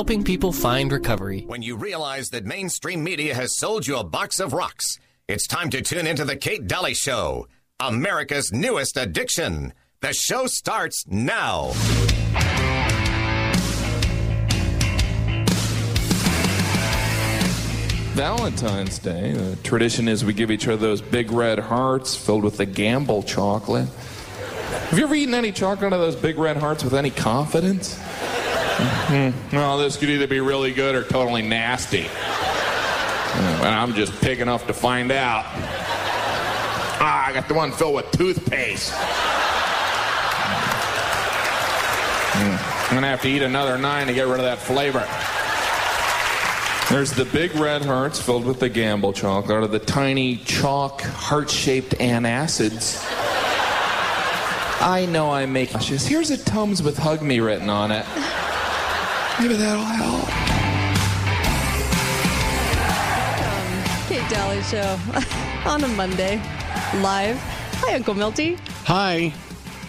helping people find recovery. When you realize that mainstream media has sold you a box of rocks, it's time to tune into the Kate Dalley Show, America's newest addiction. The show starts now. Valentine's Day, the tradition is we give each other those big red hearts filled with the gamble chocolate. Have you ever eaten any chocolate out of those big red hearts with any confidence? Mm-hmm. Well, this could either be really good or totally nasty. And I'm just pig enough to find out. Ah, I got the one filled with toothpaste. Mm. I'm gonna have to eat another nine to get rid of that flavor. There's the big red hearts filled with the gamble chalk. chocolate, or the tiny chalk heart-shaped antacids. I know I make. Here's a Tums with Hug Me written on it. Maybe that'll help. Kate Dalley Show on a Monday, live. Hi, Uncle Milty. Hi.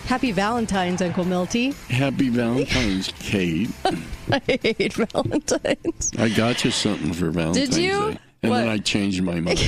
Happy Valentine's, Uncle Milty. Happy Valentine's, Kate. I hate Valentine's. I got you something for Valentine's Did you? Day. And What? then I changed my mind.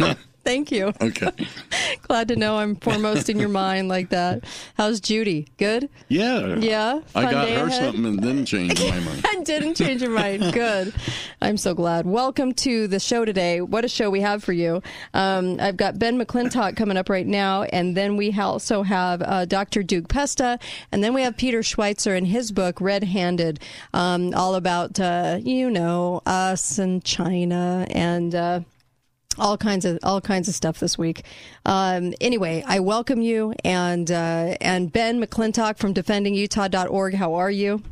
Thank you. okay. Glad to know I'm foremost in your mind like that. How's Judy? Good? Yeah. Yeah? I got her ahead? something and then changed my mind. I didn't change your mind. Good. I'm so glad. Welcome to the show today. What a show we have for you. Um, I've got Ben McClintock coming up right now, and then we also have uh, Dr. Duke Pesta, and then we have Peter Schweizer in his book, Red Handed, um, all about, uh, you know, us and China and. Uh, all kinds of all kinds of stuff this week. Um, anyway, I welcome you and uh, and Ben McClintock from DefendingUtah.org. How are you?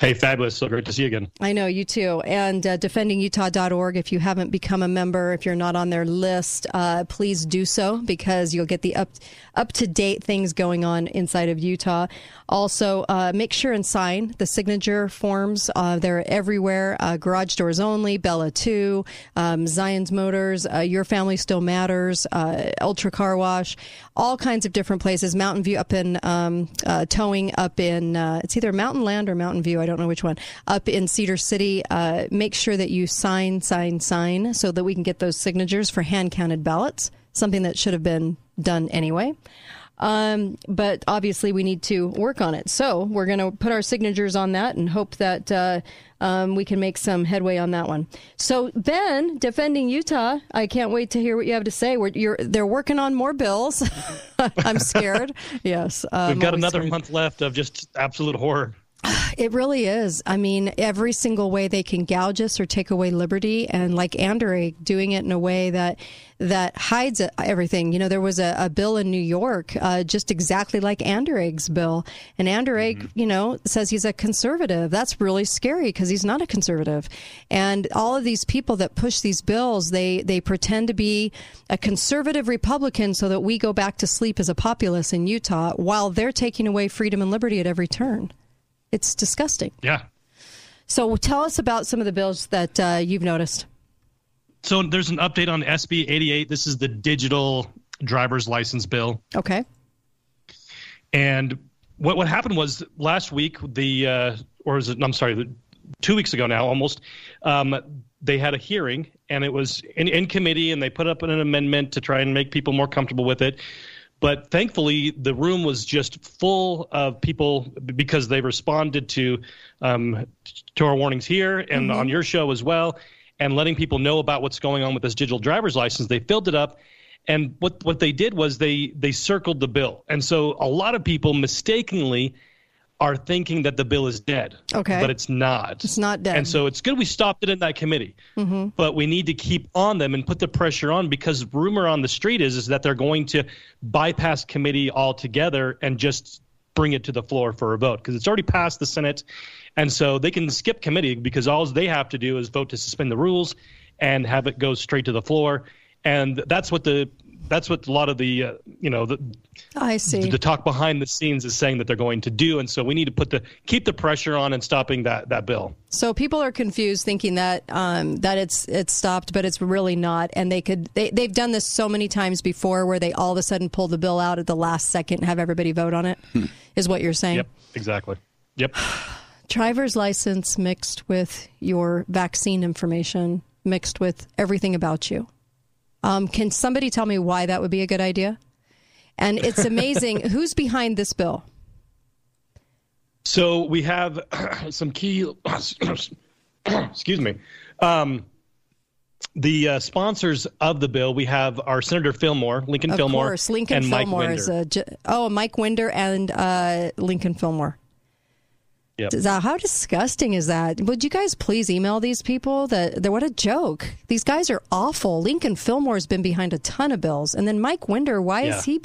Hey, fabulous. So great to see you again. I know you too. And uh, defendingutah.org. If you haven't become a member, if you're not on their list, uh, please do so because you'll get the up up to date things going on inside of Utah. Also, uh, make sure and sign the signature forms. Uh, they're everywhere. Uh, garage doors only, Bella Two, um, Zion's Motors, uh, Your Family Still Matters, uh, Ultra Car Wash, all kinds of different places. Mountain View up in um, towing up in it's either Mountain Land or Mountain View. I don't know which one. Up in Cedar City. Uh, make sure that you sign, sign, sign, so that we can get those signatures for hand counted ballots. Something that should have been done anyway. Um, but obviously, we need to work on it. So we're going to put our signatures on that and hope that uh, um, we can make some headway on that one. So Ben, defending Utah, I can't wait to hear what you have to say. We're, you're, they're working on more bills. I'm scared. yes, um, We've got another scared. month left of just absolute horror. It really is. I mean, every single way they can gouge us or take away liberty, and like Anderegg doing it in a way that that hides everything. You know, there was a, a bill in New York, uh, just exactly like Anderegg's bill, and Anderegg, you know, says he's a conservative. That's really scary because he's not a conservative. And all of these people that push these bills, they they pretend to be a conservative Republican so that we go back to sleep as a populace in Utah, while they're taking away freedom and liberty at every turn. It's disgusting. Yeah. So tell us about some of the bills that uh, you've noticed. So there's an update on SB 88. This is the digital driver's license bill. Okay. And what what happened was last week the uh, or is it? I'm sorry, the, two weeks ago now almost. Um, they had a hearing and it was in, in committee and they put up an amendment to try and make people more comfortable with it. But thankfully, the room was just full of people because they responded to um, to our warnings here and on your show as well, and letting people know about what's going on with this digital driver's license. They filled it up, and what what they did was they they circled the bill, and so a lot of people mistakenly are thinking that the bill is dead. Okay. but it's not. It's not dead. And so it's good we stopped it in that committee. Mm-hmm. But we need to keep on them and put the pressure on because rumor on the street is is that they're going to bypass committee altogether and just bring it to the floor for a vote because it's already passed the Senate, and so they can skip committee because all they have to do is vote to suspend the rules and have it go straight to the floor, and that's what the that's what a lot of the uh, you know the I see. the talk behind the scenes is saying that they're going to do, and so we need to put the keep the pressure on and stopping that that bill. So people are confused, thinking that um, that it's it's stopped, but it's really not. And they could they they've done this so many times before, where they all of a sudden pull the bill out at the last second and have everybody vote on it. Is what you're saying? Yep, exactly. Yep. driver's license mixed with your vaccine information, mixed with everything about you. Um, can somebody tell me why that would be a good idea? And it's amazing who's behind this bill. So we have some key. excuse me. Um, the uh, sponsors of the bill, we have our Senator Fillmore, Lincoln Of Fillmore, course, Lincoln and Mike Winder. is a oh Mike Winder and uh, Lincoln Fillmore. Yep. How disgusting is that? Would you guys please email these people? That what a joke! These guys are awful. Lincoln Fillmore's been behind a ton of bills, and then Mike Winder. Why Yeah. is he?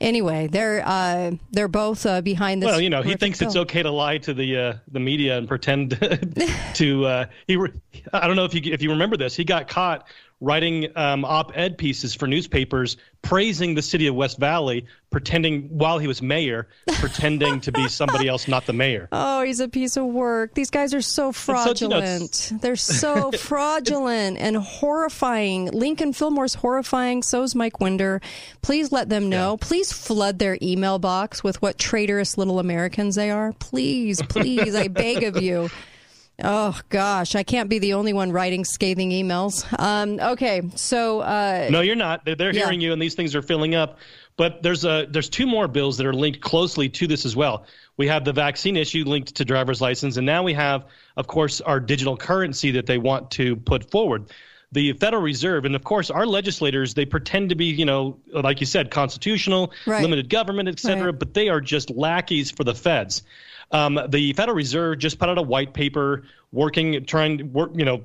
Anyway, they're uh, they're both uh, behind this. Well, you know, he thinks it's okay to lie to the uh, the media and pretend to. Uh, he, re- I don't know if you if you remember this. He got caught writing um, op-ed pieces for newspapers praising the city of West Valley, pretending while he was mayor, pretending to be somebody else, not the mayor. Oh, he's a piece of work. These guys are so so, you know, fraudulent. They're so fraudulent and horrifying. Lincoln Fillmore's horrifying. So's Mike Winder. Please let them know. Please flood their email box with what traitorous little Americans they are. Please, please, I beg of you. Oh gosh, I can't be the only one writing scathing emails. Um, okay, so uh, No, you're not. They're, they're Yeah. hearing you, and these things are filling up. But there's a there's two more bills that are linked closely to this as well. We have the vaccine issue linked to driver's license, and now we have, of course, our digital currency that they want to put forward. The Federal Reserve, and of course, our legislators, they pretend to be, you know, like you said, constitutional, Right. limited government, et cetera, Right. but they are just lackeys for the feds. Um, the Federal Reserve just put out a white paper working, trying to work, you know,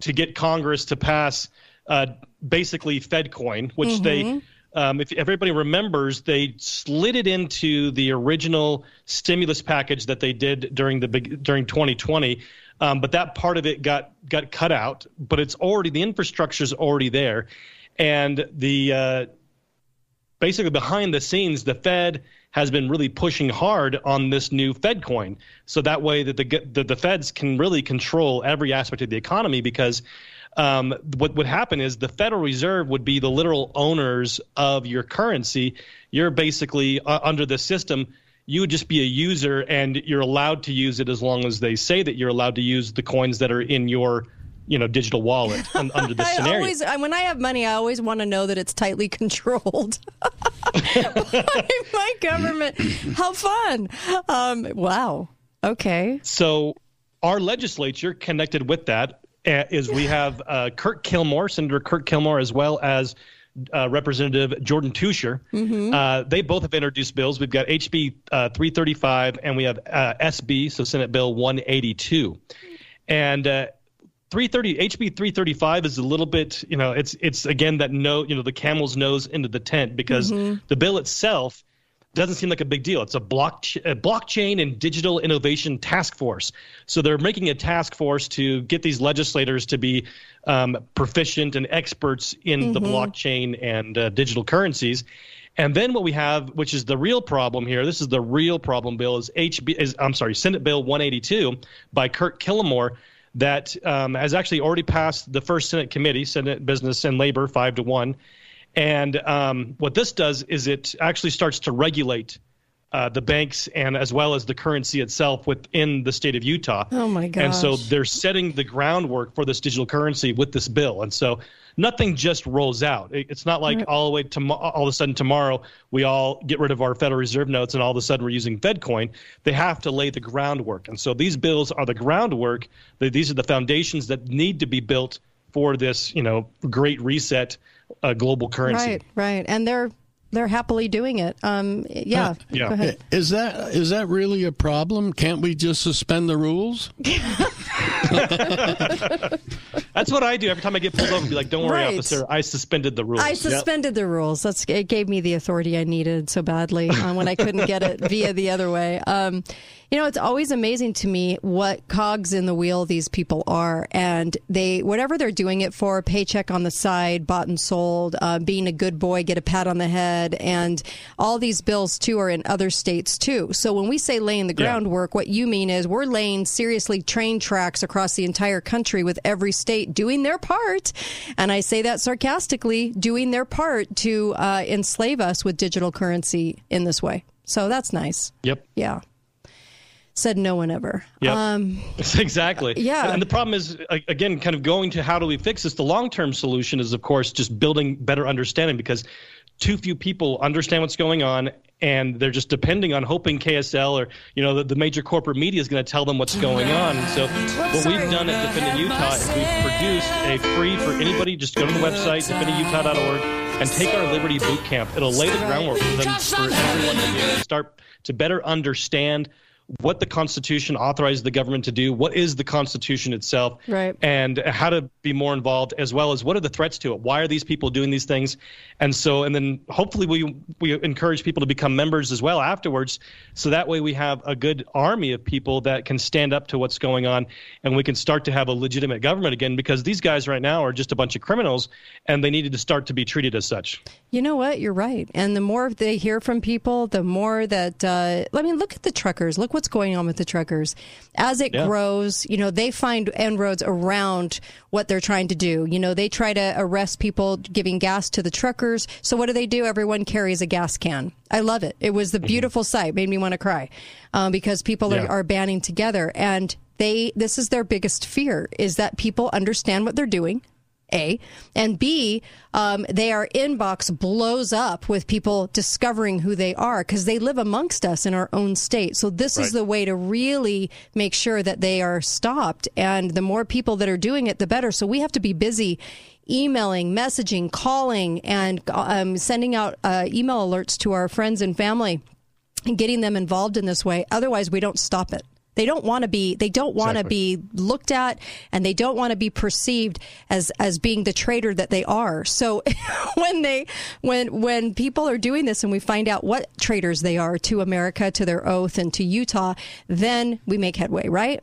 to get Congress to pass uh, basically FedCoin, which they, um, if everybody remembers, they slid it into the original stimulus package that they did during the big, during 2020. Um, but that part of it got got cut out. But it's already the infrastructure's already there, and the uh, basically behind the scenes, the Fed has been really pushing hard on this new Fed coin, so that way that the the, the Feds can really control every aspect of the economy because. Um, what would happen is the Federal Reserve would be the literal owners of your currency. You're basically uh, under the system. You would just be a user, and you're allowed to use it as long as they say that you're allowed to use the coins that are in your, you know, digital wallet un- under this I scenario. always, when I have money, I always want to know that it's tightly controlled by my government. How fun! Um, wow. Okay. So our legislature connected with that uh, is we have uh, Kirk Cullimore, Senator Kirk Cullimore, as well as uh, Representative Jordan Teuscher. Uh, they both have introduced bills. We've got HB uh, 335 and we have uh, SB, so Senate Bill 182. And uh, 330 HB 335 is a little bit, you know, it's it's again that no, you know, the camel's nose into the tent because the bill itself doesn't seem like a big deal. It's a, block, a blockchain and digital innovation task force. So they're making a task force to get these legislators to be um, proficient and experts in the blockchain and uh, digital currencies. And then what we have, which is the real problem here, this is the real problem bill, is HB is I'm sorry, Senate Bill 182 by Kirk Cullimore that um, has actually already passed the first Senate committee, Senate Business and Labor, five to one. And um, what this does is it actually starts to regulate uh, the banks and as well as the currency itself within the state of Utah. Oh, my God. And so they're setting the groundwork for this digital currency with this bill. And so nothing just rolls out. It- It's not like all the way to all of a sudden tomorrow we all get rid of our Federal Reserve notes and all of a sudden we're using FedCoin. They have to lay the groundwork. And so these bills are the groundwork. They- These are the foundations that need to be built for this, you know, great reset uh, global currency. Right. Right. And they're they're happily doing it. Um. Yeah. yeah. Go ahead. Is that is that really a problem? Can't we just suspend the rules? That's what I do every time I get pulled over. And be like, "Don't worry, Right. officer. I suspended the rules." I suspended the rules. That's it. Gave me the authority I needed so badly uh, when I couldn't get it via the other way. Um, you know, it's always amazing to me what cogs in the wheel these people are, and they whatever they're doing it for, paycheck on the side, bought and sold, uh, being a good boy, get a pat on the head, and all these bills too are in other states too. So when we say laying the Yeah. groundwork, what you mean is we're laying seriously train tracks across the entire country with every state doing their part, and I say that sarcastically, doing their part to uh, enslave us with digital currency in this way. So that's nice. Yep. Yeah. said no one ever. Yep. Um, exactly. Yeah. And, and the problem is, again, kind of going to how do we fix this? The long term solution is, of course, just building better understanding because too few people understand what's going on and they're just depending on hoping KSL or you know the, the major corporate media is going to tell them what's going on. So what we've done at Defending Utah is we've produced a free for anybody. Just go to the website defendingutah.org and take our Liberty Boot Camp. It'll lay the groundwork for them for everyone to to start to better understand what the Constitution authorizes the government to do, what is the Constitution itself, Right. and how to be more involved, as well as what are the threats to it? Why are these people doing these things? And so, and then hopefully we we encourage people to become members as well afterwards, so that way we have a good army of people that can stand up to what's going on, and we can start to have a legitimate government again. Because these guys right now are just a bunch of criminals, and they needed to start to be treated as such. You know what? You're right. And the more they hear from people, the more that, uh, I mean, look at the truckers. Look what's going on with the truckers. As it Yeah. grows, you know, they find inroads around what they're trying to do. You know, they try to arrest people giving gas to the truckers. So what do they do? Everyone carries a gas can. I love it. It was the beautiful sight. Made me want to cry um, because people Yeah. are, are banding together. And they, this is their biggest fear is that people understand what they're doing. A and B, um, their inbox blows up with people discovering who they are because they live amongst us in our own state. So this is the way to really make sure that they are stopped. And the more people that are doing it, the better. So we have to be busy emailing, messaging, calling, and um, sending out uh, email alerts to our friends and family and getting them involved in this way. Otherwise, we don't stop it. They don't want to be. They don't want to Exactly. be looked at, and they don't want to be perceived as as being the traitor that they are. So when they when when people are doing this, and we find out what traitors they are to America, to their oath, and to Utah, then we make headway, right?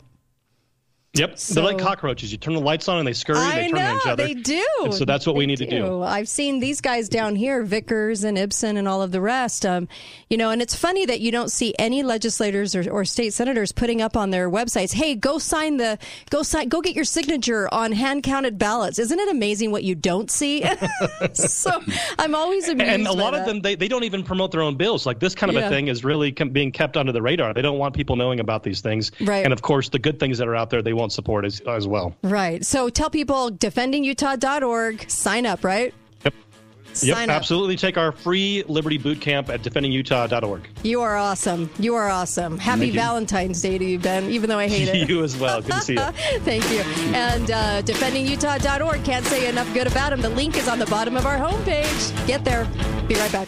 Yep, So- they're like cockroaches. You turn the lights on and they scurry. I they turn know on each other. they do. And so that's what we They need to do. I've seen these guys down here, Vickers and Ipson and all of the rest. Um, you know, and it's funny that you don't see any legislators or, or state senators putting up on their websites, "Hey, go sign the go sign go get your signature on hand counted ballots." Isn't it amazing what you don't see? so I'm always amused. and a lot of that. them they, they don't even promote their own bills like this kind of Yeah. a thing is really being kept under the radar they don't want people knowing about these things Right. and of course the good things that are out there they won't support as, as well Right. So tell people defendingutah.org, sign up, right? yep yep Sign up. absolutely take our free liberty boot camp at defendingutah.org You are awesome. You are awesome. Happy. Valentine's Day to you, Ben, even though I hate it. you as well good to see you Thank you. And uh, defendingutah.org. Can't say enough good about him. The link is on the bottom of our homepage. Get there. Be right back.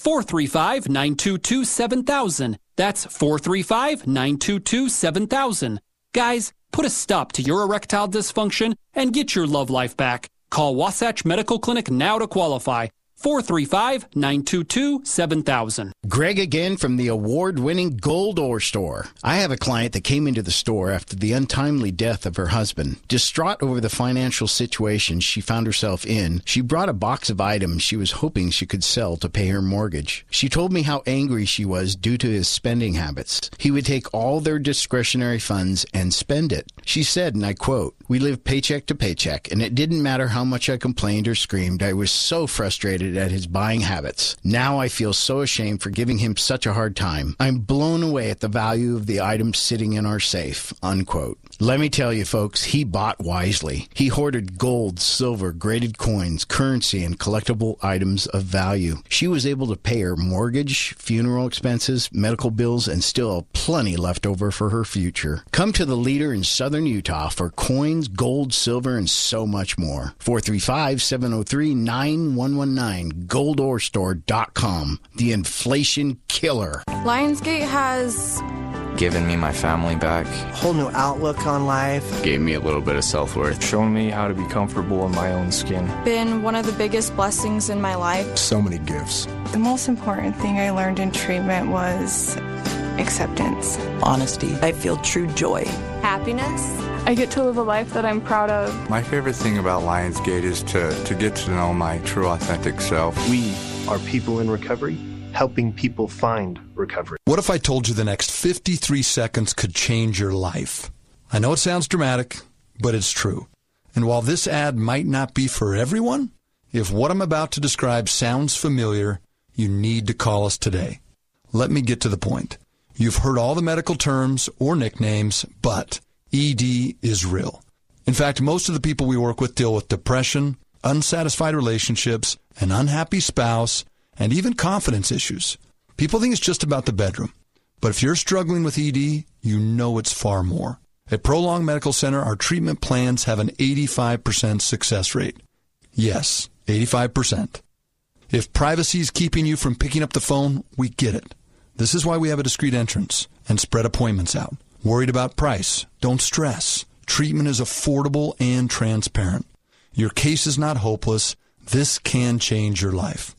435 922 7000. That's 435 922 7000. Guys, put a stop to your erectile dysfunction and get your love life back. Call Wasatch Medical Clinic now to qualify. 435 922 7000. Greg again from the award winning Gold Ore Store. I have a client that came into the store after the untimely death of her husband. Distraught over the financial situation she found herself in, she brought a box of items she was hoping she could sell to pay her mortgage. She told me how angry she was due to his spending habits. He would take all their discretionary funds and spend it. She said, and I quote, We lived paycheck to paycheck, and it didn't matter how much I complained or screamed. I was so frustrated at his buying habits. Now I feel so ashamed for giving him such a hard time. I'm blown away at the value of the items sitting in our safe. Unquote. Let me tell you, folks, he bought wisely. He hoarded gold, silver, graded coins, currency, and collectible items of value. She was able to pay her mortgage, funeral expenses, medical bills, and still plenty left over for her future. Come to the leader in southern Utah for coins, gold, silver, and so much more. 435 703 9119, goldorstore.com. The inflation killer. Lionsgate has given me my family back. Whole new outlook on life. Gave me a little bit of self worth. Shown me how to be comfortable in my own skin. Been one of the biggest blessings in my life. So many gifts. The most important thing I learned in treatment was acceptance, honesty. I feel true joy, happiness. I get to live a life that I'm proud of. My favorite thing about Lionsgate is to, to get to know my true, authentic self. We are people in recovery helping people find recovery. What if I told you the next 53 seconds could change your life? I know it sounds dramatic, but it's true. And while this ad might not be for everyone, if what I'm about to describe sounds familiar, you need to call us today. Let me get to the point. You've heard all the medical terms or nicknames, but ED is real. In fact, most of the people we work with deal with depression, unsatisfied relationships, an unhappy spouse, and even confidence issues. People think it's just about the bedroom. But if you're struggling with ED, you know it's far more. At Prolong Medical Center, our treatment plans have an 85% success rate. Yes, 85%. If privacy is keeping you from picking up the phone, we get it. This is why we have a discreet entrance and spread appointments out. Worried about price? Don't stress. Treatment is affordable and transparent. Your case is not hopeless. This can change your life.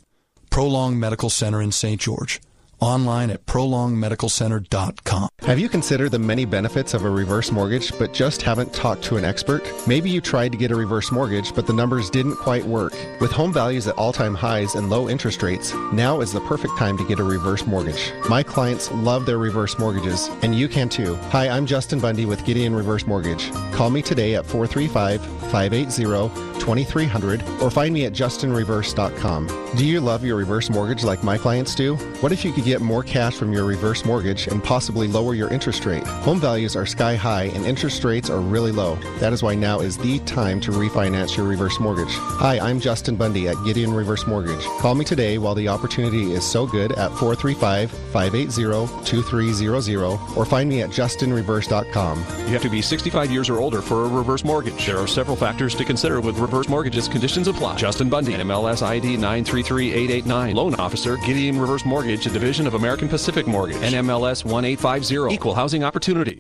Prolong Medical Center in St. George. Online at prolongmedicalcenter.com. Have you considered the many benefits of a reverse mortgage but just haven't talked to an expert? Maybe you tried to get a reverse mortgage but the numbers didn't quite work. With home values at all time highs and low interest rates, now is the perfect time to get a reverse mortgage. My clients love their reverse mortgages, and you can too. Hi, I'm Justin Bundy with Gideon Reverse Mortgage. Call me today at 435 580 2300 or find me at justinreverse.com. Do you love your reverse mortgage like my clients do? What if you could get more cash from your reverse mortgage and possibly lower your interest rate? Home values are sky high and interest rates are really low. That is why now is the time to refinance your reverse mortgage. Hi, I'm Justin Bundy at Gideon Reverse Mortgage. Call me today while the opportunity is so good at 435 580 2300 or find me at justinreverse.com. You have to be 65 years or older for a reverse mortgage. There are several factors to consider with reverse mortgages. Conditions apply. Justin Bundy, MLS ID 933889. Loan officer, Gideon Reverse Mortgage, a division of American Pacific Mortgage. NMLS 1850. Equal housing opportunity.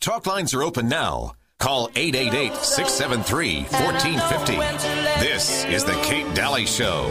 Talk lines are open now. Call 888 673 1450. This is The Kate Dalley Show.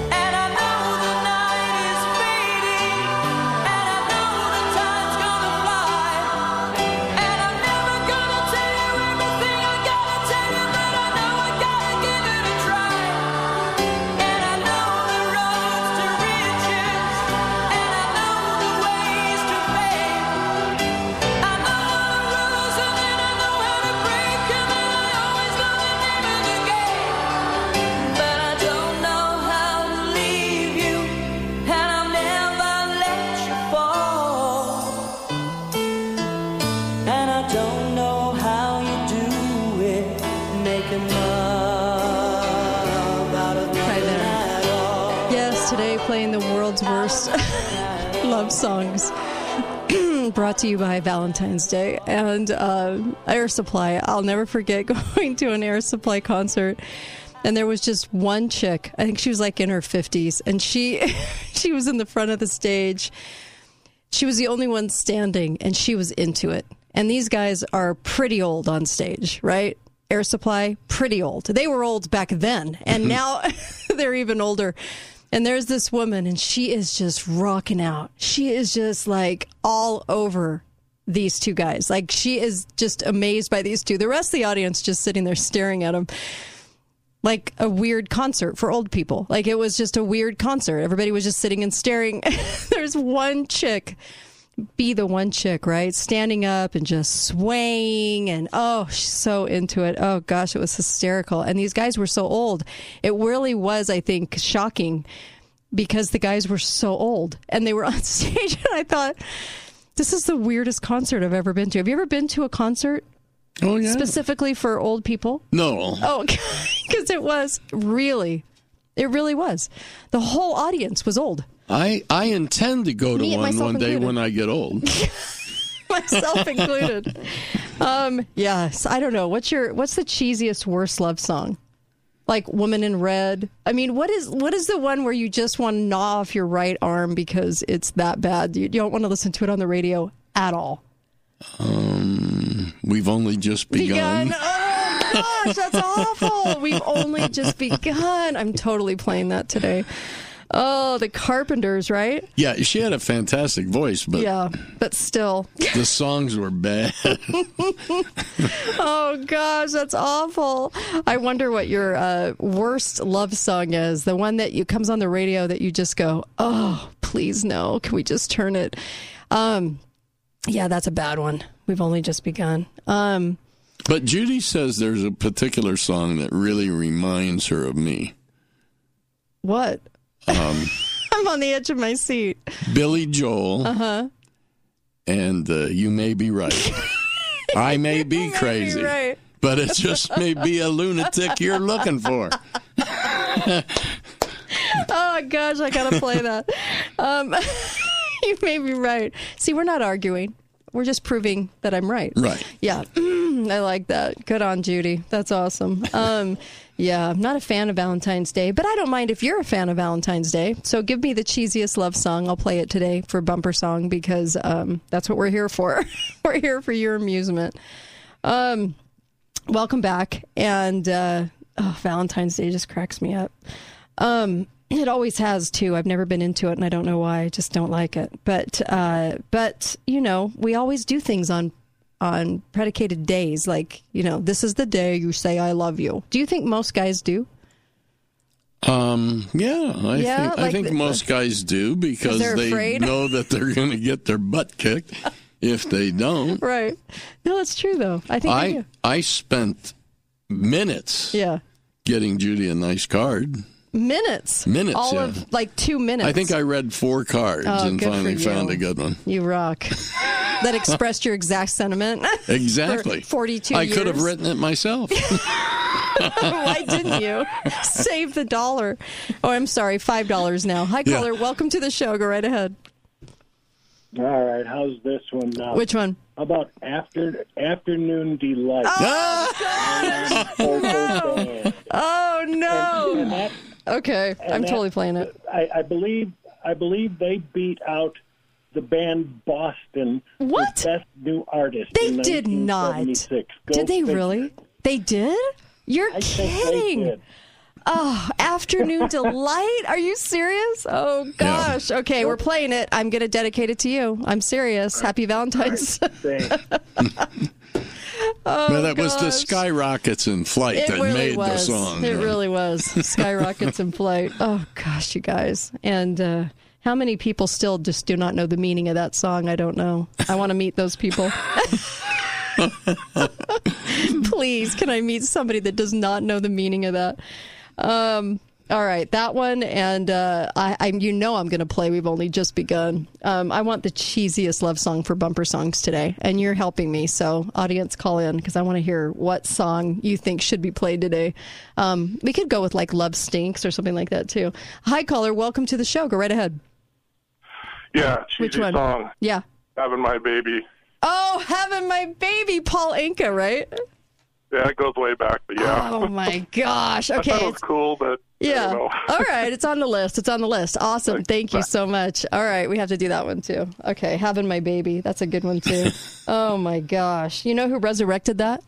Songs. Brought to you by Valentine's Day and uh, Air Supply. I'll never forget going to an Air Supply concert, and there was just one chick. I think she was like in her fifties, and she she was in the front of the stage. She was the only one standing, and she was into it. And these guys are pretty old on stage, right? Air Supply, pretty old. They were old back then, and now they're even older. And there's this woman, and she is just rocking out. She is just like all over these two guys. Like she is just amazed by these two. The rest of the audience just sitting there staring at them like a weird concert for old people. Like it was just a weird concert. Everybody was just sitting and staring. There's one chick be the one chick, right? Standing up and just swaying and oh, she's so into it. Oh gosh, it was hysterical. And these guys were so old. It really was, I think, shocking because the guys were so old and they were on stage and I thought this is the weirdest concert I've ever been to. Have you ever been to a concert Oh yeah. specifically for old people? no. Oh, because it was really, it really was. The whole audience was old. I I intend to go to Me one one day included. when I get old. myself included. Um, yes, I don't know. What's your what's the cheesiest worst love song? Like Woman in Red. I mean, what is what is the one where you just want to gnaw off your right arm because it's that bad? You, don't want to listen to it on the radio at all. Um, we've only just begun. Begun. Oh gosh, that's awful. We've only just begun. I'm totally playing that today. Oh, the Carpenters, right? Yeah, she had a fantastic voice, but yeah, but still. the songs were bad. oh gosh, that's awful. I wonder what your uh, worst love song is. The one that you comes on the radio that you just go, "Oh, please no. Can we just turn it?" Um, yeah, that's a bad one. We've only just begun. Um, but Judy says there's a particular song that really reminds her of me. what? Um, I'm on the edge of my seat. Billy Joel Uh huh. and uh, You May Be Right. I may be crazy, right. but it just may be a lunatic you're looking for. Oh gosh, I gotta play that. Um, you may be right. See, we're not arguing. We're just proving that I'm right. Right. Yeah, I like that. Good on Judy. That's awesome. Um, yeah, I'm not a fan of Valentine's Day, but I don't mind if you're a fan of Valentine's Day. So give me the cheesiest love song. I'll play it today for bumper song because um, that's what we're here for. we're here for your amusement. Um, welcome back. And uh, oh, Valentine's Day just cracks me up. Um, it always has too. I've never been into it, and I don't know why. I just don't like it. But uh, but you know, we always do things on on predicated days. Like you know, this is the day you say I love you. Do you think most guys do? Um, yeah, I Yeah, think I think the- most guys do because they're afraid? know that they're going to get their butt kicked if they don't. Right. No, that's true though. I think I. I spent minutes Yeah. getting Judy a nice card. Minutes. Minutes, All yeah. of like two minutes. I think I read four cards Oh, and finally found a good one. You rock. that expressed your exact sentiment. Exactly. For 42 I years. could have written it myself. Why didn't you? Save the dollar. Oh, I'm sorry. Five dollars now. Hi, Yeah. caller. Welcome to the show. Go right ahead. All right, how's this one now? Which one? How about after afternoon delight? Oh, Oh no. And- and that- okay, and I'm that- totally playing it. I, I believe I believe they beat out the band Boston. for What? Best new artist. They in did not. 1976. Go Did they figure. really? They did? You're I kidding. Oh, afternoon delight? Are you serious? Oh gosh. Okay, we're playing it. I'm going to dedicate it to you. I'm serious. Happy Valentine's. oh, but that was the skyrockets in flight It that really made was. the song. It really was. Skyrockets in flight. Oh gosh, you guys. And uh, how many people still just do not know the meaning of that song? I don't know. I want to meet those people. Please, can I meet somebody that does not know the meaning of that? Um, all right, that one, and uh, I, I, you know, I'm going to play. We've only just begun. Um, I want the cheesiest love song for bumper songs today, and you're helping me. So, audience, call in because I want to hear what song you think should be played today. Um, we could go with like "Love Stinks" or something like that too. Hi, caller. Welcome to the show. Go right ahead. Yeah, cheesy Which one? song. Yeah. Having my baby. Oh, having my baby, Paul Anka, right? Yeah, it goes way back, but yeah. Oh my gosh. I Okay. thought it was cool, but I Yeah. All right. It's on the list. It's on the list. Awesome. Thank you so much. All right. We have to do that one too. Okay. Having my baby. That's a good one too. oh my gosh. You know who resurrected that?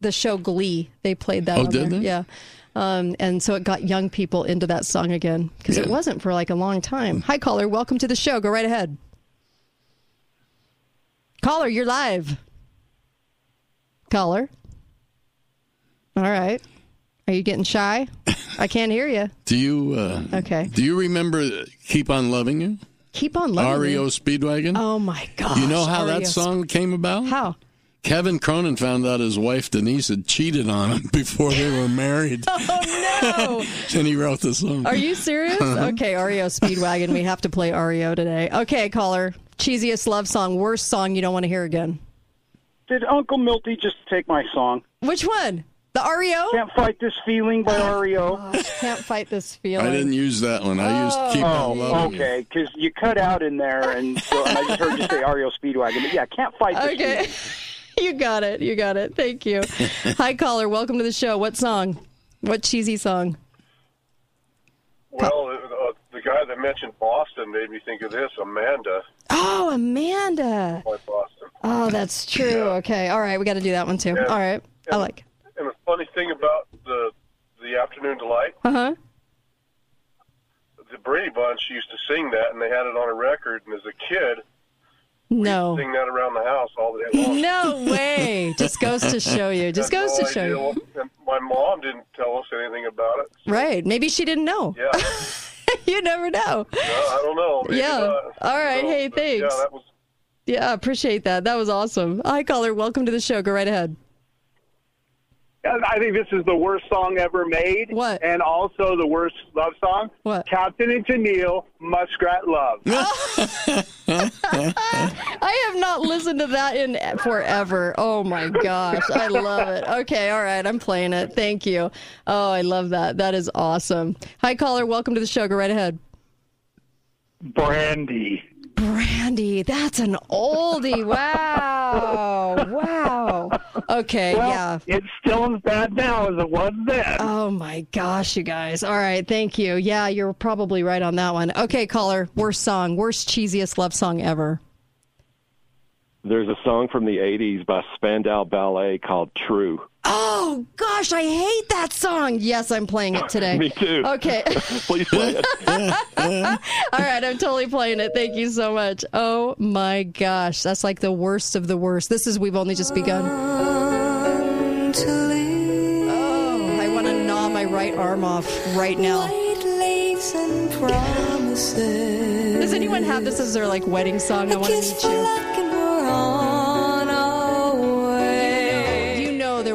The show Glee. They played that Oh, on did there. they? Yeah. Um, and so it got young people into that song again because it wasn't for like a long time. Hi, caller. Welcome to the show. Go right ahead. Caller, you're live. Caller. All right. Are you getting shy? I can't hear you. Do you? Uh, Okay. Do you remember "Keep on Loving You"? Keep on loving REO. Speedwagon. Oh my god! you know how REO that song came about? How? Kevin Cronin found out his wife Denise had cheated on him before they were married, Oh no! and he wrote the song. Are you serious? Okay, REO Speedwagon. We have to play REO today. Okay, caller. Cheesiest love song, worst song you don't want to hear again. Did Uncle Milty just take my song? Which one? The REO? Can't fight this feeling by REO. Can't fight this feeling. I didn't use that one. I used Keep on Oh, Loving okay. Because you cut out in there, and, so, and I just heard you say REO Speedwagon. But yeah, can't fight this Okay. feeling. you got it. You got it. Thank you. Hi, caller. Welcome to the show. What song? What cheesy song? Well, uh, the guy that mentioned Boston made me think of this, Amanda. Oh, Amanda. by Boston. Oh, that's true. Okay. All right. We got to do that one too. Yeah. All right. I like. And the funny thing about the the afternoon delight, Uh huh. the Brady Bunch used to sing that, and they had it on a record. And as a kid, No. sing that around the house all the day long. No way. Just goes to show you. Just goes no to show you. And my mom didn't tell us anything about it. Right. Maybe she didn't know. Yeah, you never know. no, I don't know. Maybe Yeah. not. All right. So, Hey, Yeah, thanks. that was Yeah, appreciate that. That was awesome. Hi, caller. Welcome to the show. Go right ahead. I think this is the worst song ever made. What? And also the worst love song. What? Captain and Tennille, Muskrat Love. I have not listened to that in forever. Oh my gosh, I love it. Okay, all right, I'm playing it. Thank you. Oh, I love that. That is awesome. Hi, caller. Welcome to the show. Go right ahead. Brandy. Brandy, that's an oldie. Wow, wow. Okay, Well, yeah. It's still as bad now as it was then. Oh my gosh, you guys. All right, thank you. Yeah, you're probably right on that one. Okay, caller. Worst song, worst cheesiest love song ever. There's a song from the 80s by Spandau Ballet called True. Oh gosh, I hate that song. Yes, I'm playing it today. Me too. Okay. Please play it. All right, I'm totally playing it. Thank you so much. Oh my gosh, that's like the worst of the worst. This is We've Only Just Begun. Oh, I want to gnaw my right arm off right now. Does anyone have this as their like wedding song? I want to meet you.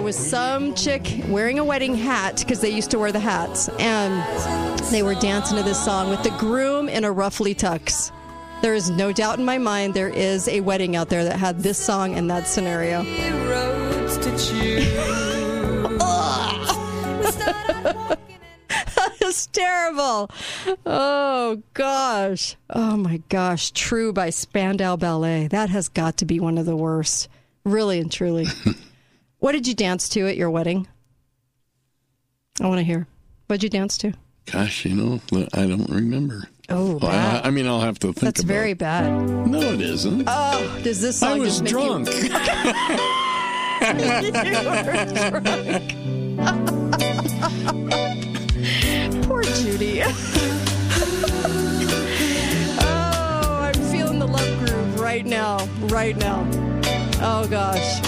Was some chick wearing a wedding hat because they used to wear the hats, and they were dancing to this song with the groom in a ruffly tux. There is no doubt in my mind there is a wedding out there that had this song in that scenario. It's terrible. Oh gosh. Oh my gosh. True by Spandau Ballet. That has got to be one of the worst. Really and truly. what did you dance to at your wedding? I want to hear. What'd you dance to? Gosh, you know, I don't remember. Oh, Well, I, I mean, I'll have to think That's about very bad. No, it isn't. Oh, does this song I was drunk. you drunk. Poor Judy. oh, I'm feeling the love groove right now. Right now. Oh gosh.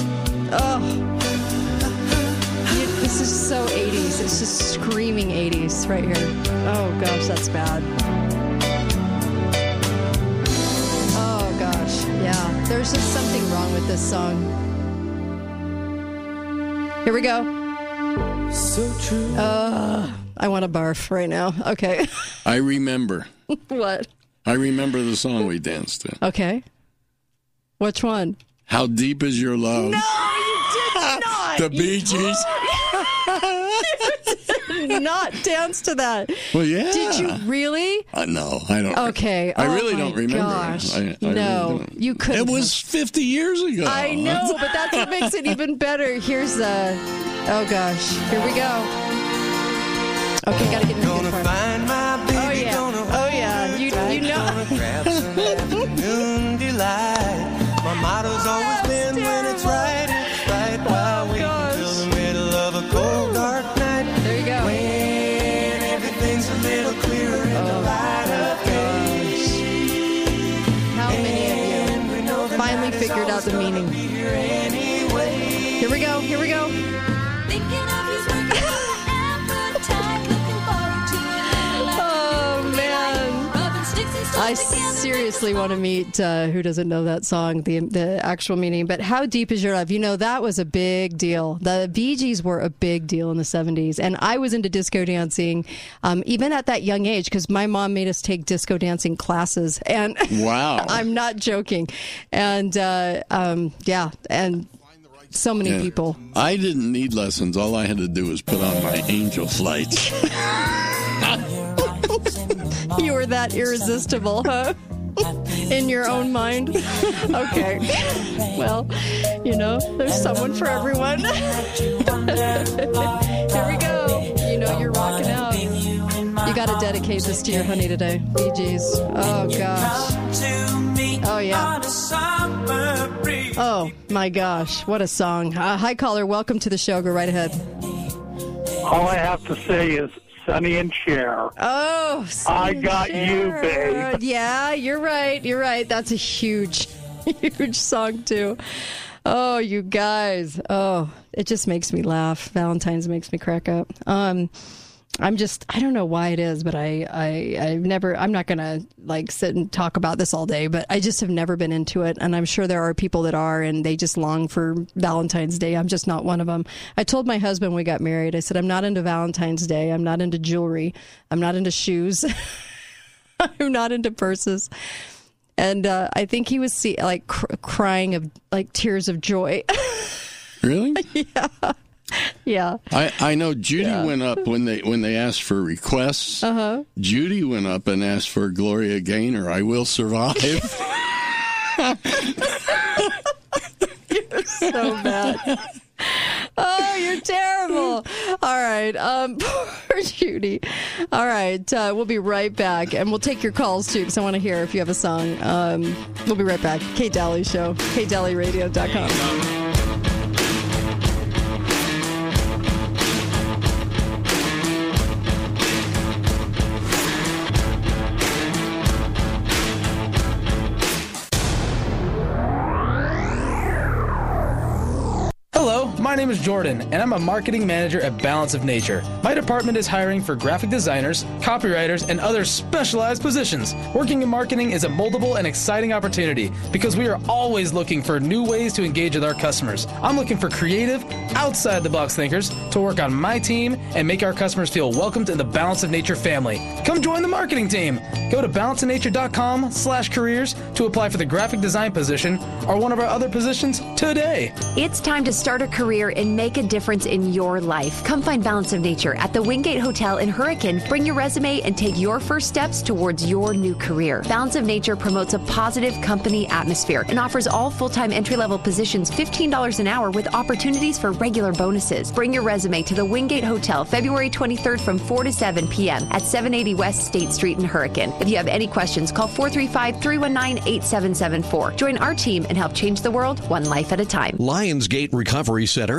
Oh. This is so 80s. It's just screaming 80s right here. Oh gosh, that's bad. Oh gosh, yeah. There's just something wrong with this song. Here we go. So true. Uh, I want to barf right now. Okay. I remember. what? I remember the song we danced to. Okay. Which one? How deep is your love? No, you did not. The Bee Gees. You did not dance to that. Well, yeah. Did you really? Uh, no, I don't. Okay. I Oh really my don't remember. gosh. I, I no, don't. you couldn't. It was 50 years ago. I know, but that's what makes it even better. Here's the. Oh gosh, here we go. Okay, gotta get in the good part. Oh yeah, oh yeah. You you know. My motto's always been when it's right. The meaning? I seriously want to meet uh, who doesn't know that song, the the actual meaning. But how deep is your love? You know that was a big deal. The Bee Gees were a big deal in the '70s, and I was into disco dancing um, even at that young age because my mom made us take disco dancing classes. And wow, I'm not joking. And uh, um, yeah, and so many Yeah. people. I didn't need lessons. All I had to do was put on my angel flights. That irresistible, huh? In your own mind? Okay. Well, you know, there's someone for everyone. Here we go. You know, you're rocking out. You got to dedicate this to your honey today. Bee. Oh, gosh. Oh, yeah. Oh, my gosh. What a song. Uh, hi, caller. Welcome to the show. Go right ahead. All I have to say is Sonny and Cher. Oh, I got you, babe. Yeah, you're right. You're right. That's a huge, huge song too. Oh, you guys. Oh, it just makes me laugh. Valentine's makes me crack up. Um, I'm just I don't know why it is, but I I I've never I'm not gonna like sit and talk about this all day, but I just have never been into it, and I'm sure there are people that are, and they just long for Valentine's Day. I'm just not one of them. I told my husband when we got married, I said I'm not into Valentine's Day. I'm not into jewelry. I'm not into shoes. I'm not into purses. And uh, I think he was see, like cr- crying of like tears of joy. really? yeah. Yeah. I, I know Judy went up when they when they asked for requests. Uh huh. Judy went up and asked for Gloria Gaynor. I will survive. You're so bad. Oh, you're terrible. All right. Um, poor Judy. All right. Uh, we'll be right back. And we'll take your calls too, because I want to hear if you have a song. Um, we'll be right back. Kate Dalley Show, katedalleyradio.com. name is Jordan, and I'm a marketing manager at Balance of Nature. My department is hiring for graphic designers, copywriters, and other specialized positions. Working in marketing is a moldable and exciting opportunity because we are always looking for new ways to engage with our customers. I'm looking for creative, outside the box thinkers to work on my team and make our customers feel welcomed in the Balance of Nature family. Come join the marketing team. Go to balanceofnature.com slash careers to apply for the graphic design position or one of our other positions today. It's time to start a career and make a difference in your life. Come find Balance of Nature at the Wingate Hotel in Hurricane. Bring your resume and take your first steps towards your new career. Balance of Nature promotes a positive company atmosphere and offers all full time entry level positions $15 an hour with opportunities for regular bonuses. Bring your resume to the Wingate Hotel February 23rd from 4 to 7 p.m. at 780 West State Street in Hurricane. If you have any questions, call 435 319 8774. Join our team and help change the world one life at a time. Lionsgate Recovery Center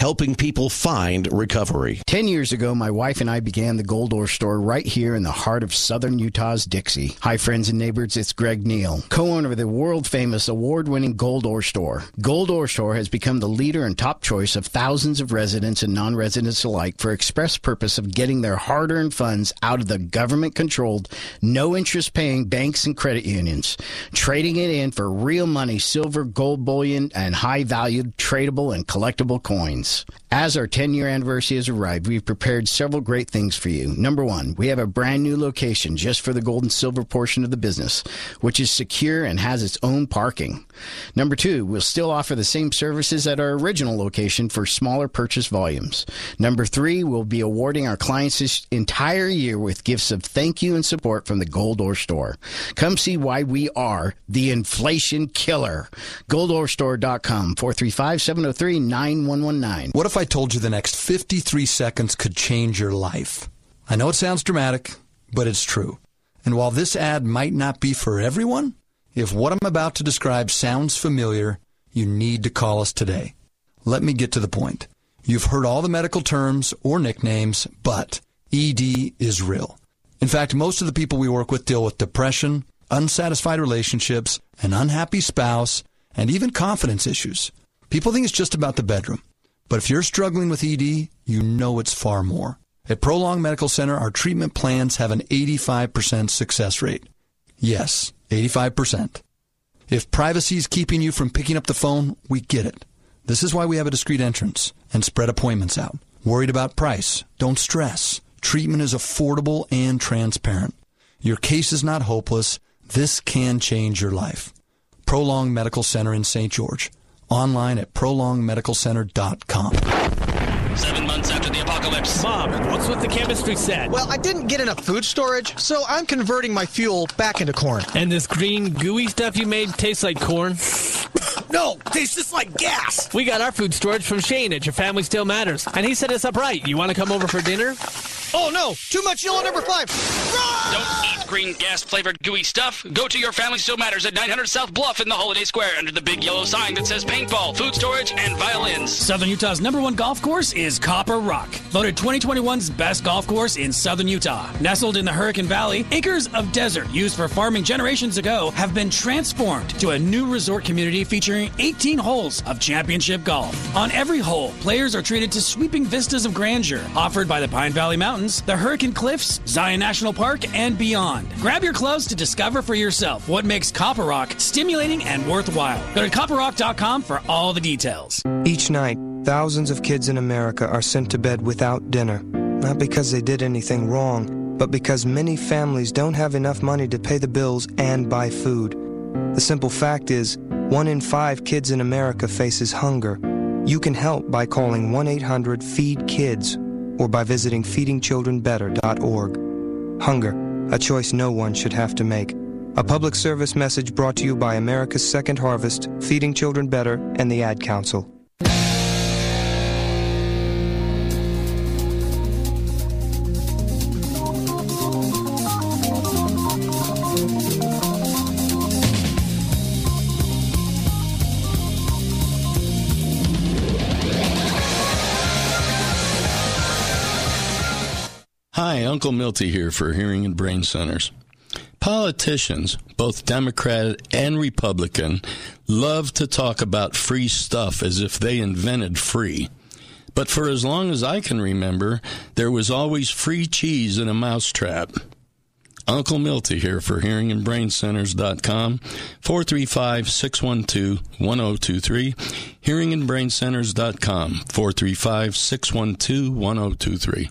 helping people find recovery. Ten years ago, my wife and I began the Gold Ore store right here in the heart of southern Utah's Dixie. Hi, friends and neighbors, it's Greg Neal, co owner of the world famous award winning Gold Ore store. Gold Ore store has become the leader and top choice of thousands of residents and non residents alike for express purpose of getting their hard earned funds out of the government controlled, no interest paying banks and credit unions, trading it in for real money, silver, gold bullion, and high valued tradable and collectible coins days as our 10 year anniversary has arrived, we've prepared several great things for you. Number one, we have a brand new location just for the gold and silver portion of the business, which is secure and has its own parking. Number two, we'll still offer the same services at our original location for smaller purchase volumes. Number three, we'll be awarding our clients this entire year with gifts of thank you and support from the Gold Ore Store. Come see why we are the inflation killer. GoldOreStore.com, 435 703 9119. What if I told you the next 53 seconds could change your life? I know it sounds dramatic, but it's true. And while this ad might not be for everyone, if what I'm about to describe sounds familiar, you need to call us today. Let me get to the point. You've heard all the medical terms or nicknames, but ED is real. In fact, most of the people we work with deal with depression, unsatisfied relationships, an unhappy spouse, and even confidence issues. People think it's just about the bedroom. But if you're struggling with ED, you know it's far more. At Prolong Medical Center, our treatment plans have an 85% success rate. Yes, 85%. If privacy is keeping you from picking up the phone, we get it. This is why we have a discreet entrance and spread appointments out. Worried about price? Don't stress. Treatment is affordable and transparent. Your case is not hopeless. This can change your life. Prolong Medical Center in St. George. Online at prolongmedicalcenter.com. Seven months after the apocalypse. Mom, what's with the chemistry set? Well, I didn't get enough food storage, so I'm converting my fuel back into corn. And this green, gooey stuff you made tastes like corn? No, tastes just like gas. We got our food storage from Shane at Your Family Still Matters, and he set us up right. You want to come over for dinner? Oh no, too much yellow number five. Don't eat green gas flavored gooey stuff. Go to Your Family Still Matters at 900 South Bluff in the Holiday Square under the big yellow sign that says paintball, food storage, and violins. Southern Utah's number one golf course is Copper Rock, voted 2021's best golf course in Southern Utah. Nestled in the Hurricane Valley, acres of desert used for farming generations ago have been transformed to a new resort community featuring 18 holes of championship golf. On every hole, players are treated to sweeping vistas of grandeur offered by the Pine Valley Mountains, the Hurricane Cliffs, Zion National Park, and beyond. Grab your clothes to discover for yourself what makes Copper Rock stimulating and worthwhile. Go to copperrock.com for all the details. Each night, thousands of kids in America are sent to bed without dinner. Not because they did anything wrong, but because many families don't have enough money to pay the bills and buy food. The simple fact is, one in five kids in America faces hunger. You can help by calling 1 800 FEED KIDS or by visiting feedingchildrenbetter.org. Hunger, a choice no one should have to make. A public service message brought to you by America's Second Harvest, Feeding Children Better, and the Ad Council. Uncle Milty here for Hearing and Brain Centers. Politicians, both Democrat and Republican, love to talk about free stuff as if they invented free. But for as long as I can remember, there was always free cheese in a mousetrap. Uncle Milty here for hearingandbraincenters.com, 435-612-1023, hearingandbraincenters.com, 435-612-1023.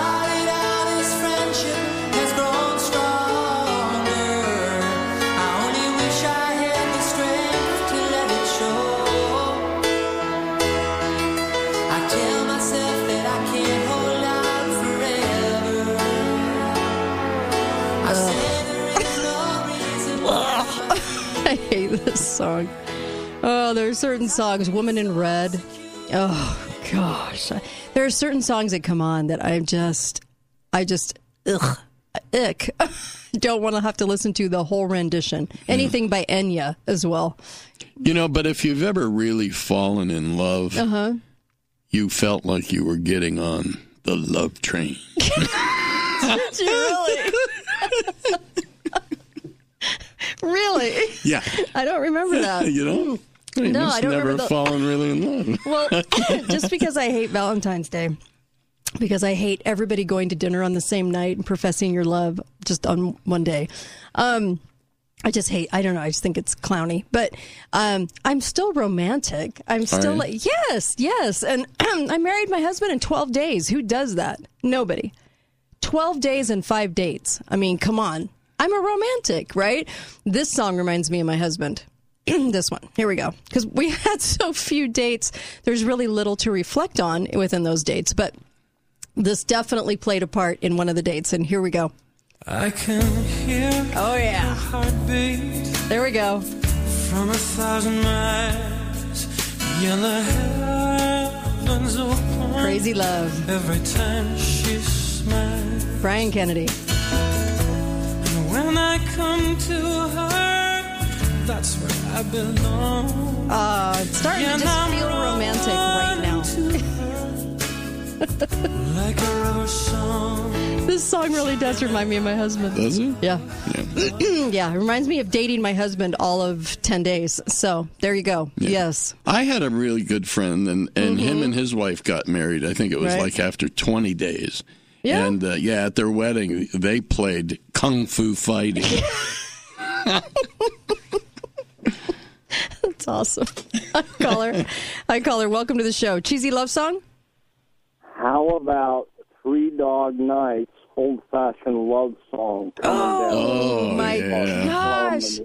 this song. Oh, there are certain songs, Woman in Red. Oh, gosh. There are certain songs that come on that I just, I just, ugh, ick. Don't want to have to listen to the whole rendition. Anything by Enya as well. You know, but if you've ever really fallen in love, Uh huh. you felt like you were getting on the love train. Did you really? Really? Yeah. I don't remember that. you know? You No, I don't never remember the- fallen really in love. Well, just because I hate Valentine's Day, because I hate everybody going to dinner on the same night and professing your love just on one day. Um, I just hate. I don't know. I just think it's clowny. But um, I'm still romantic. I'm still like yes, yes. And I married my husband in 12 days. Who does that? Nobody. 12 days and five dates. I mean, come on. I'm a romantic, right? This song reminds me of my husband. this one. Here we go. Because we had so few dates, there's really little to reflect on within those dates. But this definitely played a part in one of the dates. And here we go. I can hear oh yeah There we go. from a thousand miles. Yellow heavens open Crazy love. every time she smiles. Brian Kennedy. And when I come to her, That's where I belong. Uh, it's starting to just feel romantic right now. Like a rubber song. This song really does remind me of my husband. Does it? Yeah. Yeah. it reminds me of dating my husband all of 10 days. So there you go. Yes. I had a really good friend, and, and him and his wife got married. I think it was Mm-hmm. Right. like after 20 days. Yeah. And uh, yeah, at their wedding, they played kung fu fighting. That's awesome. Hi, caller. Hi, caller. Welcome to the show. Cheesy love song? How about Three Dog Nights, old fashioned love song? Oh, oh my gosh.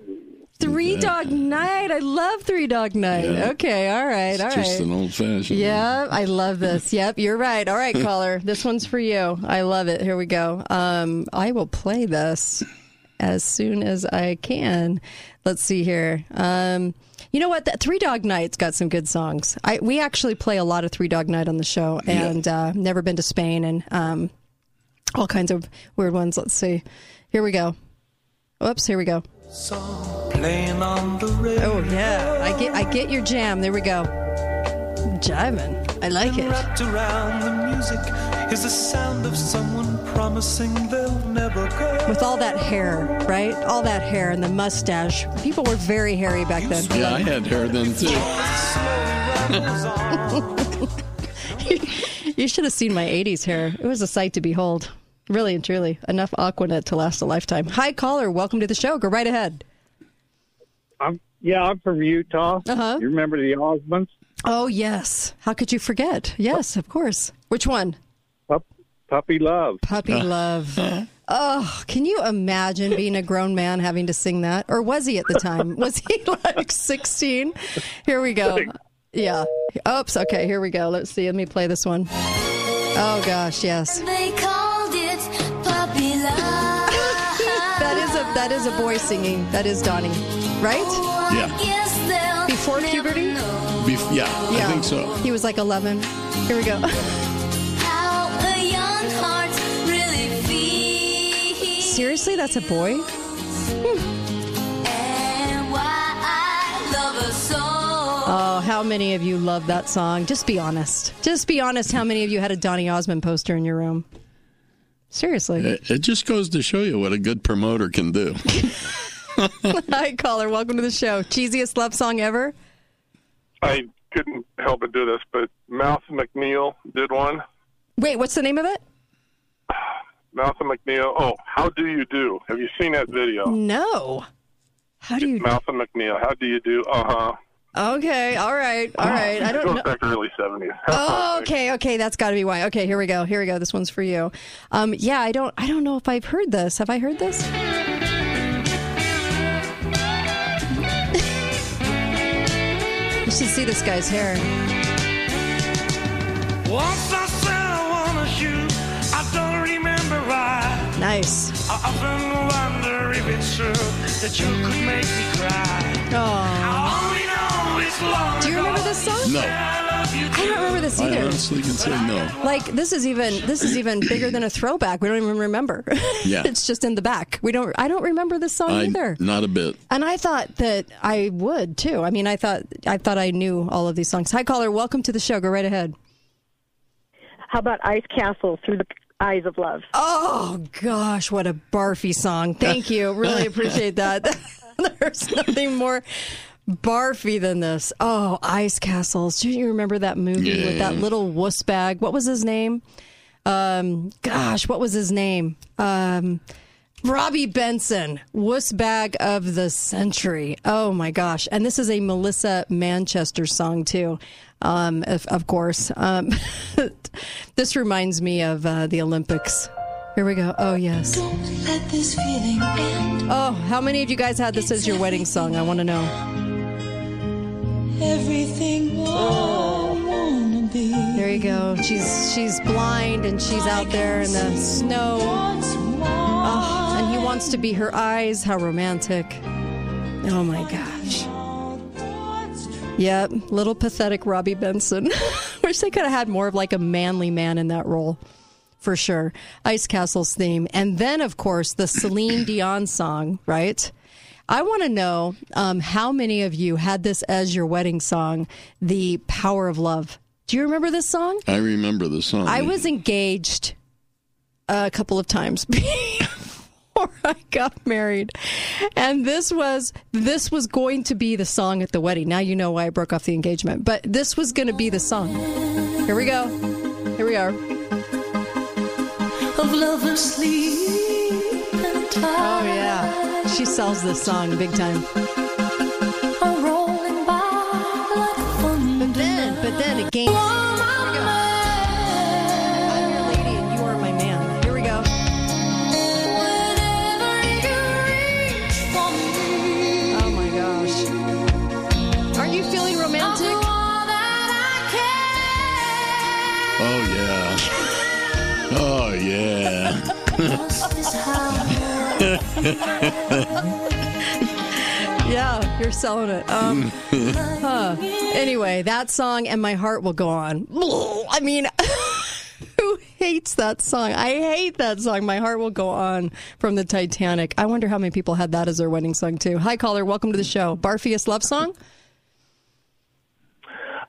Three Dog Night. I love Three Dog Night. Yeah. Okay. All right. All right. Just an old fashioned. Yeah, I love this. Yep, you're right. All right, caller, this one's for you. I love it. Here we go. Um, I will play this as soon as I can. Let's see here. Um, you know what? That Three Dog Night's got some good songs. I we actually play a lot of Three Dog Night on the show, and uh, never been to Spain, and um, all kinds of weird ones. Let's see. Here we go. Oops, here we go. Playing on the radio. Oh yeah, I get I get your jam. There we go. Jiving. I like it. Wrapped around the music is the sound of someone promising they'll never go. With all that hair, right? All that hair and the mustache. People were very hairy back then. Yeah, I had hair then too. you should have seen my 80s hair. It was a sight to behold. Really and truly. Enough Aquanet to last a lifetime. Hi, caller. Welcome to the show. Go right ahead. I'm yeah, I'm from Utah. Uh-huh. You remember the Osmonds? Oh, yes. How could you forget? Yes, of course. Which one? Pup, puppy love. Puppy love. Oh, can you imagine being a grown man having to sing that? Or was he at the time? Was he like 16? Here we go. Yeah. Oops. Okay, here we go. Let's see. Let me play this one. Oh, gosh, yes. That is a that is a boy singing. That is Donny, right? Yeah. Before puberty? Bef- yeah, I think so. He was like 11. Here we go. How a young heart really. Seriously, that's a boy? And why I love her so. Oh, how many of you love that song? Just be honest. Just be honest. How many of you had a Donny Osmond poster in your room? Seriously. It, it just goes to show you what a good promoter can do. Hi, caller. Welcome to the show. Cheesiest love song ever? I couldn't help but do this, but Mouth MacNeal did one. Wait, what's the name of it? Mouth MacNeal. Oh, how do you do? Have you seen that video? No. How do you? Mouth MacNeal. How do you do? Uh huh. Okay. All right. All right. I don't goes know. back to early seventies. Oh, okay, okay, that's got to be why. Okay, here we go. Here we go. This one's for you. Um, yeah, I don't, I don't know if I've heard this. Have I heard this? You should see this guy's hair. Once I said I wanna shoot, I don't remember why. Nice. I often wonder if it's true that you could make me cry. I Do you remember this song? No. I don't remember this I either. honestly can say no. Like this is even this is even bigger than a throwback. We don't even remember. Yeah. it's just in the back. We don't. I don't remember this song I, either. not a bit. And I thought that I would too. I mean, I thought I thought I knew all of these songs. Hi, caller. Welcome to the show. Go right ahead. How about Ice Castle through the eyes of love? Oh gosh, what a barfy song! Thank you. Really appreciate that. There's nothing more barfy than this. Oh, Ice Castles. Do you remember that movie with that little wuss bag? What was his name? Um, gosh, what was his name? Um, Robby Benson, wuss bag of the century. Oh my gosh! And this is a Melissa Manchester song too. Um, of, of course. Um, this reminds me of uh, the Olympics. Here we go. Oh yes. Let this feeling end. Oh, how many of you guys had this as your wedding song? I want to know. Everything I wanna be. There you go. She's she's blind and she's out there in the snow. Oh, and he wants to be her eyes. How romantic. Oh my gosh. Yep, little pathetic Robby Benson. Wish they could have had more of like a manly man in that role. For sure. Ice Castle's theme. And then, of course, the Celine Dion song, right? I want to know um, how many of you had this as your wedding song, "The Power of Love." Do you remember this song? I remember the song. I was engaged a couple of times before I got married, and this was this was going to be the song at the wedding. Now you know why I broke off the engagement, but this was going to be the song. Here we go. Here we are. Of lovers sleep and Oh yeah, she sells this song big time. are rolling by like. But then, but then again. Here we go. I'm your lady and you are my man. Here we go. Oh my gosh. Aren't you feeling romantic? Oh yeah. Oh yeah. Yeah, you're selling it. Um, huh. Anyway, that song and my heart will go on. I mean, who hates that song? I hate that song. My heart will go on from the Titanic. I wonder how many people had that as their wedding song too. Hi, caller. Welcome to the show. Barfiest love song.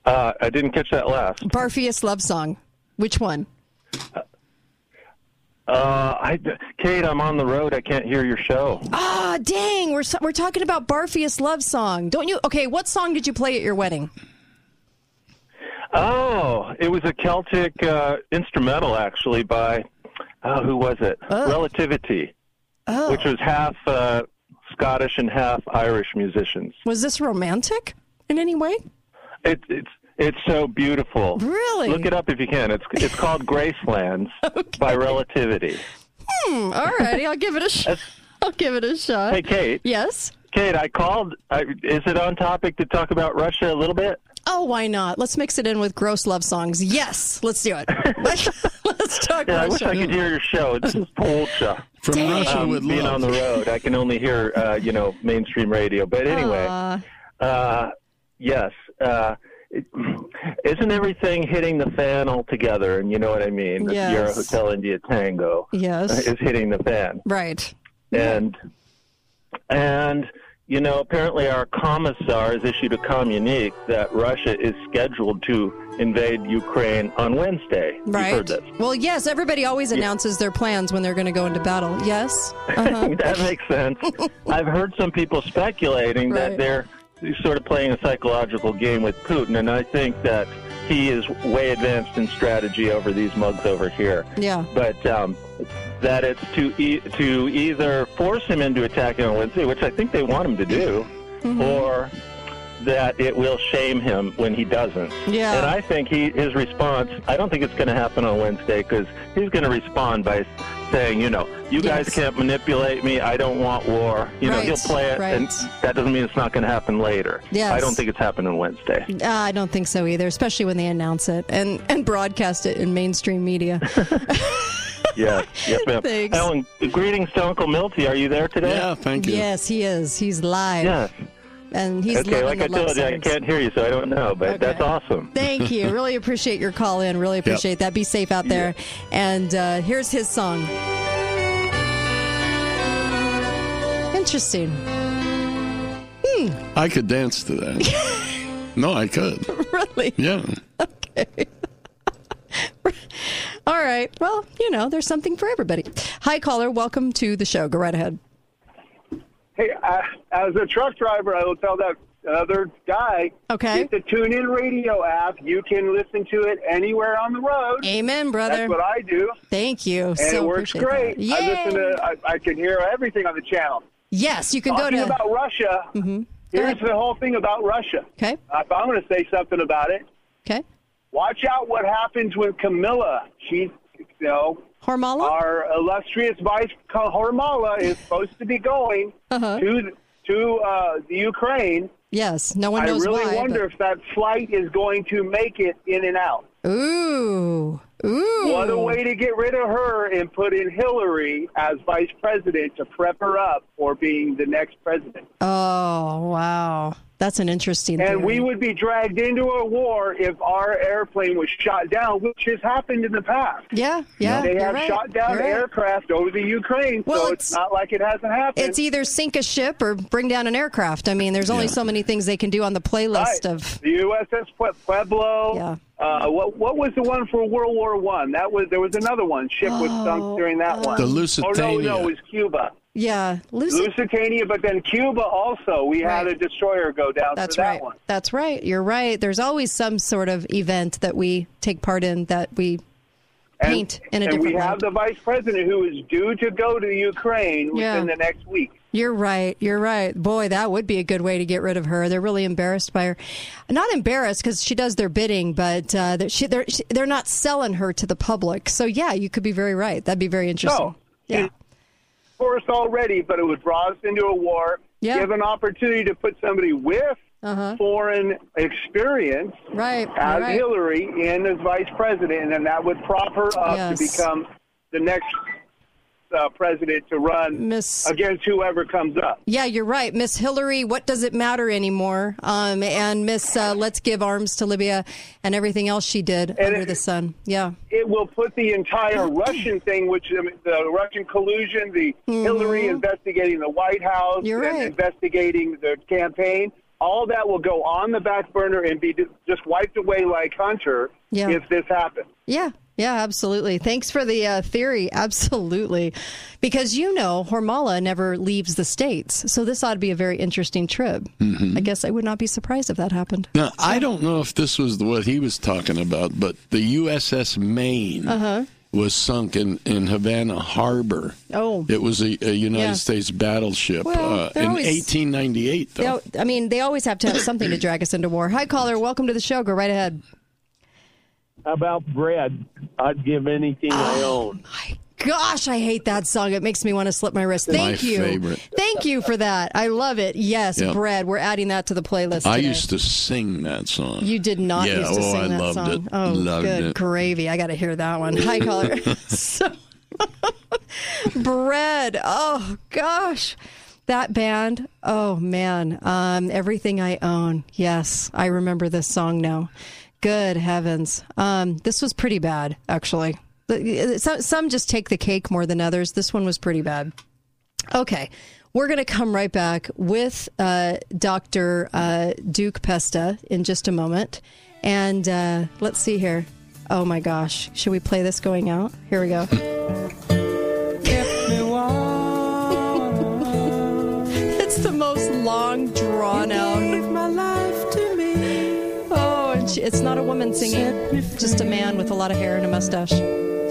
Uh, I didn't catch that last. Barfiest love song. Which one? Uh, I, Kate, I'm on the road. I can't hear your show. Ah, dang. We're we're talking about Barfiest love song. Don't you? Okay, what song did you play at your wedding? Oh, it was a Celtic uh, instrumental, actually, by uh, who was it? Relativity, Oh. which was half uh, Scottish and half Irish musicians. Was this romantic in any way? It, it's it's so beautiful. Really? Look it up if you can. It's it's called Gracelands by Relativity. Hmm. All righty. I'll give it a shot. I'll give it a shot. Hey, Kate. Yes. Kate, I called. I, is it on topic to talk about Russia a little bit? Oh, why not? Let's mix it in with gross love songs. Yes, let's do it. let's talk Yeah, I wish I could hear your show. This is Polsha. From Dang. Russia um, with being love. on the road, I can only hear uh, you know mainstream radio. But anyway, Aw. uh, yes, uh, it, isn't everything hitting the fan altogether? And you know what I mean. Yes. Sierra Hotel India Tango Yes. is hitting the fan, Right. and and you know apparently our commissar has issued a communique that Russia is scheduled to invade Ukraine on Wednesday. Right. heard this. Well, yes, everybody always announces their plans when they're going to go into battle. Yes. Uh-huh. that makes sense. I've heard some people speculating Right. that they're sort of playing a psychological game with Putin, and I think that he is way advanced in strategy over these mugs over here. yeah. But um, that it's to e- to either force him into attacking on Wednesday, which I think they want him to do, Mm-hmm. or that it will shame him when he doesn't. Yeah. And I think he his response. I don't think it's going to happen on Wednesday because he's going to respond by saying, you know, you guys can't manipulate me. I don't want war. You know, Right, he'll play it, and that doesn't mean it's not going to happen later. Yes. I don't think it's happening Wednesday. Uh, I don't think so either, especially when they announce it and, and broadcast it in mainstream media. yes, yes, ma'am. Thanks. Ellen, greetings to Uncle Milty. Are you there today? Yeah, thank you. yes, he is. He's live. Yes. And he's okay, like I the love told you, I can't hear you, so I don't know, but Okay. that's awesome. Thank you. Really appreciate your call in. Really appreciate that. Be safe out there. And uh, here's his song. Interesting. Hmm. I could dance to that. no, I could. Really? Yeah. Okay. All right. Well, you know, there's something for everybody. Hi, caller. Welcome to the show. Go right ahead. Hey, uh, as a truck driver, I will tell that other guy. Okay. Get the TuneIn Radio app. You can listen to it anywhere on the road. Amen, brother. That's what I do, Thank you. and so it works great. that. I listen to. I, I can hear everything on the channel. yes, you can Talking go to. about Russia. Mhm. Here's the whole thing about Russia. Okay. If I'm going to say something about it, Okay. watch out what happens when Camilla, she's, you know, Hormala? our illustrious vice Hormala is supposed to be going Uh-huh. to to uh, the Ukraine. Yes. No one knows I really why. wonder if that flight is going to make it in and out. Ooh. Ooh. What a way to get rid of her and put in Hillary as vice president to prep her up for being the next president. Oh, wow. That's an interesting. And theory. we would be dragged into a war if our airplane was shot down, which has happened in the past. Yeah, yeah. They have right. shot down right. aircraft over the Ukraine, Well, so it's, it's- not like it hasn't happened. It's either sink a ship or bring down an aircraft. I mean, there's only so many things they can do on the playlist Right. of. the USS Pueblo. Yeah. Uh, what what was the one for World War One? That was there was another one. Ship was sunk during that one. The Lusitania. Oh no, Lusitania. no, it was Cuba. Yeah, Lucy. Lusitania, but then Cuba also. We had a destroyer go down That's that right. one. That's right. You're right. There's always some sort of event that we take part in that we And, paint in a and different we have light. the vice president who is due to go to Ukraine Yeah. within the next week. You're right. You're right. Boy, that would be a good way to get rid of her. They're really embarrassed by her. Not embarrassed because she does their bidding, but uh, they're, she, they're they're not selling her to the public. So yeah, you could be very right. That'd be very interesting. No. Yeah. Forced already, but it would draw us into a war. Yeah. Give an opportunity to put somebody with uh-huh. foreign experience Right. as right. Hillary in as vice president, and that would prop her up Yes. to become the next uh, president to run Miss- against whoever comes up. Yeah, you're right, Miss Hillary. What does it matter anymore? Um, and Miss uh, Let's Give Arms to Libya and everything else she did under the sun. Yeah. It will put the entire Russian thing, which I mean, the Russian collusion, the Hillary investigating the White House, Mm-hmm. You're and right. investigating the campaign. All that will go on the back burner and be just wiped away like Hunter Yeah. if this happens. Yeah, yeah, absolutely. Thanks for the uh, theory. Absolutely. Because you know, Hormala never leaves the States. So this ought to be a very interesting trip. I guess I would not be surprised if that happened. Now, I don't know if this was what he was talking about, but the USS Maine Uh-huh. was sunk in, in Havana Harbor. Oh. It was a, a United Yeah. States battleship Well, uh, in always- 1898, though. I mean, they always have to have something to drag us into war. Hi, caller. Welcome to the show. Go right ahead. How about bread? I'd give anything I own. My Gosh, I hate that song. It makes me want to slip my wrist. My Thank you. favorite. Thank you for that. I love it. Yes, Yep. bread. We're adding that to the playlist. I today. used to sing that song. You did not Yeah, used to oh, sing I that loved song. it. Oh, Loved good it. gravy! I got to hear that one. Hi, caller. so, bread. Oh gosh, that band. Oh man, um, everything I own. Yes, I remember this song now. Good heavens, um, this was pretty bad actually. Some, some just take the cake more than others. This one was pretty bad. Okay. We're going to come right back with uh, Dr. Uh, Duke Pesta in just a moment. And uh, let's see here. Oh my gosh. Should we play this going out? Here we go. it's the most long, drawn out. And she, it's not a woman singing, just a man with a lot of hair and a mustache.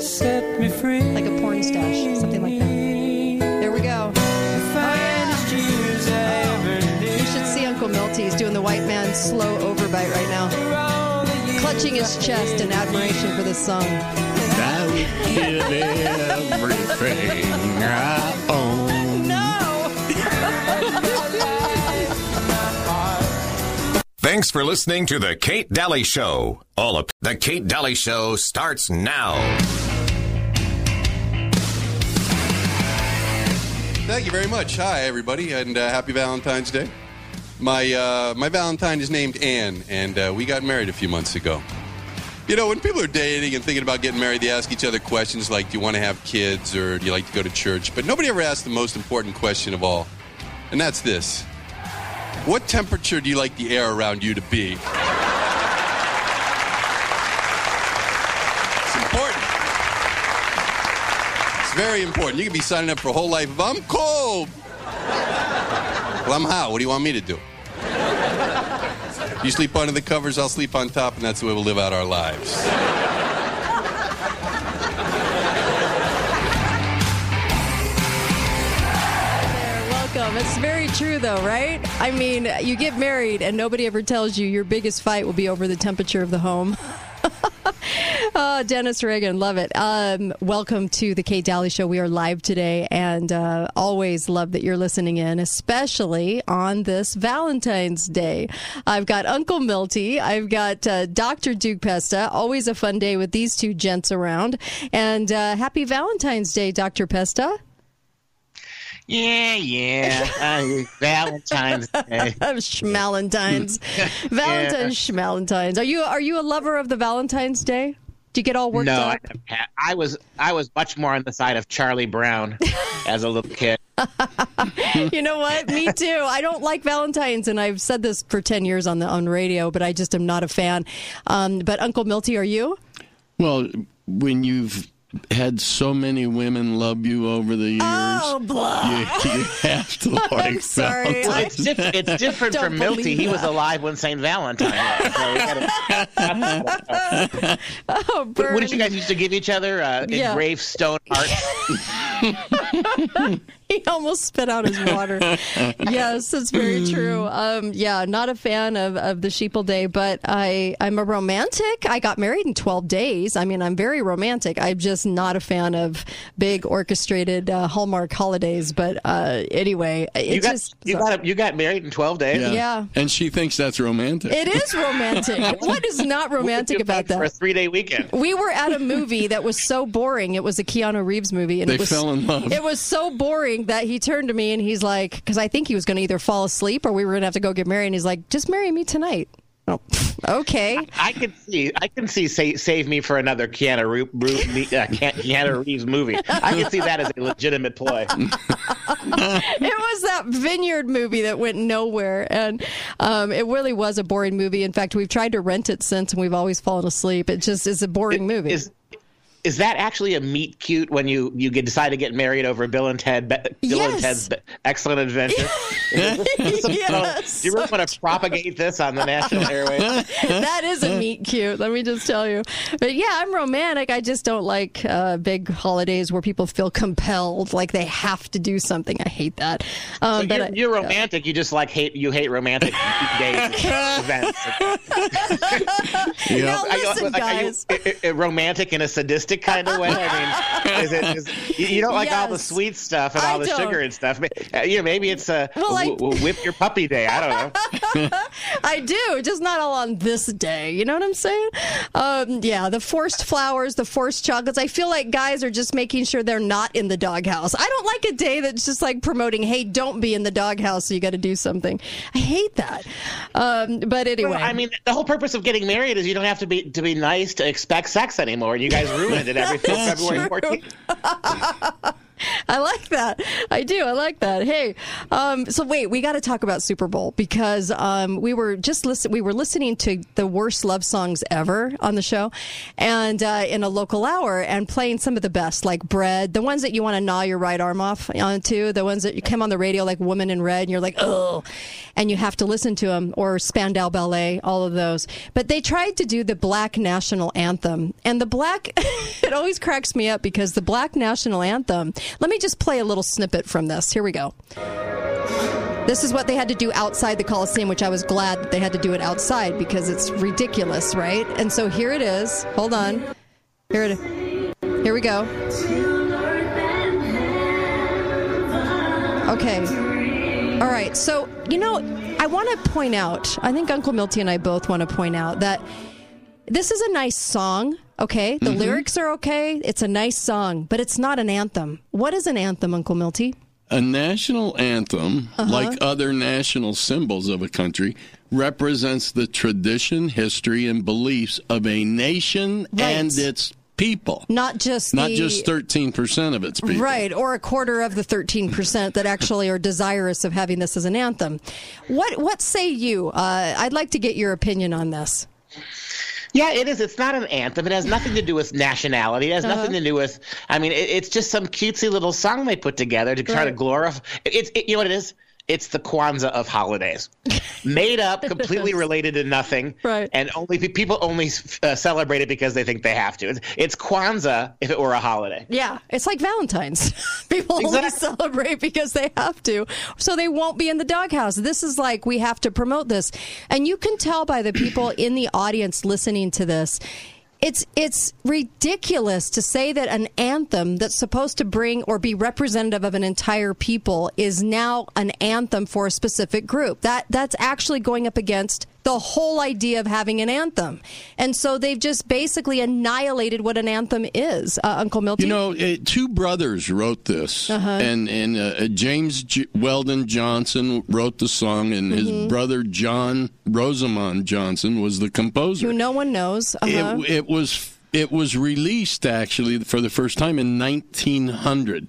Set me free. Like a porn stash, something like that. There we go. You should see Uncle Milty. He's doing the white man slow overbite right now. Clutching his chest in admiration for this song. I would give everything I own. Thanks for listening to the Kate Dalley Show. All of the Kate Dalley Show starts now. Thank you very much. Hi, everybody, and uh, happy Valentine's Day. My uh, my Valentine is named Anne, and uh, we got married a few months ago. You know, when people are dating and thinking about getting married, they ask each other questions like, "Do you want to have kids?" or "Do you like to go to church?" But nobody ever asks the most important question of all, and that's this: What temperature do you like the air around you to be? It's important. It's very important. You can be signing up for a whole life of I'm cold. Well, I'm hot. What do you want me to do? You sleep under the covers, I'll sleep on top, and that's the way we'll live out our lives. Welcome. It's very true, though, right? I mean, you get married, and nobody ever tells you your biggest fight will be over the temperature of the home. oh, Dennis Regan, love it. Um, welcome to the Kate Dalley Show. We are live today, and uh, always love that you're listening in, especially on this Valentine's Day. I've got Uncle Milty, I've got uh, Dr. Duke Pesta. Always a fun day with these two gents around. And uh, happy Valentine's Day, Dr. Pesta. Yeah, yeah. Uh, Valentine's Day. Schmalentine's. Valentine's Schmalentine's. Are you are you a lover of the Valentine's Day? Do you get all worked no, up? I, I was I was much more on the side of Charlie Brown as a little kid. you know what? Me too. I don't like Valentine's, and I've said this for ten years on the on radio, but I just am not a fan. Um, but Uncle Milty, are you? Well, when you've had so many women love you over the years, Oh, blah. you, you have to like I'm sorry. Well, it's, diff- it's different Don't from Milty. believe He was alive when St. Valentine was. So we gotta- Oh, What did you guys used to give each other? Uh, Yeah. Engraved stone hearts? he almost spit out his water. yes, that's very true. Um, yeah, not a fan of, of the Sheeple Day, but I, I'm a romantic. I got married in 12 days. I mean, I'm very romantic. I'm just not a fan of big orchestrated uh, Hallmark holidays. But uh, anyway, it You got, just. you, got, you got married in 12 days? Yeah. And she thinks that's romantic. It is romantic. what is not romantic about that? For a three day weekend. We were at a movie that was so boring. It was a Keanu Reeves movie, and They it was fell in love. It was so boring that he turned to me and he's like, because I think he was going to either fall asleep or we were going to have to go get married. And he's like, "Just marry me tonight." Oh, okay. I can see, I can see, say, save me for another Keanu, Ree- Ree- uh, Keanu Reeves movie. I can see that as a legitimate ploy. it was that Vineyard movie that went nowhere, and um, it really was a boring movie. In fact, we've tried to rent it since, and we've always fallen asleep. It just is a boring movie. Is is that actually a meet cute when you you get decide to get married over Bill and Ted Be- Bill and Ted's Be- Excellent Adventure? Yes. Do you really want to propagate this on the national airways? that is a meet cute. Let me just tell you. But yeah, I'm romantic. I just don't like uh, big holidays where people feel compelled, like they have to do something. I hate that. Um, So but you're, I- you're romantic. You just like hate you hate romantic days events. Now Are you- listen, like, are you guys. i- i- romantic in a sadistic kind of way? I mean, is it? Is, you don't like all the sweet stuff and I all the don't. sugar and stuff. Uh, You know, maybe it's a Well, I- w- whip your puppy day. I don't know. I do, just not all on this day. You know what I'm saying? Um, yeah, the forced flowers, the forced chocolates. I feel like guys are just making sure they're not in the doghouse. I don't like a day that's just like promoting, hey, don't be in the doghouse, so you got to do something. I hate that. Um, but anyway. Well, I mean, the whole purpose of getting married is you don't have to be to be nice to expect sex anymore. You guys ruined it every February true. 14th. I like that. I do. I like that. Hey, um, so wait, we got to talk about Super Bowl because um, we were just listen. We were listening to the worst love songs ever on the show, and uh, in a local hour, and playing some of the best, like "Bread," the ones that you want to gnaw your right arm off onto, the ones that you come on the radio, like "Woman in Red," and you're like, oh, and you have to listen to them, or Spandau Ballet, all of those. But they tried to do the Black National Anthem, and the Black. it always cracks me up because the Black National Anthem. Let me just play a little snippet from this. Here we go. This is what they had to do outside the Coliseum, which I was glad that they had to do it outside because it's ridiculous, right? And so here it is. Hold on. Here it Here we go. Okay. All right. So, you know, I want to point out, I think Uncle Milty and I both want to point out that this is a nice song, okay? The Mhm. lyrics are okay. It's a nice song, but it's not an anthem. What is an anthem, Uncle Milty? A national anthem, Uh-huh. like other national symbols of a country, represents the tradition, history, and beliefs of a nation and its people. Not just Not the, just 13% of its people. Right, or a quarter of the 13% that actually are desirous of having this as an anthem. What what say you? Uh, I'd like to get your opinion on this. Yeah, it is. It's not an anthem. It has nothing to do with nationality. It has Uh-huh. nothing to do with. I mean, it, it's just some cutesy little song they put together to try to glorify. It's it, you know what it is. It's the Kwanzaa of holidays, made up, completely related to nothing, right? And only people only uh, celebrate it because they think they have to. It's, it's Kwanzaa if it were a holiday. Yeah, it's like Valentine's. People only celebrate because they have to, so they won't be in the doghouse. This is like we have to promote this, and you can tell by the people in the audience listening to this. It's it's ridiculous to say that an anthem that's supposed to bring or be representative of an entire people is now an anthem for a specific group. That that's actually going up against the whole idea of having an anthem. And so they've just basically annihilated what an anthem is. Uh, Uncle Milton. You know, uh, two brothers wrote this, Uh-huh. and and uh, James J- Weldon Johnson wrote the song, and Mhm. his brother John Rosamond Johnson was the composer. who no one knows. Uh-huh. It, it was it was released actually for the first time in 1900,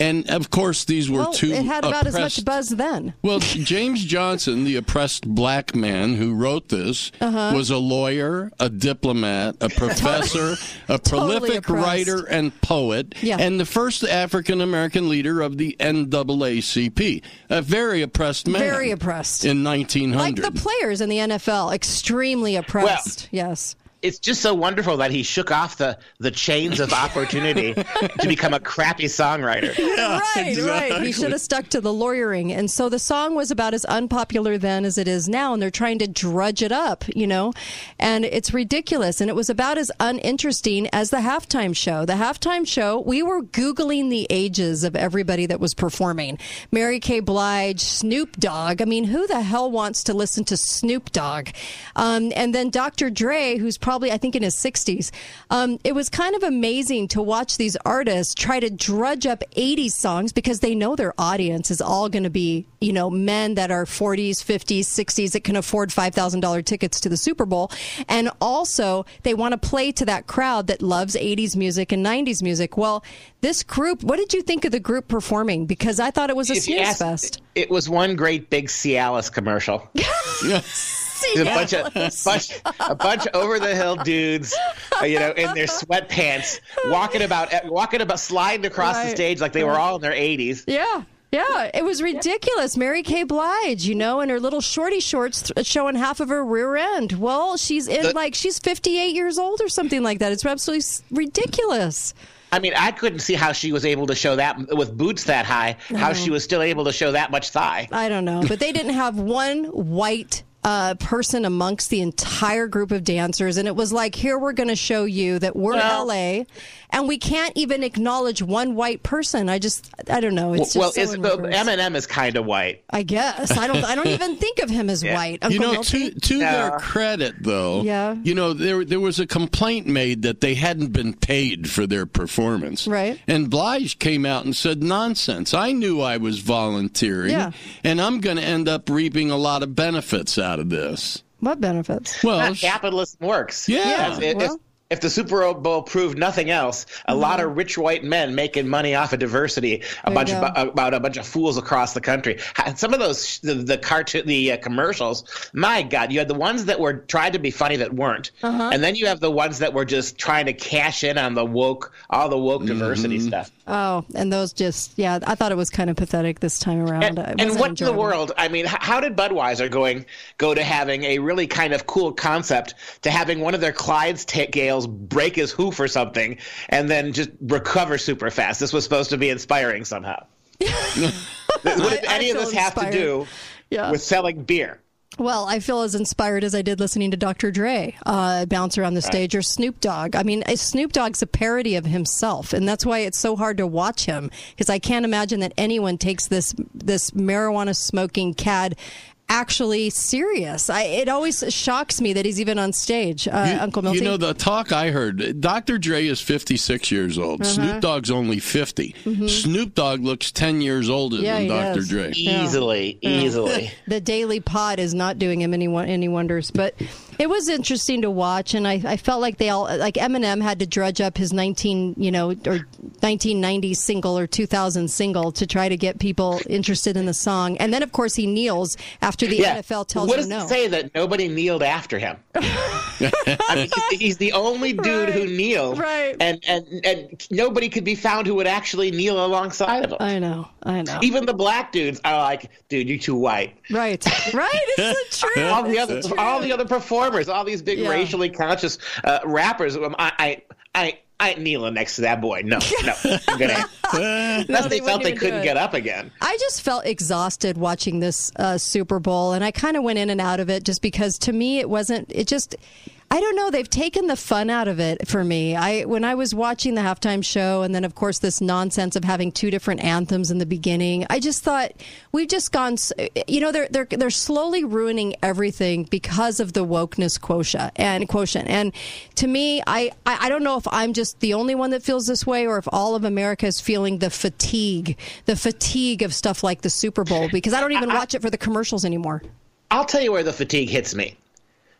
and of course these were well, two. it had about as much buzz then. Well, James Johnson, the oppressed black man who wrote this, Uh-huh. was a lawyer, a diplomat, a professor, a prolific oppressed. writer and poet, Yeah. and the first African American leader of the NAACP. A very oppressed man. Very oppressed. In 1900. Like the players in the NFL, extremely oppressed. yes. It's just so wonderful that he shook off the, the chains of opportunity to become a crappy songwriter. right, right. He should have stuck to the lawyering. And so the song was about as unpopular then as it is now, and they're trying to drudge it up, you know? And it's ridiculous. And it was about as uninteresting as the halftime show. The halftime show, we were Googling the ages of everybody that was performing Mary Kay Blige, Snoop Dogg. I mean, who the hell wants to listen to Snoop Dogg? Um, and then Dr. Dre, who's probably, I think, in his 60s. Um, it was kind of amazing to watch these artists try to drudge up 80s songs because they know their audience is all going to be, you know, men that are 40s, 50s, 60s that can afford $5,000 tickets to the Super Bowl. And also, they want to play to that crowd that loves 80s music and 90s music. Well, this group, what did you think of the group performing? Because I thought it was a snooze fest. It was one great big Cialis commercial. a bunch of bunch, a bunch over the hill dudes, uh, you know, in their sweatpants, walking about, uh, walking about, sliding across the stage like they were all in their eighties. Yeah. Yeah, it was ridiculous. Mary J. Blige, you know, in her little shorty shorts th- showing half of her rear end. Well, she's in The- like she's 58 years old or something like that. It's absolutely s- ridiculous. I mean, I couldn't see how she was able to show that with boots that high. How she was still able to show that much thigh. I don't know, but they didn't have one white uh, person amongst the entire group of dancers, and it was like, here we're going to show you that we're Well- LA, and we can't even acknowledge one white person. I just, I don't know. It's just well, so it's, uh, in the reverse. Eminem is kind of white. I guess I don't. I don't even think of him as Yeah. white. you know, Milty? to, to their credit, though, Yeah. you know, there there was a complaint made that they hadn't been paid for their performance. Right. And Blige came out and said, nonsense. I knew I was volunteering, Yeah. and I'm going to end up reaping a lot of benefits out of this. What benefits? Well, capitalism works. Yeah. If, if- well. If the Super Bowl proved nothing else, a lot of rich white men making money off of diversity, a There bunch of, about a bunch of fools across the country. Ha- Some of those the, the cartoon the uh, commercials, my God, you had the ones that were tried to be funny that weren't, Uh-huh. and then you have the ones that were just trying to cash in on the woke, all the woke diversity stuff. Oh, and those just yeah, I thought it was kind of pathetic this time around. And, and wasn't what in the world? I mean, how did Budweiser going go to having a really kind of cool concept to having one of their Break his hoof or something and then just recover super fast? This was supposed to be inspiring somehow. what did I- I any of this have to do Yeah. with selling beer? Well, I feel as inspired as I did listening to Dr. Dre uh, bounce around the stage or Snoop Dogg. I mean, Snoop Dogg's a parody of himself, and that's why it's so hard to watch him because I can't imagine that anyone takes this this marijuana smoking cad actually serious. I, it always shocks me that he's even on stage, uh, You- Uncle Milty. You know, the talk I heard, Dr. Dre is 56 years old. Uh-huh. Snoop Dogg's only 50. Mhm. Snoop Dogg looks 10 years older Yeah, than Dr. does. Dre. Easily, Yeah. easily. the daily pod is not doing him any any wonders, but it was interesting to watch, and I, I felt like they all like Eminem had to drudge up his 19 you know or 1990 single or 2000 single to try to get people interested in the song, and then of course he kneels after the Yeah. NFL tells what him does no. it say that nobody kneeled after him? I mean, he's, he's the only dude who kneeled, Right. And, and and nobody could be found who would actually kneel alongside of him. I know, I know. Even the black dudes are like, dude, you're too white. Right, right. It's the truth. all the other, all the other performers, all these big Yeah. racially conscious uh, rappers. um, I, I, I, I ain't kneeling next to that boy. No, no. I'm gonna, unless they they felt they couldn't get up again. I just felt exhausted watching this uh, Super Bowl, and I kind of went in and out of it just because to me it wasn't. It just. I don't know. They've taken the fun out of it for me. I when I was watching the halftime show, and then of course this nonsense of having two different anthems in the beginning. I just thought we've just gone. You know, they're they're they're slowly ruining everything because of the wokeness quotient and quotient. And to me, I I, I don't know if I'm just the only one that feels this way, or if all of America is feeling the fatigue, the fatigue of stuff like the Super Bowl. Because I don't even watch it for the commercials anymore. I'll tell you where the fatigue hits me.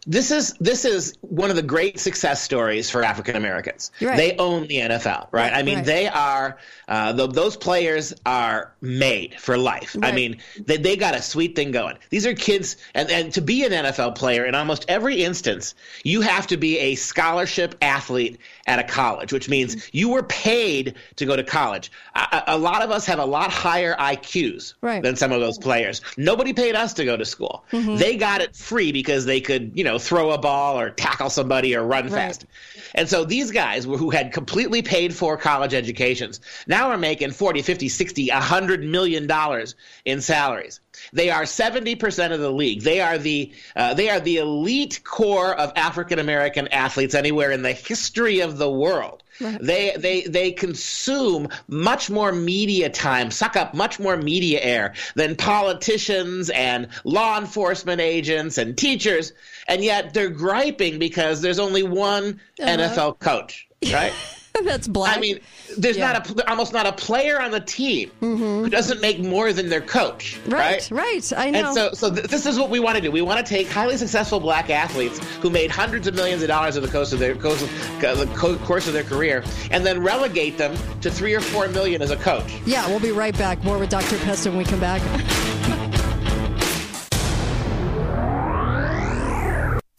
This is this is one of the great success stories for African Americans. Right. They own the NFL, right? I mean, Right. they are uh, th- those players are made for life. I mean, they, they got a sweet thing going. These are kids, and, and to be an NFL player in almost every instance, you have to be a scholarship athlete at a college, which means you were paid to go to college. A, a lot of us have a lot higher IQs Right. than some of those players. Nobody paid us to go to school. Mhm. They got it free because they could, you know, throw a ball or tackle somebody or run fast. And so these guys who had completely paid for college educations now are making 40, 50, 60, 100 million dollars in salaries. They are 70% of the league. They are the uh, they are the elite core of African American athletes anywhere in the history of the world. They they they consume much more media time, suck up much more media air than politicians and law enforcement agents and teachers, and yet they're griping because there's only one Uh-huh. NFL coach, right? That's black. I mean, there's Yeah. not a almost not a player on the team mm-hmm. who doesn't make more than their coach, Right, right. I know. and so, so th- this is what we want to do. We want to take highly successful black athletes who made hundreds of millions of dollars over the course of their course of, the co- course of their career, and then relegate them to three or four million as a coach. Yeah, we'll be right back. More with Dr. Pesta when we come back.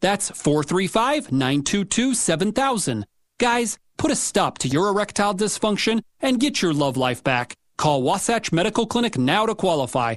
That's 435 922 7000. Guys, put a stop to your erectile dysfunction and get your love life back. Call Wasatch Medical Clinic now to qualify.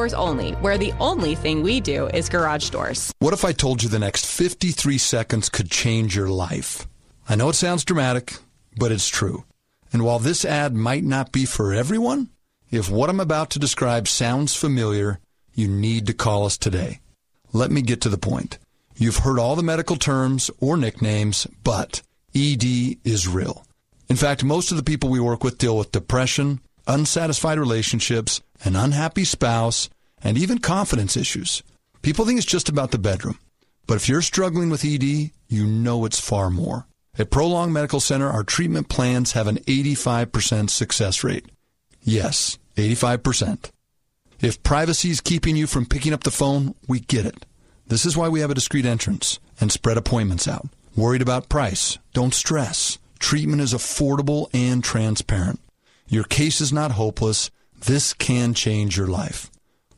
Doors Only, where the only thing we do is garage doors. What if I told you the next 53 seconds could change your life? I know it sounds dramatic, but it's true. And while this ad might not be for everyone, if what I'm about to describe sounds familiar, you need to call us today. Let me get to the point. You've heard all the medical terms or nicknames, but ED is real. In fact, most of the people we work with deal with depression, unsatisfied relationships, an unhappy spouse, and even confidence issues. People think it's just about the bedroom. But if you're struggling with ED, you know it's far more. At Prolong Medical Center, our treatment plans have an 85% success rate. Yes, 85%. If privacy is keeping you from picking up the phone, we get it. This is why we have a discreet entrance and spread appointments out. Worried about price? Don't stress. Treatment is affordable and transparent. Your case is not hopeless. This can change your life.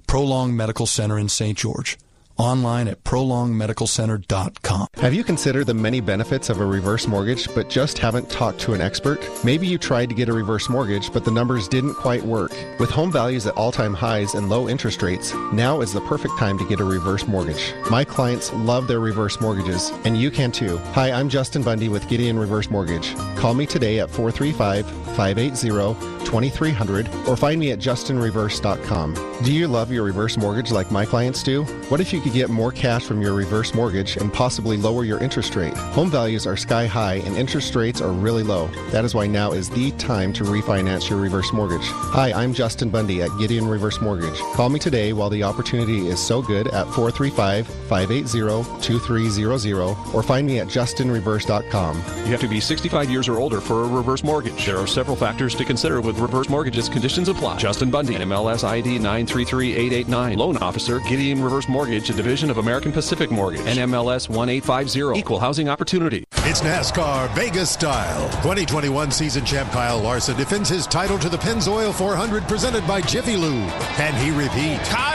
Prolong Medical Center in St. George. Online at prolongmedicalcenter.com. Have you considered the many benefits of a reverse mortgage but just haven't talked to an expert? Maybe you tried to get a reverse mortgage but the numbers didn't quite work. With home values at all time highs and low interest rates, now is the perfect time to get a reverse mortgage. My clients love their reverse mortgages, and you can too. Hi, I'm Justin Bundy with Gideon Reverse Mortgage. Call me today at 435 580 2300 or find me at justinreverse.com. Do you love your reverse mortgage like my clients do? What if you could get more cash from your reverse mortgage and possibly lower your interest rate? Home values are sky high and interest rates are really low. That is why now is the time to refinance your reverse mortgage. Hi, I'm Justin Bundy at Gideon Reverse Mortgage. Call me today while the opportunity is so good at 435 580 2300 or find me at justinreverse.com. You have to be 65 years or older for a reverse mortgage. There are several factors to consider with reverse mortgages. Conditions apply. Justin Bundy, MLS ID 933889. Loan officer, Gideon Reverse Mortgage, a division of American Pacific Mortgage. NMLS 1850. Equal housing opportunity. It's NASCAR Vegas style. 2021 season champ Kyle Larson defends his title to the Pennzoil 400 presented by Jiffy Lube. Can he repeat? Kyle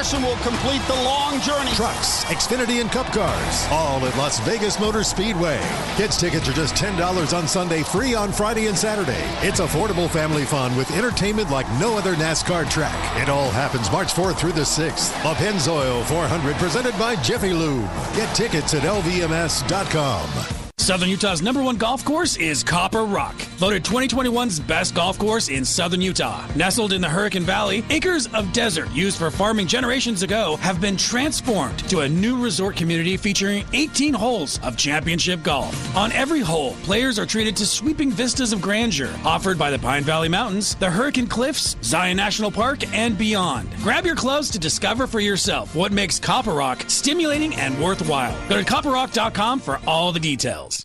Larson will complete the long journey. Trucks, Xfinity, and Cup cars, all at Las Vegas Motor Speedway. Kids tickets are just $10 on Sunday, free on Friday and Saturday. It's affordable family fun with entertainment like no other NASCAR track. It all happens March 4th through the 6th. The Pennzoil 400 presented by Jiffy Lube. Get tickets at lvms.com. Southern Utah's number one golf course is Copper Rock, voted 2021's best golf course in southern Utah. Nestled in the Hurricane Valley, acres of desert used for farming generations ago have been transformed to a new resort community featuring 18 holes of championship golf. On every hole, players are treated to sweeping vistas of grandeur offered by the Pine Valley Mountains, the Hurricane Cliffs, Zion National Park, and beyond. Grab your clubs to discover for yourself what makes Copper Rock stimulating and worthwhile. Go to copperrock.com for all the details.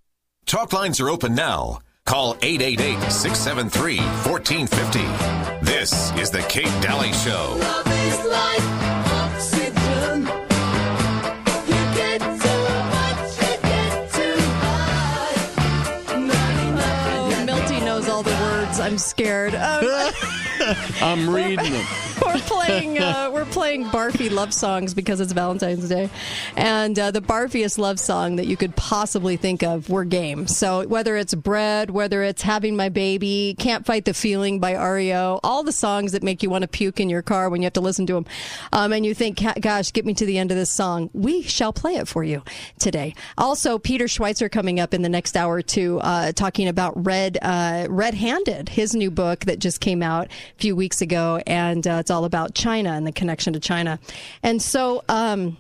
Talk lines are open now. Call 888 673 1450. This is The Kate Dalley Show. Love is like oxygen. You get too much, you get too high. Oh, Milty knows all the words. I'm scared. Um, I'm reading them. we're playing uh, we're playing barfy love songs because it's Valentine's Day, and uh, the barfiest love song that you could possibly think of, we're game. So whether it's bread, whether it's having my baby, can't fight the feeling by REO, all the songs that make you want to puke in your car when you have to listen to them, um, and you think, gosh, get me to the end of this song. We shall play it for you today. Also, Peter Schweizer coming up in the next hour or two, uh, talking about Red uh, Red Handed, his new book that just came out few weeks ago, and uh, it's all about China and the connection to China. And so, um,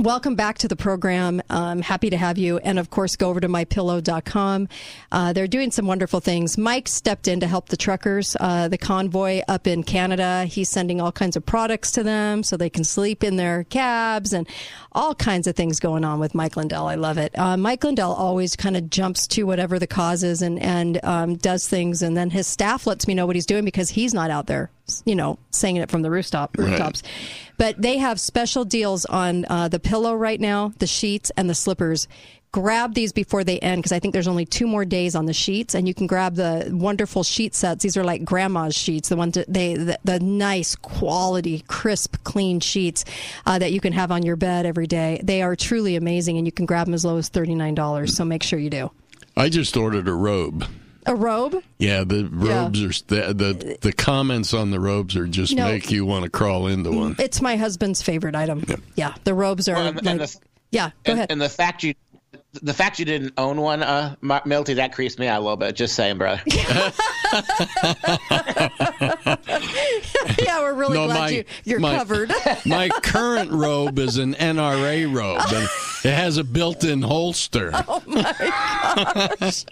Welcome back to the program. Um, happy to have you. And of course, go over to mypillow.com. Uh, they're doing some wonderful things. Mike stepped in to help the truckers, uh, the convoy up in Canada. He's sending all kinds of products to them so they can sleep in their cabs and all kinds of things going on with Mike Lindell. I love it. Uh, Mike Lindell always kind of jumps to whatever the cause is and, and um, does things. And then his staff lets me know what he's doing because he's not out there, you know, saying it from the rooftop, rooftops. But they have special deals on uh, the pillow right now, the sheets, and the slippers. Grab these before they end because I think there's only two more days on the sheets, and you can grab the wonderful sheet sets. These are like grandma's sheets, the ones that they the, the nice quality, crisp, clean sheets uh, that you can have on your bed every day. They are truly amazing, and you can grab them as low as thirty nine dollars. So make sure you do. I just ordered a robe. A robe? Yeah, the robes are the, the the comments on the robes are just No. make you want to crawl into one. It's my husband's favorite item. Yeah, the robes are Well, and- like, and the- yeah. Go and, ahead. and the fact you the fact you didn't own one, uh, Milty, that creeps me out a little bit. Just saying, brother. yeah, we're really No, glad my- you, you're my- covered. My current robe is an NRA robe, and it has a built-in holster. oh my gosh.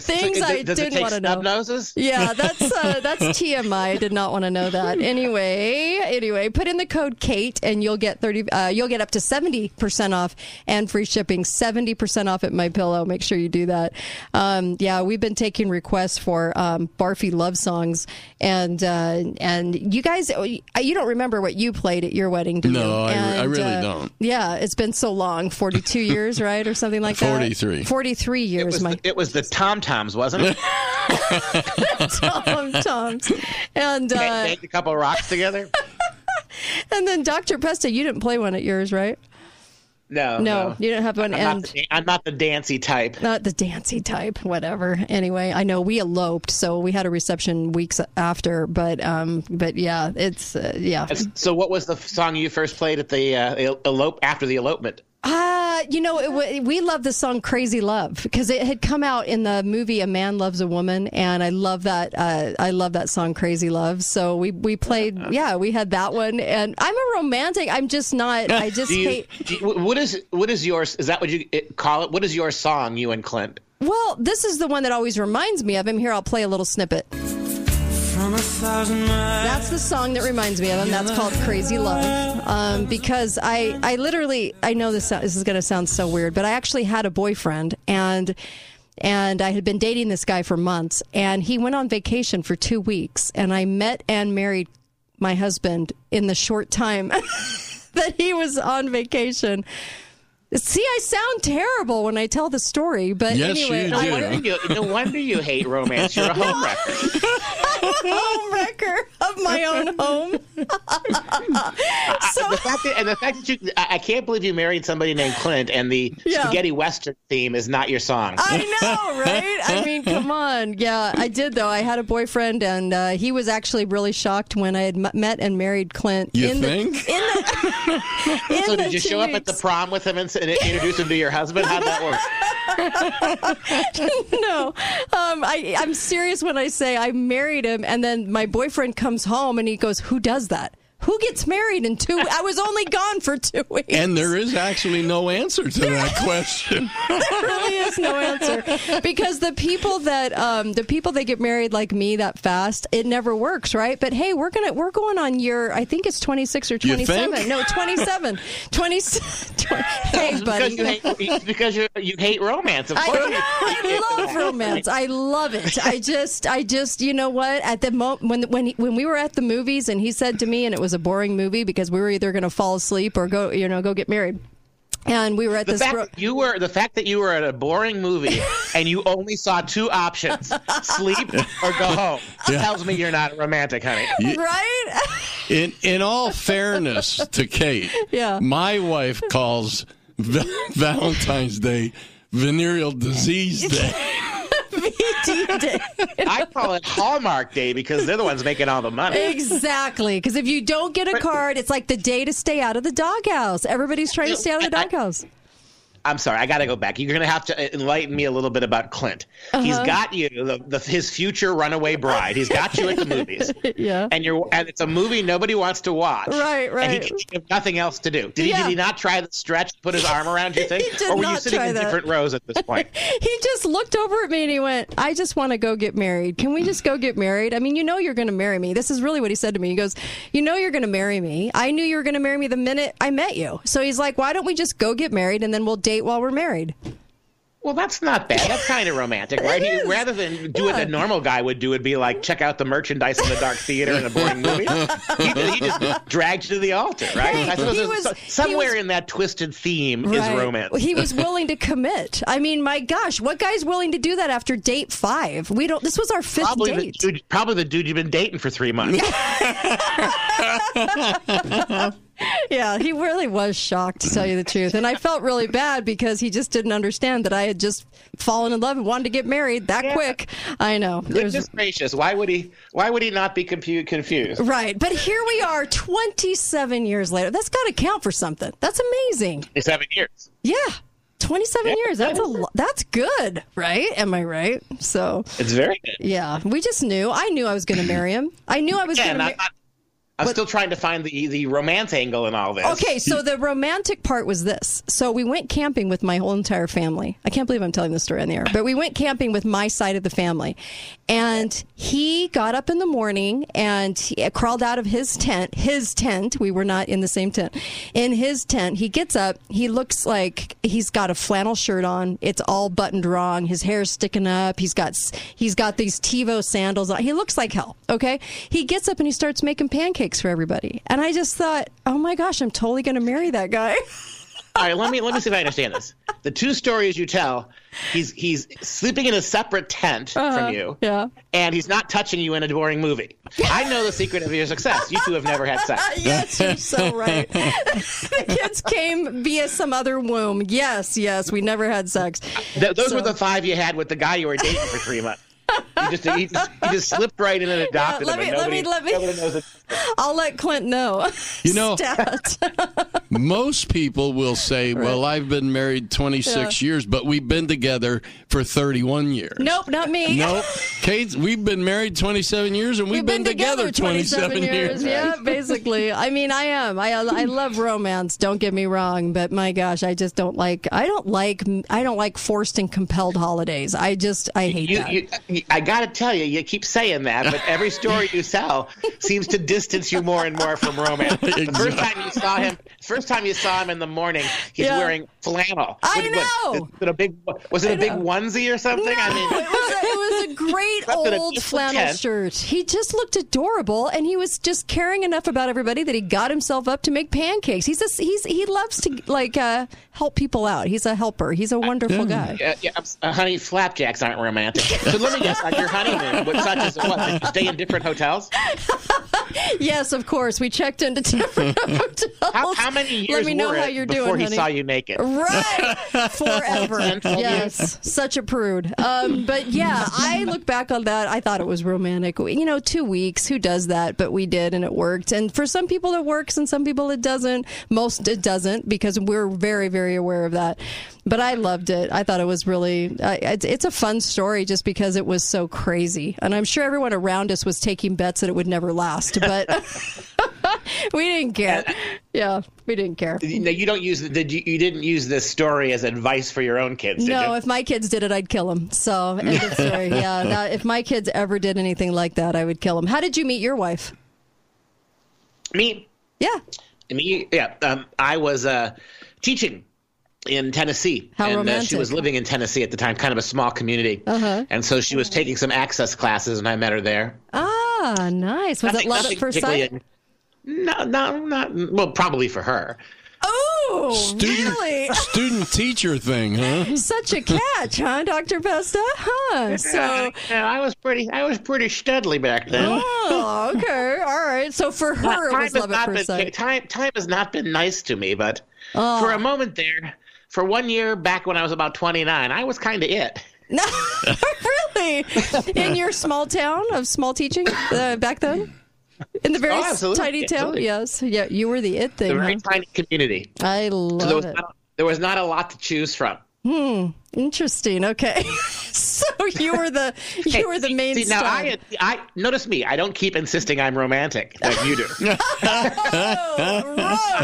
Things so, I does didn't want to know. noses? Yeah, that's uh, that's TMI. I did not want to know that. Anyway, anyway, put in the code Kate and you'll get thirty. Uh, you'll get up to seventy percent off and free shipping. Seventy percent off at My Pillow. Make sure you do that. Um, yeah, we've been taking requests for um, barfy love songs, and uh, and you guys, you don't remember what you played at your wedding, do you? No, I- I really uh, don't. Yeah, it's been so long. Forty-two years, right, or something like that. 43. Forty-three years. It was, my the, it was the Tom Toms, wasn't it? Tom Toms. And uh, a couple rocks together. and then Dr. Pesta, you didn't play one at yours, right? No, No, you didn't have one. I'm, and not the, I'm not the dancey type. not the dancey type, whatever. Anyway, I know we eloped, so we had a reception weeks after. But um, but yeah, it's uh, yeah. So, what was the song you first played at the uh, elope after the elopement? Uh, you know, w- we love the song "Crazy Love" because it had come out in the movie "A Man Loves a Woman," and I love that. Uh, I love that song "Crazy Love." So we we played. Yeah, we had that one, and I'm a romantic. I'm just not. I just you, hate. you- what is what is yours? Is that what you call it? What is your song, you and Clint? Well, this is the one that always reminds me of him. Here, I'll play a little snippet. That's the song that reminds me of him. That's called "Crazy Love," um, because I, I literally, I know this, this is going to sound so weird, but I actually had a boyfriend, and and I had been dating this guy for months, and he went on vacation for two weeks, and I met and married my husband in the short time that he was on vacation. See, I sound terrible when I tell the story, but Yes, anyway, you no, I- wonder you, no wonder you hate romance. You're a homewrecker. home wrecker of my own home. the fact that, and the fact that you, I, I can't believe you married somebody named Clint, and the Yeah. spaghetti western theme is not your song. I know, right? I mean, come on. Yeah, I did though. I had a boyfriend, and uh, he was actually really shocked when I had m- met and married Clint. You in think? The, in the, in so the did you two show up at the prom with him and, s- and introduce him to your husband? How'd that work? no, um, I, I'm serious when I say I married him, and then my boyfriend comes home and he goes, "Who does that? Who gets married in two? I was only gone for two weeks." And there is actually no answer to that question. there really is no answer because the people that um, the people that get married like me that fast, it never works, right? But hey, we're gonna we're going on year I think it's twenty six or twenty seven. No, 27. 20, 20 Hey, buddy. Because you hate, it's because you you hate romance. Of I course. know. I love romance. I love it. I just, I just, you know what? At the moment when when he, when we were at the movies, and he said to me, and it was a boring movie because we were either going to fall asleep or go, you know, go get married. And we were at The this. fact ro- you were the fact that you were at a boring movie and you only saw two options: sleep or go home. Yeah. Tells me you're not romantic, honey. right? In in all fairness to Kate, Yeah. my wife calls Va- Valentine's Day venereal disease day. VD day. I call it Hallmark Day because they're the ones making all the money. Exactly, because if you don't get a card, it's like the day to stay out of the doghouse. Everybody's trying to stay out of the doghouse. I'm sorry, I got to go back. You're going to have to enlighten me a little bit about Clint. He's Uh-huh. got you, the, the, his future runaway bride. He's got you at the movies. yeah. And you're and it's a movie nobody wants to watch. Right, right. And he can think nothing else to do. Did, he, Yeah. did he not try the stretch, put his arm around you, thing? He did or were you sitting in that. different rows at this point? He just looked over at me and he went, I just want to go get married. Can we just go get married? I mean, you know you're going to marry me. This is really what he said to me. He goes, You know you're going to marry me. I knew you were going to marry me the minute I met you. So he's like, Why don't we just go get married and then we'll date while we're married? Well, that's not bad. That's kind of romantic, right? He, rather than do what a normal guy would do, would be like check out the merchandise in the dark theater in a boring movie. He, he just dragged you to the altar, right? I suppose He there's was- so- he somewhere in that twisted theme is Right. romance. He was willing to commit. I mean, my gosh, what guy's willing to do that after date five? We don't. This was our fifth probably the date. dude, probably the dude you've been dating for three months. yeah, he really was shocked to tell you the truth, and I felt really bad because he just didn't understand that I had just fallen in love and wanted to get married that quick. I know. Goodness gracious, why would he? Why would he not be confused? Right, but here we are, 27 years later. That's got to count for something. That's amazing. Seven years. Yeah, 27 years. That's a lo- that's good, right? Am I right? So It's very good. yeah, we just knew. I knew I was going to marry him. I knew I was Yeah, going to. I'm, I'm still trying to find the the romance angle in all this. Okay, so the romantic part was this. So we went camping with my whole entire family. I can't believe I'm telling this story on the air, but we went camping with my side of the family. And he got up in the morning and he uh, crawled out of his tent, his tent. We were not in the same tent. In his tent, he gets up. He looks like he's got a flannel shirt on. It's all buttoned wrong. His hair's sticking up. He's got he's got these Teva sandals on. He looks like hell. Okay, he gets up and he starts making pancakes for everybody. And I just thought, oh my gosh, I'm totally going to marry that guy. All right, let me let me see if I understand this. the two stories you tell, he's he's sleeping in a separate tent Uh-huh. from you, Yeah. and he's not touching you in a boring movie. I know the secret of your success. You two have never had sex. yes, you're so right. the kids came via some other womb. Yes, yes, we never had sex. Th- those So- were the five you had with the guy you were dating for three months. You just, he just, he just slipped right in and adopted let him. me- and let me- nobody, let me- knows it. I'll let Clint know. You know- Most people will say, "Well, I've been married 26 years, but we've been together for 31 years." nope, not me. Nope. Kate, we've been married 27 years and we've, been, together 27 years. Yeah, basically. I mean, I am. I I love romance. Don't get me wrong, but my gosh, I just don't like. I don't like. I don't like forced and compelled holidays. I just I hate You, that. you, you, I got to tell you, you keep saying that, but every story you sell seems to distance you more and more from romance. The first time you saw him, first time you saw him in the morning, he's Yeah. wearing flannel. I What- what- know. Was it a big? Was it a big onesie or something? I mean, it was a, it was a great old flannel tent. shirt. He just looked adorable, and he was just caring enough about everybody that he got himself up to make pancakes. He's a, he's he loves to like uh, help people out. He's a helper. He's a wonderful guy. Uh, yeah, uh, honey, flapjacks aren't romantic. So let me guess, on your honeymoon, what such as what? Did you stay in different hotels? Yes, of course. We checked into different hotels. How, how many years Let me know were how you're before doing, he honey. saw you naked? Right, forever. Ten, twelve yes, such a prude. Um, but yeah, I look back on that. I thought it was romantic. You know, two weeks. Who does that? But we did, and it worked. And for some people, it works, and some people it doesn't. Most it doesn't because we're very, very aware of that. But I loved it. I thought it was really. Uh, it's, it's a fun story just because it was so crazy, and I'm sure everyone around us was taking bets that it would never last. But we didn't care. Yeah, we didn't care. No, you don't use. Did you? You didn't use this story as advice for your own kids, No, if my kids did it, I'd kill them. So, end of story. Yeah, that, if my kids ever did anything like that, I would kill them. How did you meet your wife? Me? Yeah. Me? Yeah. Um, I was uh, teaching in Tennessee, How and uh, she was living in Tennessee at the time, kind of a small community. Uh-huh. And so she was taking some access classes, and I met her there. Ah, nice. Was it love at first sight? No, no, not well. Probably for her. Oh, Student, really? student teacher thing, huh? Such a catch, huh, Doctor Pesta? Huh? So, Yeah, I was pretty. I was pretty studly back then. oh, okay, all right. So for her, it time was has love not at been first sight. time. Time has not been nice to me, but Oh. for a moment there, for one year back when I was about twenty nine, I was kind of it. No, really? In your small town of small teaching uh, back then? In the very Oh, tiny town? Absolutely. Yes. Yeah, you were the it thing. very huh? tiny community. I So there love was it. not, there was not a lot to choose from. Hmm. Interesting. Okay. so you were the you Hey, were the main see, now. I, I notice me. I don't keep insisting I'm romantic like you do. oh,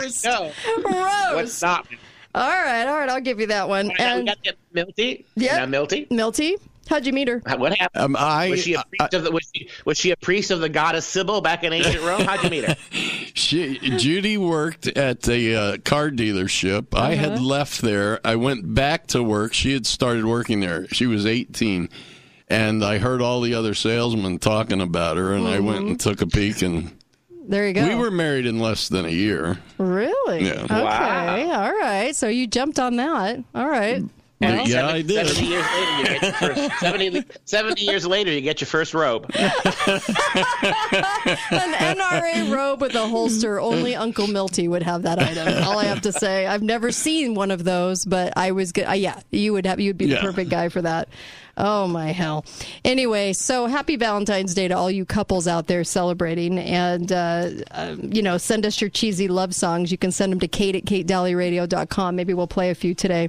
roast. no, Roast. what's not? All right. All right. I'll give you that one. Now we got the Milty. Yeah. Milty. Milty, how'd you meet her? What happened? Um, I, was she a priest of the was she, was she a priest of the goddess Sybil back in ancient Rome? How'd you meet her? She, Judy worked at the uh, car dealership. I had Uh-huh. left there. I went back to work. She had started working there. She was 18. And I heard all the other salesmen talking about her, and I went and took a peek, and There you go. we were married in less than a year. really Yeah. okay. Wow. All right. So you jumped on that. All right. Yeah, yeah, I did. 70 years later, you get your first, 70, 70 years later, you get your first robe. An NRA robe with a holster. Only Uncle Milty would have that item. All I have to say, I've never seen one of those, but I was good. Uh, yeah, you would have. You'd be the Yeah. perfect guy for that. Oh my hell. Anyway, so happy Valentine's Day to all you couples out there celebrating, and uh, um, you know, send us your cheesy love songs. You can send them to Kate at katedalleyradio.com. Maybe we'll play a few today.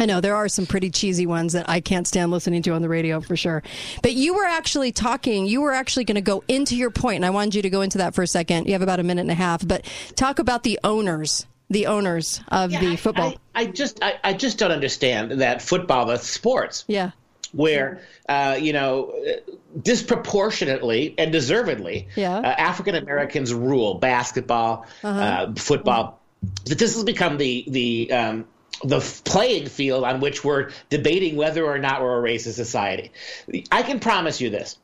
I know there are some pretty cheesy ones that I can't stand listening to on the radio for sure. But you were actually talking, you were actually going to go into your point, and I wanted you to go into that for a second. You have about a minute and a half, but talk about the owners, the owners of the football. I just I, I just don't understand that football, the sports, yeah. where uh, you know disproportionately and deservedly Yeah. uh, African Americans rule basketball, Uh-huh. uh, football. That this has become the the um, the playing field on which we're debating whether or not we're a racist society. I can promise you this: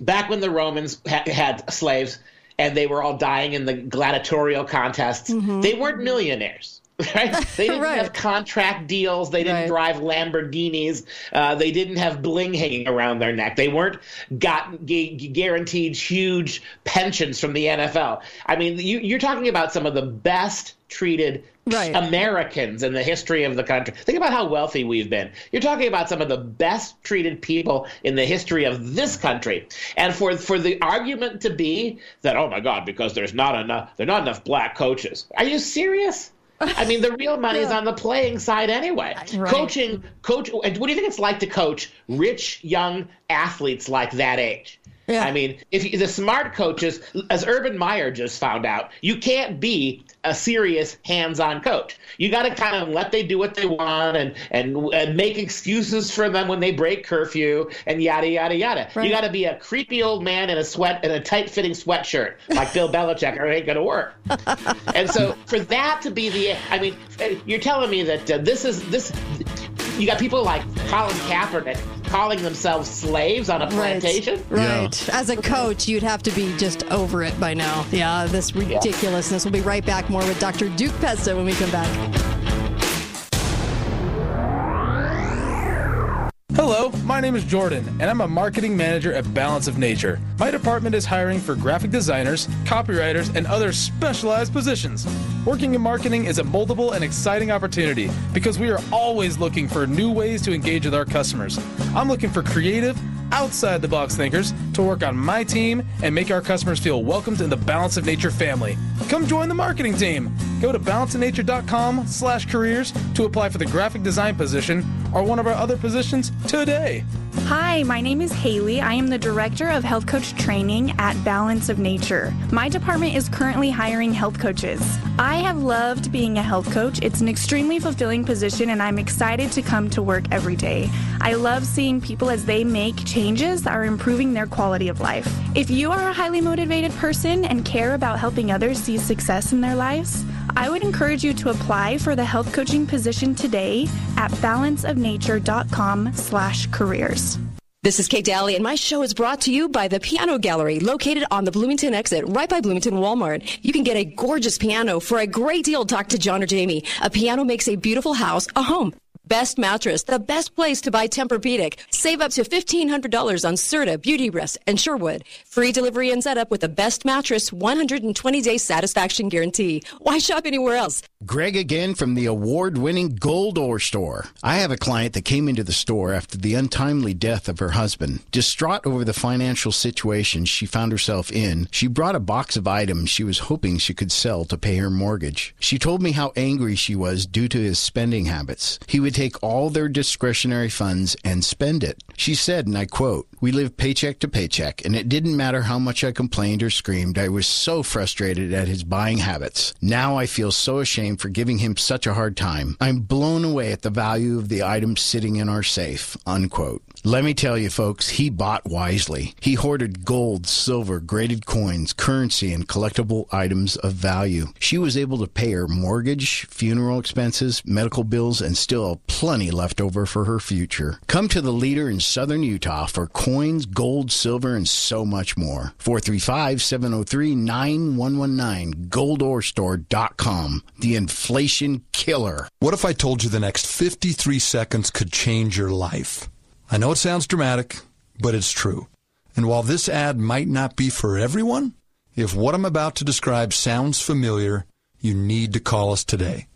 back when the Romans ha- had slaves and they were all dying in the gladiatorial contests, Mm-hmm. they weren't millionaires. Right? They didn't have contract deals. They didn't drive Lamborghinis. Uh, they didn't have bling hanging around their neck. They weren't got gu- guaranteed huge pensions from the NFL. I mean, you, you're talking about some of the best treated Americans in the history of the country. Think about how wealthy we've been. You're talking about some of the best treated people in the history of this country. And for for the argument to be that oh my god because there's not enough there're not enough black coaches. Are you serious? I mean, the real money is on the playing side anyway. Right. Coaching, coach. and What do you think it's like to coach rich young athletes like that age? I mean, if you, the smart coaches, as Urban Meyer just found out, you can't be a serious hands-on coach. You got to kind of let they do what they want and, and and make excuses for them when they break curfew and yada yada yada. Right. You got to be a creepy old man in a sweat in a tight-fitting sweatshirt like Bill Belichick, or it ain't gonna work. and so for that to be the, I mean, you're telling me that uh, this is this. You got people like Colin Kaepernick calling themselves slaves on a plantation. Right. Right. As a coach, you'd have to be just over it by now. Yeah, this ridiculousness. We'll be right back more with Dr. Duke Pesta when we come back. Hello, my name is Jordan, and I'm a marketing manager at Balance of Nature. My department is hiring for graphic designers, copywriters, and other specialized positions. Working in marketing is a moldable and exciting opportunity because we are always looking for new ways to engage with our customers. I'm looking for creative, outside the box thinkers to work on my team and make our customers feel welcomed in the Balance of Nature family. Come join the marketing team. Go to balanceofnature.com slash careers to apply for the graphic design position or one of our other positions today. Hi, my name is Haley. I am the Director of Health Coach Training at Balance of Nature. My department is currently hiring health coaches. I have loved being a health coach. It's an extremely fulfilling position, and I'm excited to come to work every day. I love seeing people as they make changes that are improving their quality of life. If you are a highly motivated person and care about helping others see success in their lives, I would encourage you to apply for the health coaching position today at balanceofnature.com slash careers. This is Kate Dalley, and my show is brought to you by the Piano Gallery, located on the Bloomington exit, right by Bloomington Walmart. You can get a gorgeous piano for a great deal. Talk to John or Jamie. A piano makes a beautiful house a home. Best mattress, the best place to buy Tempur-Pedic. Save up to $1,500 on Serta, Beauty Rest, and Sherwood. Free delivery and setup with the best mattress, 120-day satisfaction guarantee. Why shop anywhere else? Greg again from the award winning Gold Ore Store. I have a client that came into the store after the untimely death of her husband. Distraught over the financial situation she found herself in, she brought a box of items she was hoping she could sell to pay her mortgage. She told me how angry she was due to his spending habits. He would take all their discretionary funds and spend it. She said, and I quote, We live paycheck to paycheck, and it didn't matter how much I complained or screamed. I was so frustrated at his buying habits. Now I feel so ashamed for giving him such a hard time. I'm blown away at the value of the items sitting in our safe. Unquote. Let me tell you, folks, he bought wisely. He hoarded gold, silver, graded coins, currency, and collectible items of value. She was able to pay her mortgage, funeral expenses, medical bills, and still plenty left over for her future. Come to the leader in southern Utah for coins, gold, silver, and so much more. 435 703 9119, goldorestore.com. The inflation killer. What if I told you the next 53 seconds could change your life? I know it sounds dramatic, but it's true. And while this ad might not be for everyone, if what I'm about to describe sounds familiar, you need to call us today.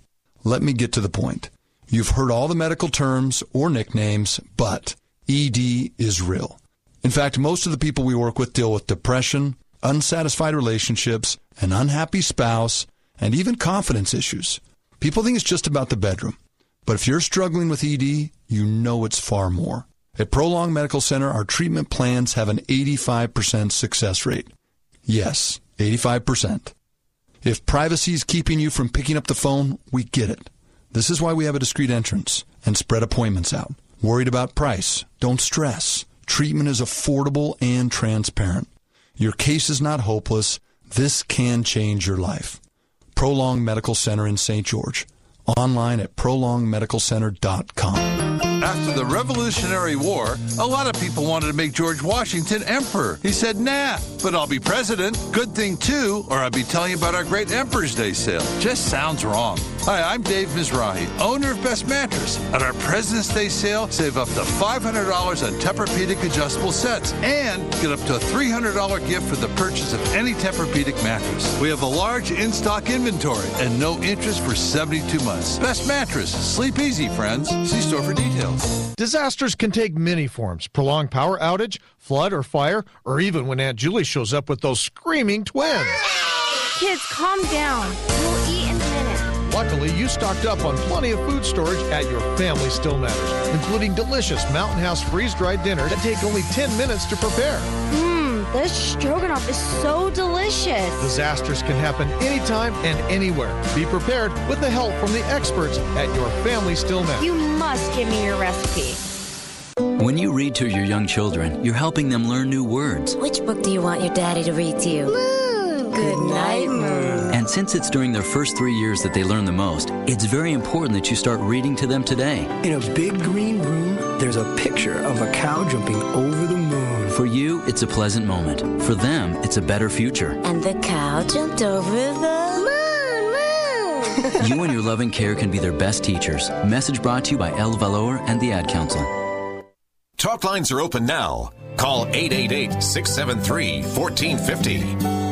Let me get to the point. You've heard all the medical terms or nicknames, but ED is real. In fact, most of the people we work with deal with depression, unsatisfied relationships, an unhappy spouse, and even confidence issues. People think it's just about the bedroom. But if you're struggling with ED, you know it's far more. At Prolong Medical Center, our treatment plans have an 85% success rate. Yes, 85%. If privacy is keeping you from picking up the phone, we get it. This is why we have a discreet entrance and spread appointments out. Worried about price? Don't stress. Treatment is affordable and transparent. Your case is not hopeless. This can change your life. Prolong Medical Center in St. George. Online at prolongmedicalcenter.com. After the Revolutionary War, a lot of people wanted to make George Washington emperor. He said, nah, but I'll be president. Good thing, too, or I'll be telling you about our great Emperor's Day sale. Just sounds wrong. Hi, I'm Dave Mizrahi, owner of Best Mattress. At our President's Day sale, save up to $500 on Tempur-Pedic adjustable sets and get up to a $300 gift for the purchase of any Tempur-Pedic mattress. We have a large in-stock inventory and no interest for 72 months. Best Mattress. Sleep easy, friends. See store for details. Disasters can take many forms prolonged power outage, flood or fire, or even when Aunt Julie shows up with those screaming twins. Kids, calm down. We'll eat in a minute. Luckily, you stocked up on plenty of food storage at your Family Still Matters, including delicious Mountain House freeze dried dinners that take only 10 minutes to prepare. Mmm, this stroganoff is so delicious. Disasters can happen anytime and anywhere. Be prepared with the help from the experts at your Family Still Matters. You must give me your recipe. When you read to your young children, you're helping them learn new words. Which book do you want your daddy to read to you? Moon. Good night, Moon. And since it's during their first three years that they learn the most, it's very important that you start reading to them today. In a big green room, there's a picture of a cow jumping over the moon. For you, it's a pleasant moment. For them, it's a better future. And the cow jumped over the moon, moon. You and your loving care can be their best teachers. Message brought to you by El Valor and the Ad Council. Talk lines are open now. Call 888 673 1450.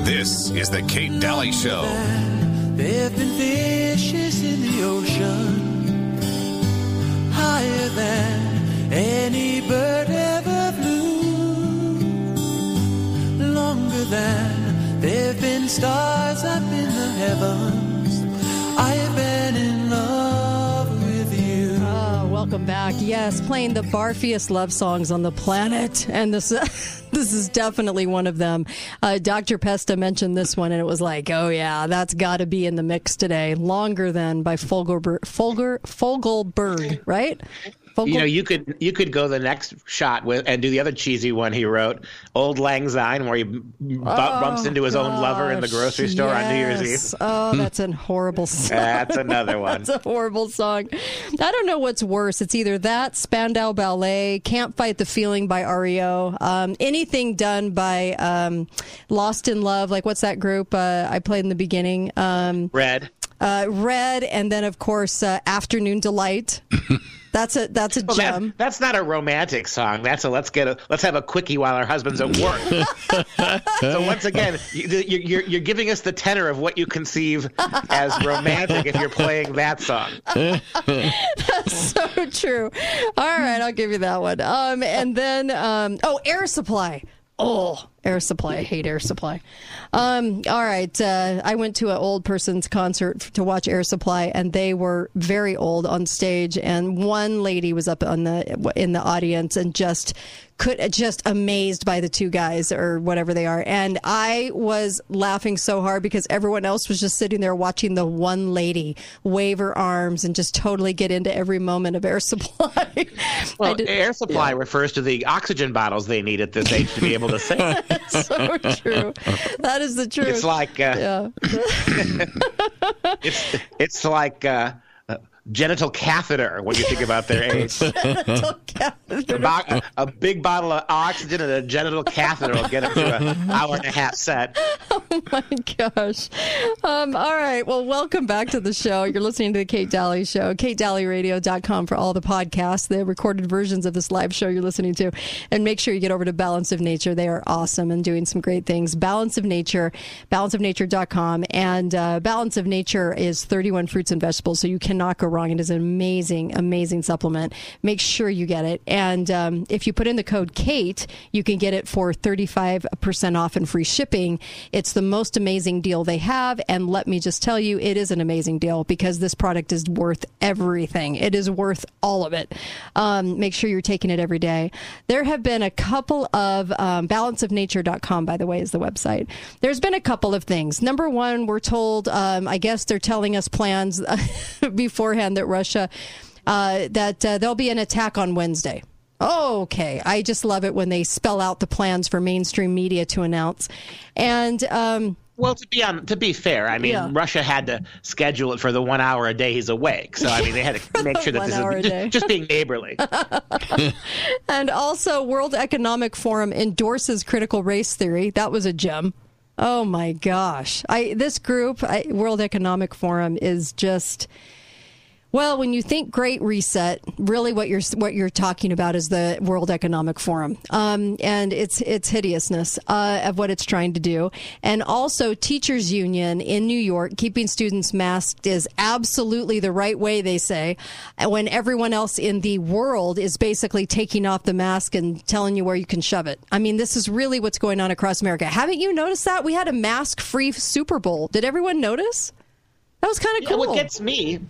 This is The Kate Dalley Show. There have been fishes in the ocean higher than any bird ever flew, longer than there have been stars up in the heavens. Welcome back. Yes, playing the barfiest love songs on the planet, and this this is definitely one of them. Uh, Dr. Pesta mentioned this one, and it was like, oh yeah, that's got to be in the mix today. Longer than by Folger Folger Fogelberg, right? You know, you could you could go the next shot with and do the other cheesy one he wrote, "Old Lang Syne," where he b- bumps into his own lover in the grocery store on New Year's Eve. Oh, that's a horrible song. That's another one. that's a horrible song. I don't know what's worse. It's either that, Spandau Ballet, Can't Fight the Feeling by REO, um, anything done by um, Lost in Love, like what's that group uh, I played in the beginning? Um, Red. Uh, Red, and then of course uh, Afternoon Delight. That's a that's a Well, that- gem. that's not a romantic song. That's a let's get a let's have a quickie while our husbands at work. so once again, you, you're you're giving us the tenor of what you conceive as romantic if you're playing that song. That's so true. All right, I'll give you that one. Um, and then um, oh, Air Supply. Oh, Air Supply. I hate Air Supply. Um, all right, uh, I went to an old person's concert to watch Air Supply, and they were very old on stage. And one lady was up on the in the audience and just could just amazed by the two guys or whatever they are. And I was laughing so hard because everyone else was just sitting there watching the one lady wave her arms and just totally get into every moment of Air Supply. Well, air supply refers to the oxygen bottles they need at this age to be able to sing. so true. That is the truth. It's like uh, it's it's like uh, genital catheter when you think about their age. Genital catheter. A, bo- a big bottle of oxygen and a genital catheter will get them to an hour and a half set. Oh my gosh. Um, all right. Well, welcome back to the show. You're listening to the Kate Dalley Show, katedalleyradio.com for all the podcasts, the recorded versions of this live show you're listening to. And make sure you get over to Balance of Nature. They are awesome and doing some great things. Balance of Nature, balanceofnature.com. And uh, Balance of Nature is 31 fruits and vegetables, so you cannot go wrong. It is an amazing, amazing supplement. Make sure you get it. And um, if you put in the code KATE, you can get it for 35% off and free shipping. It's the most amazing deal they have. And let me just tell you, it is an amazing deal because this product is worth everything. It is worth all of it. Um, make sure you're taking it every day. There have been a couple of um, balanceofnature.com, by the way, is the website. There's been a couple of things. Number one, we're told, um, I guess they're telling us plans beforehand that Russia, uh, that uh, there'll be an attack on Wednesday. Okay. I just love it when they spell out the plans for mainstream media to announce. And um, Well, to be on, to be fair, I mean, Yeah. Russia had to schedule it for the one hour a day he's awake. So I mean, they had to make sure that this is just, just being neighborly. And also, World Economic Forum endorses critical race theory. That was a gem. Oh my gosh! I this group, I, World Economic Forum, is just. Well, when you think Great Reset, really what you're what you're talking about is the World Economic Forum, um, and its its hideousness uh, of what it's trying to do, and also teachers union in New York keeping students masked is absolutely the right way. They say, when everyone else in the world is basically taking off the mask and telling you where you can shove it. I mean, this is really what's going on across America. Haven't you noticed that we had a mask-free Super Bowl? Did everyone notice? That was kind of Yeah, cool. what gets me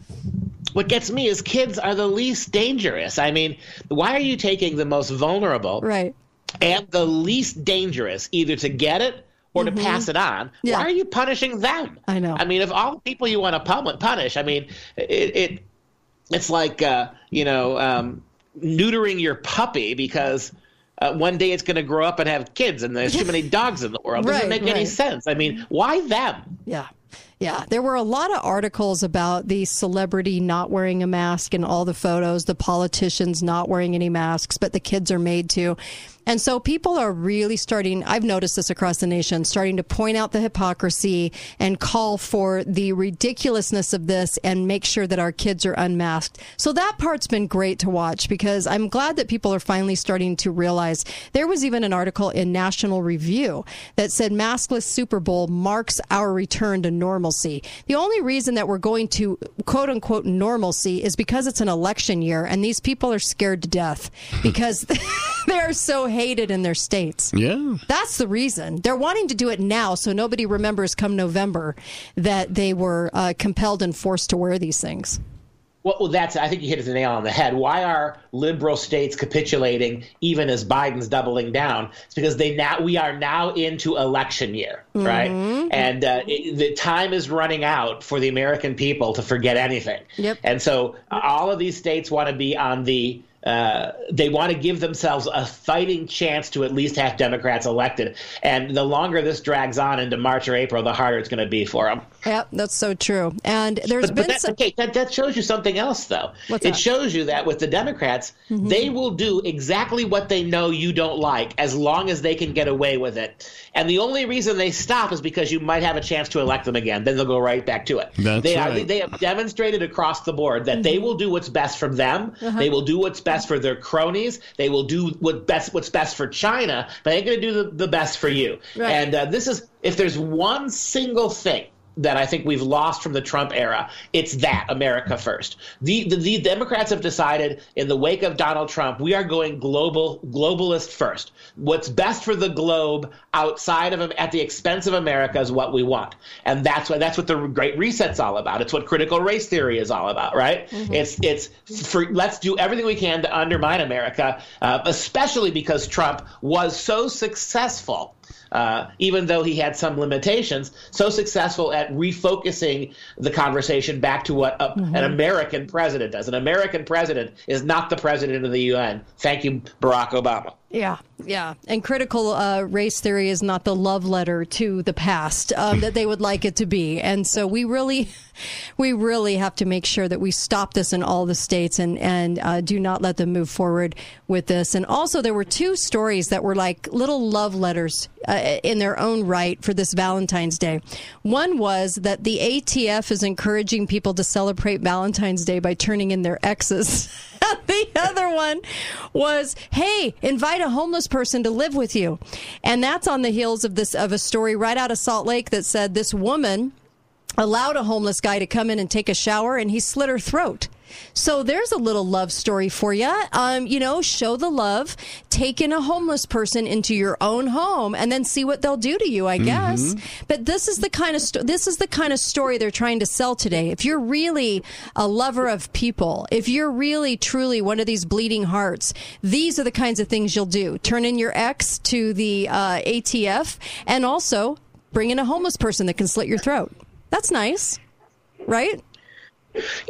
what gets me is kids are the least dangerous. I mean, why are you taking the most vulnerable right. and the least dangerous either to get it or to pass it on? Yeah. Why are you punishing them? I know. I mean, of all the people you want to pun- punish, I mean, it, it it's like uh, you know um, neutering your puppy because. Uh, one day it's going to grow up and have kids, and there's too many dogs in the world. it Doesn't Right, make any sense. I mean, why them? Yeah. Yeah, there were a lot of articles about the celebrity not wearing a mask and all the photos, the politicians not wearing any masks, but the kids are made to. And so people are really starting, I've noticed this across the nation, starting to point out the hypocrisy and call for the ridiculousness of this and make sure that our kids are unmasked. So that part's been great to watch because I'm glad that people are finally starting to realize. There was even an article in National Review that said maskless Super Bowl marks our return to normalcy. The only reason that we're going to quote unquote normalcy is because it's an election year and these people are scared to death because they're so hated in their states. Yeah. That's the reason. They're wanting to do it now so nobody remembers come November that they were uh, compelled and forced to wear these things. Well, well, that's I think you hit the nail on the head. Why are liberal states capitulating even as Biden's doubling down? It's because they now we are now into election year, right? And uh, it, the time is running out for the American people to forget anything. Yep. And so uh, all of these states want to be on the uh, they want to give themselves a fighting chance to at least have Democrats elected. And the longer this drags on into March or April, the harder it's going to be for them. Yep, that's so true. And there's But, been but that, some. okay, that, that shows you something else, though. What's it that? shows you that with the Democrats, Mhm. they will do exactly what they know you don't like as long as they can get away with it. And the only reason they stop is because you might have a chance to elect them again. Then they'll go right back to it. That's they, are, right. they have demonstrated across the board that Mm-hmm. they will do what's best for them. Uh-huh. They will do what's best for their cronies. They will do what best what's best for China. But they ain't going to do the, the best for you. Right. And uh, this is if there's one single thing that I think we've lost from the Trump era. It's that America first. The, the the Democrats have decided in the wake of Donald Trump, we are going global globalist first. What's best for the globe outside of at the expense of America is what we want, and that's what that's what the Great Reset's all about. It's what critical race theory is all about, right? It's it's for let's do everything we can to undermine America, uh, especially because Trump was so successful uh, even though he had some limitations, so successful at refocusing the conversation back to what a, an American president does. An American president is not the president of the UN. Thank you, Barack Obama. Yeah, yeah. And critical uh, race theory is not the love letter to the past um, that they would like it to be. And so we really, we really have to make sure that we stop this in all the states and and uh, do not let them move forward with this. And also, there were two stories that were like little love letters uh, in their own right for this Valentine's Day. One was that the ATF is encouraging people to celebrate Valentine's Day by turning in their exes. the other one was, hey, invite a homeless person to live with you. And that's on the heels of this of a story right out of Salt Lake that said this woman allowed a homeless guy to come in and take a shower and he slit her throat. So there's a little love story for you. Um, you know, show the love, take in a homeless person into your own home, and then see what they'll do to you. I guess. But this is the kind of sto- this is the kind of story they're trying to sell today. If you're really a lover of people, if you're really truly one of these bleeding hearts, these are the kinds of things you'll do. Turn in your ex to the uh, ATF, and also bring in a homeless person that can slit your throat. That's nice, right?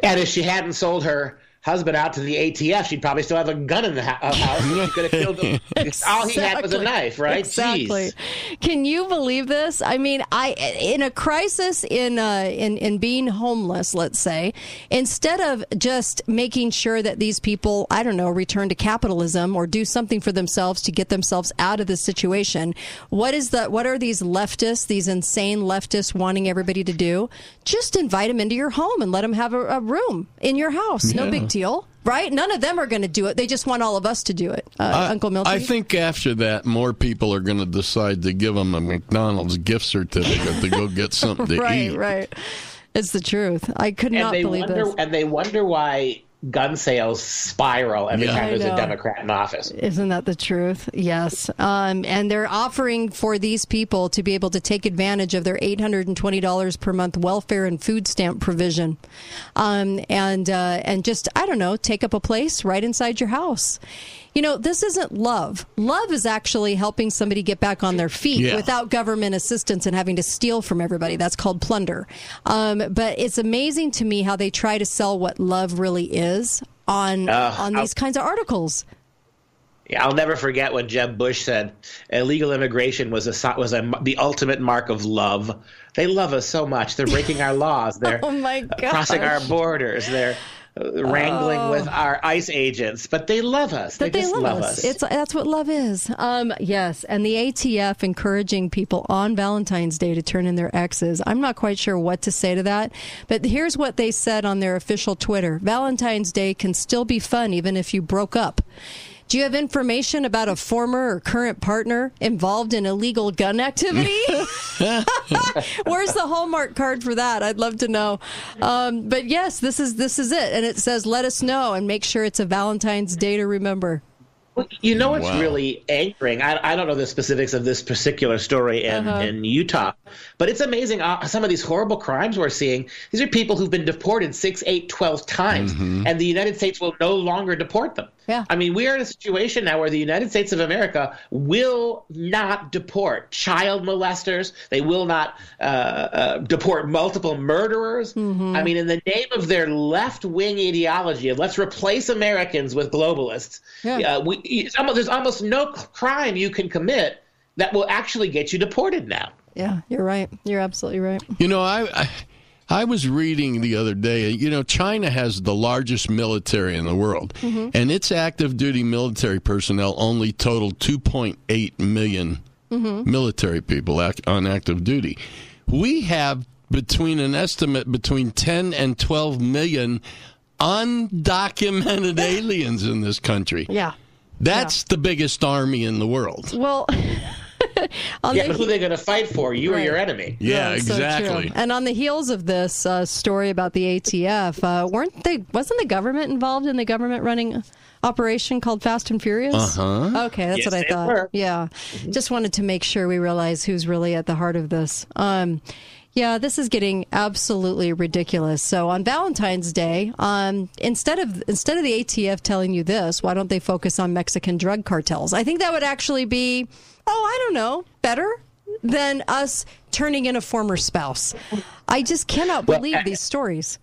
And if she hadn't sold her husband out to the ATF, she'd probably still have a gun in the uh, house. She could have killed him. All he had was a knife, right? Exactly. Jeez. Can you believe this? I mean, I in a crisis in uh, in in being homeless, let's say, instead of just making sure that these people, I don't know, return to capitalism or do something for themselves to get themselves out of this situation, what is the what are these leftists, these insane leftists wanting everybody to do? Just invite them into your home and let them have a, a room in your house. No big deal. Right? None of them are going to do it. They just want all of us to do it. Uh, I- Uncle Milton. I think after that, more people are going to decide to give them a McDonald's gift certificate to go get something to right, eat. right. right. It's the truth. I could And not they believe wonder, this. and they wonder why gun sales spiral every Yeah. time there's a. Democrat in office. Isn't that the truth? Yes. Um, and they're offering for these people to be able to take advantage of their $820 per month welfare and food stamp provision. Um, and, uh, and just, I don't know, take up a place right inside your house. You know, this isn't love. Love is actually helping somebody get back on their feet Yeah. without government assistance and having to steal from everybody. That's called plunder. Um, but it's amazing to me how they try to sell what love really is on Uh, on I'll- these kinds of articles. Yeah, I'll never forget what Jeb Bush said illegal immigration was a was a, the ultimate mark of love. They love us so much. They're breaking our laws. They're Oh my crossing our borders. They're wrangling Oh. with our ICE agents, but they love us. they they just love, us. It's that's what love is. Um, yes, and the ATF encouraging people on Valentine's Day to turn in their exes. I'm not quite sure what to say to that, but here's what they said on their official Twitter: Valentine's Day can still be fun even if you broke up. Do you have information about a former or current partner involved in illegal gun activity? Where's the Hallmark card for that? I'd love to know. Um, but yes, this is this is it, and it says let us know and make sure it's a Valentine's Day to remember. You know what's Wow. really angering? I, I don't know the specifics of this particular story in, Uh-huh. in Utah, but it's amazing uh, some of these horrible crimes we're seeing. These are people who've been deported six, eight, twelve times, and the United States will no longer deport them. Yeah. I mean, we are in a situation now where the United States of America will not deport child molesters. They will not uh, uh, deport multiple murderers. I mean, in the name of their left wing ideology of let's replace Americans with globalists, Yeah. uh, we, it's almost, there's almost no crime you can commit that will actually get you deported now. Yeah, you're right. You're absolutely right. You know, I, I I was reading the other day. You know, China has the largest military in the world, Mhm. and its active duty military personnel only total 2.8 million Mhm. military people act, on active duty. We have between an estimate between 10 and 12 million undocumented aliens in this country. Yeah. That's the biggest army in the world. Well, yeah, the but who are they going to fight for? You or your enemy? Yeah, That's so exactly. And on the heels of this uh, story about the ATF, uh, weren't they? Wasn't the government involved in the government running operation called Fast and Furious? Uh-huh. Okay, that's Yes, what I thought. were. Yeah, just wanted to make sure we realize who's really at the heart of this. Um, yeah, this is getting absolutely ridiculous. So on Valentine's Day, um, instead of instead of the ATF telling you this, why don't they focus on Mexican drug cartels? I think that would actually be, oh, I don't know, better than us turning in a former spouse. I just cannot Well, believe these stories.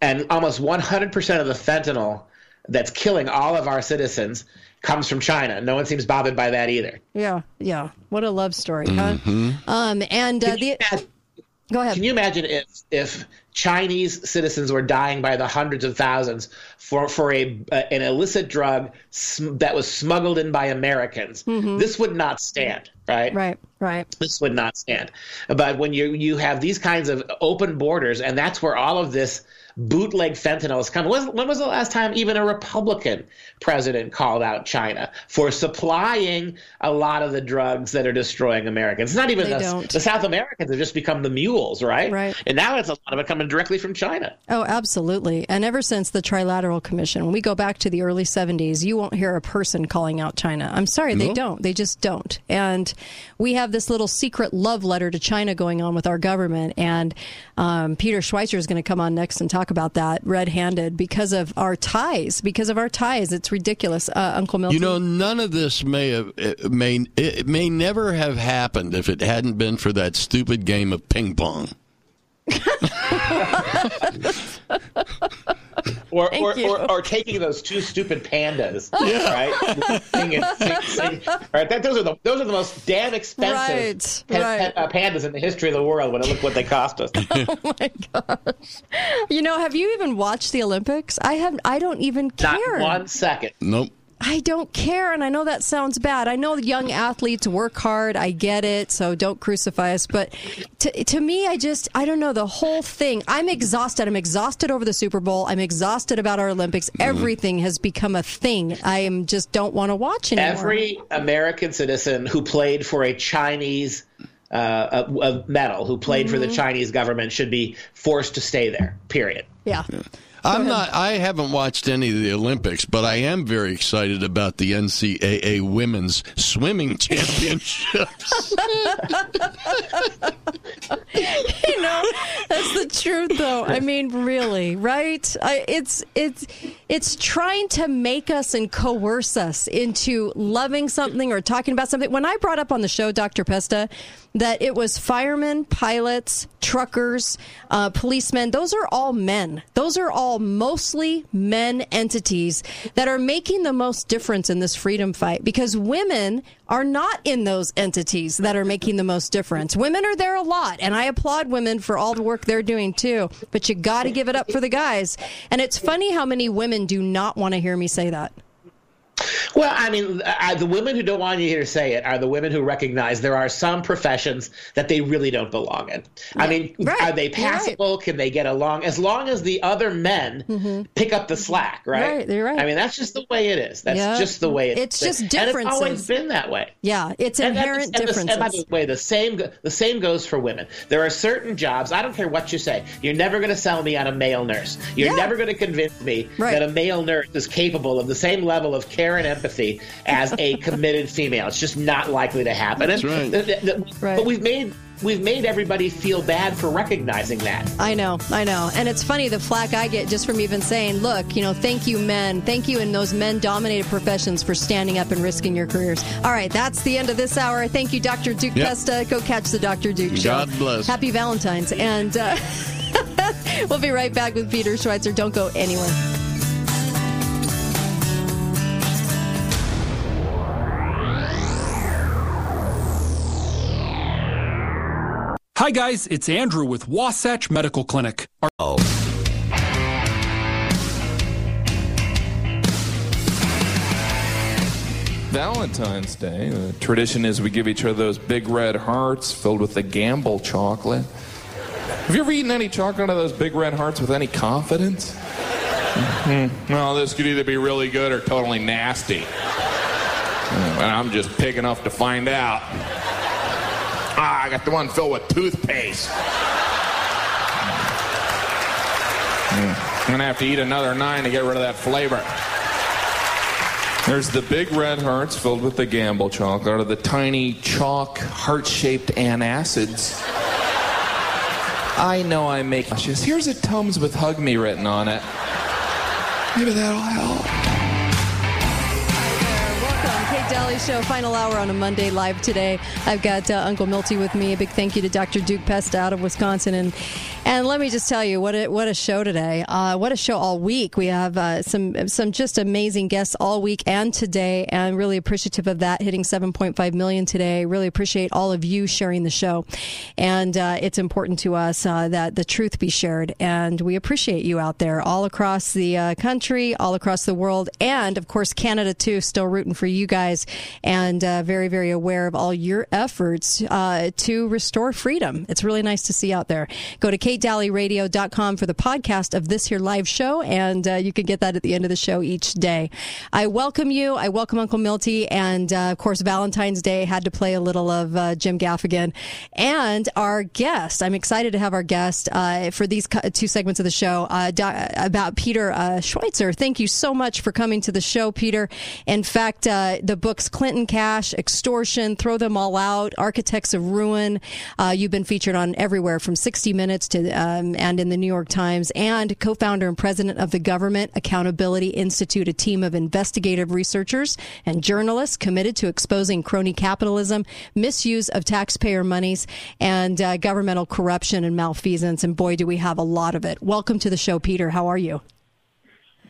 and almost 100% of the fentanyl that's killing all of our citizens comes from China. No one seems bothered by that either. Yeah, yeah. What a love story, huh? Mhm. Um, and uh, the go ahead. Can you imagine if if Chinese citizens were dying by the hundreds of thousands for for a uh, an illicit drug sm- that was smuggled in by Americans? Mhm. This would not stand, right? Right, right. This would not stand. But when you you have these kinds of open borders, and that's where all of this bootleg fentanyl is coming. When was, when was the last time even a Republican president called out China for supplying a lot of the drugs that are destroying Americans? It's not even the, the South Americans have just become the mules, right? Right. And now it's a lot of it coming directly from China. Oh, absolutely. And ever since the Trilateral Commission, when we go back to the early 70s, you won't hear a person calling out China. I'm sorry, they don't. They just don't. And we have this little secret love letter to China going on with our government. And um, Peter Schweizer is going to come on next and talk about that red handed because of our ties. Because of our ties. It's ridiculous. Uh, Uncle Milton. You know, none of this may have it may it may never have happened if it hadn't been for that stupid game of ping pong. or or, or or taking those two stupid pandas, Yeah. right? Sing and sing, sing. Right, that, those are the those are the most damn expensive Right, pa- right. pa- uh, pandas in the history of the world. When I look what they cost us. Oh my gosh! You know, have you even watched the Olympics? I have. I don't even care. Not one second. Nope. I don't care, and I know that sounds bad. I know young athletes work hard. I get it, so don't crucify us. But to, to me, I just, I don't know, the whole thing. I'm exhausted. I'm exhausted over the Super Bowl. I'm exhausted about our Olympics. Everything has become a thing. I am just don't want to watch anymore. Every American citizen who played for a Chinese uh, a, a medal, who played for the Mhm. Chinese government, should be forced to stay there. Period. Yeah. I'm not. I haven't watched any of the Olympics, but I am very excited about the NCAA Women's Swimming Championships. you know, that's the truth, though. I mean, really, right? I, it's it's it's trying to make us and coerce us into loving something or talking about something. When I brought up on the show, Dr. Pesta, that it was firemen, pilots, truckers, uh, policemen. Those are all men. Those are all mostly men entities that are making the most difference in this freedom fight because women are not in those entities that are making the most difference. Women are there a lot, and I applaud women for all the work they're doing too. But you got to give it up for the guys. And it's funny how many women do not want to hear me say that. Well, I mean, uh, the women who don't want you to say it are the women who recognize there are some professions that they really don't belong in. I mean, are they You're right. passable? Can they get along? As long as the other men pick up the slack, right? Mm-hmm. Right, you're right. I mean, that's just the way it is. That's Yeah. just the way it It's is. just And it's always been that way. Yeah, it's And inherent and the- differences. And by the way, the same the same goes for women. There are certain jobs. I don't care what you say. You're never going to sell me on a male nurse. You're Yeah. never going to convince me Right. that a male nurse is capable of the same level of care and empathy as a committed female. It's just not likely to happen. That's And right. th- th- th- But we've made we've made everybody feel bad for recognizing that. I know, I know. And it's funny the flack I get just from even saying, look, you know, thank you, men. Thank you in those men dominated professions for standing up and risking your careers. All right, that's the end of this hour. Thank you, Dr. Duke Yep. Pesta. Go catch the Dr. Duke show. God bless. Happy Valentine's. And uh, we'll be right back with Peter Schweizer. Don't go anywhere. Hi, guys, it's Andrew with Wasatch Medical Clinic. oh. Valentine's Day, the tradition is we give each other those big red hearts filled with the gamble chocolate. Have you ever eaten any chocolate out of those big red hearts with any confidence? Hmm. Well, this could either be really good or totally nasty. And I'm just pig enough to find out. Ah, I got the one filled with toothpaste. Hmm. I'm gonna have to eat another nine to get rid of that flavor. There's the big red hearts filled with the gamble chocolate, or the tiny chalk heart-shaped antacids. I know I make nauseous. Here's a Tums with "Hug Me" written on it. Maybe that'll help. Hi there. Welcome, Kate Show, final hour on a Monday live today. I've got uh, Uncle Milty with me. A big thank you to Dr. Duke Pesta out of Wisconsin, and and let me just tell you what a, what a show today. Uh, what a show all week. We have uh, some some just amazing guests all week and today, and really appreciative of that. Hitting 7.5 million today. Really appreciate all of you sharing the show, and uh, it's important to us uh, that the truth be shared, and we appreciate you out there all across the uh, country, all across the world, and of course Canada too. Still rooting for you guys, and uh, very very aware of all your efforts uh, to restore freedom. It's really nice to see out there. Go to katedalleyradio.com for the podcast of this here live show, and uh, you can get that at the end of the show each day. I welcome you. I welcome Uncle Milty, and uh, of course Valentine's Day had to play a little of uh, Jim Gaffigan, and our guest. I'm excited to have our guest uh, for these two segments of the show about Peter Schweizer. Thank you so much for coming to the show, Peter. In fact, the books Clinton Cash, Extortion, Throw Them All Out, Architects of Ruin. Uh, you've been featured on everywhere from 60 Minutes to um, and in the New York Times, and co-founder and president of the Government Accountability Institute, a team of investigative researchers and journalists committed to exposing crony capitalism, misuse of taxpayer monies, and uh, governmental corruption and malfeasance. And boy, do we have a lot of it. Welcome to the show, Peter. How are you?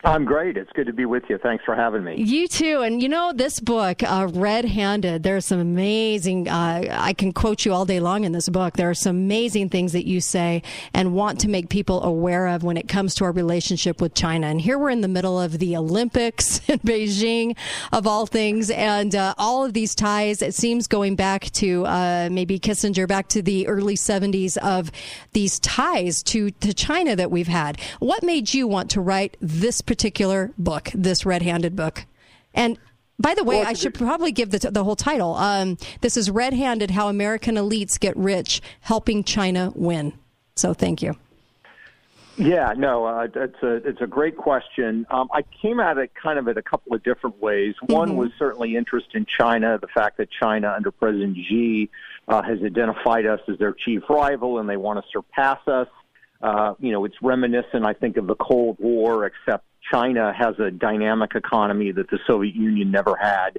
I'm great. It's good to be with you. Thanks for having me. You too. And you know, this book, uh, Red Handed, there's some amazing, uh, I can quote you all day long in this book. There are some amazing things that you say and want to make people aware of when it comes to our relationship with China. And here we're in the middle of the Olympics in Beijing, of all things. And uh, all of these ties, it seems going back to uh, maybe Kissinger, back to the early 70s of these ties to, to China that we've had. What made you want to write this particular book, this red handed book? And by the way, Well, I should probably give the, the whole title. Um, this is Red Handed How American Elites Get Rich Helping China Win. So thank you. Yeah, no, uh, it's a it's a great question. Um, I came at it kind of in a couple of different ways. One was certainly interest in China, the fact that China under President Xi uh, has identified us as their chief rival, and they want to surpass us. Uh, you know, it's reminiscent, I think, of the Cold War, except China has a dynamic economy that the Soviet Union never had.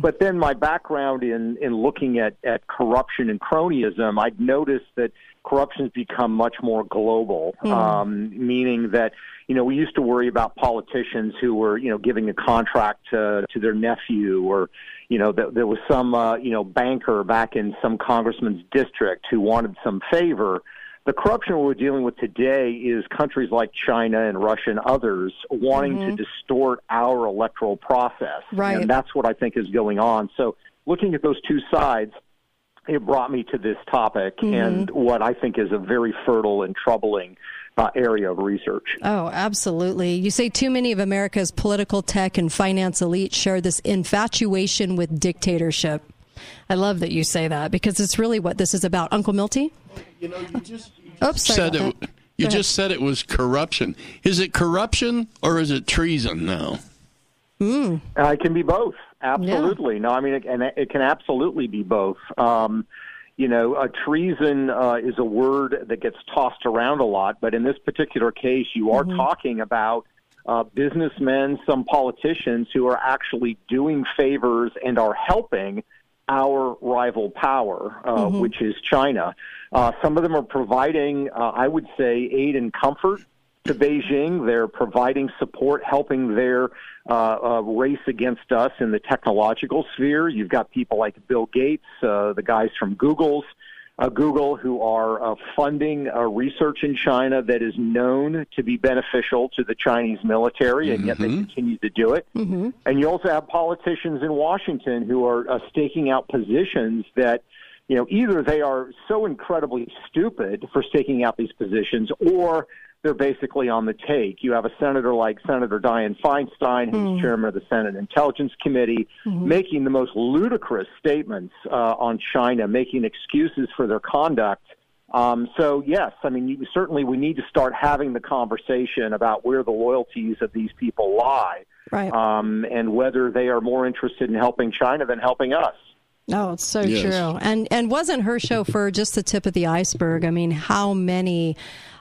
But then my background in, in looking at, at corruption and cronyism, I'd noticed that corruption's become much more global, Mm. um, meaning that, you know, we used to worry about politicians who were, you know, giving a contract to, to their nephew or, you know, that there was some, uh, you know, banker back in some congressman's district who wanted some favor. The corruption we're dealing with today is countries like China and Russia and others wanting Mhm. to distort our electoral process. Right. And that's what I think is going on. So looking at those two sides, it brought me to this topic Mhm. and what I think is a very fertile and troubling uh, area of research. Oh, absolutely. You say too many of America's political tech and finance elites share this infatuation with dictatorship. I love that you say that because it's really what this is about. Uncle Milty? You know, you just Oops, said it. that. You Go ahead. just said it was corruption. Is it corruption or is it treason now? Uh, it can be both. Absolutely. No, I mean, it, and it can absolutely be both. Um, you know, uh, treason uh, is a word that gets tossed around a lot, but in this particular case, you are Mhm. talking about uh, businessmen, some politicians who are actually doing favors and are helping our rival power, uh, Mhm. which is China. Uh, some of them are providing, uh, I would say, aid and comfort to Beijing. They're providing support, helping their uh, uh, race against us in the technological sphere. You've got people like Bill Gates, uh, the guys from Google's. Uh, Google, who are uh, funding uh, research in China that is known to be beneficial to the Chinese military, and yet they continue to do it. Mm-hmm. And you also have politicians in Washington who are uh, staking out positions that, you know, either they are so incredibly stupid for staking out these positions, or they're basically on the take. You have a senator like Senator Dianne Feinstein, who's Mm. chairman of the Senate Intelligence Committee, Mhm. making the most ludicrous statements uh, on China, making excuses for their conduct. Um, so yes, I mean, you, certainly we need to start having the conversation about where the loyalties of these people lie, Right. um, and whether they are more interested in helping China than helping us. Oh, it's so Yes. true. And and wasn't her chauffeur just the tip of the iceberg? I mean, how many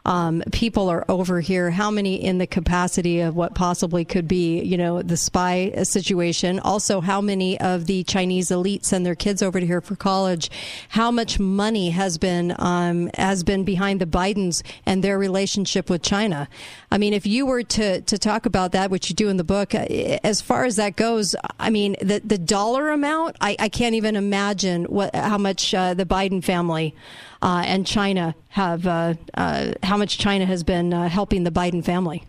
um, people are over here? How many in the capacity of what possibly could be, you know, the spy situation? Also, how many of the Chinese elites send their kids over to here for college? How much money has been um, has been behind the Bidens and their relationship with China? I mean, if you were to to talk about that, which you do in the book, uh, as far as that goes, I mean, the the dollar amount, I, I can't even imagine what how much uh, the Biden family uh, and China have, uh, uh, how much China has been uh, helping the Biden family.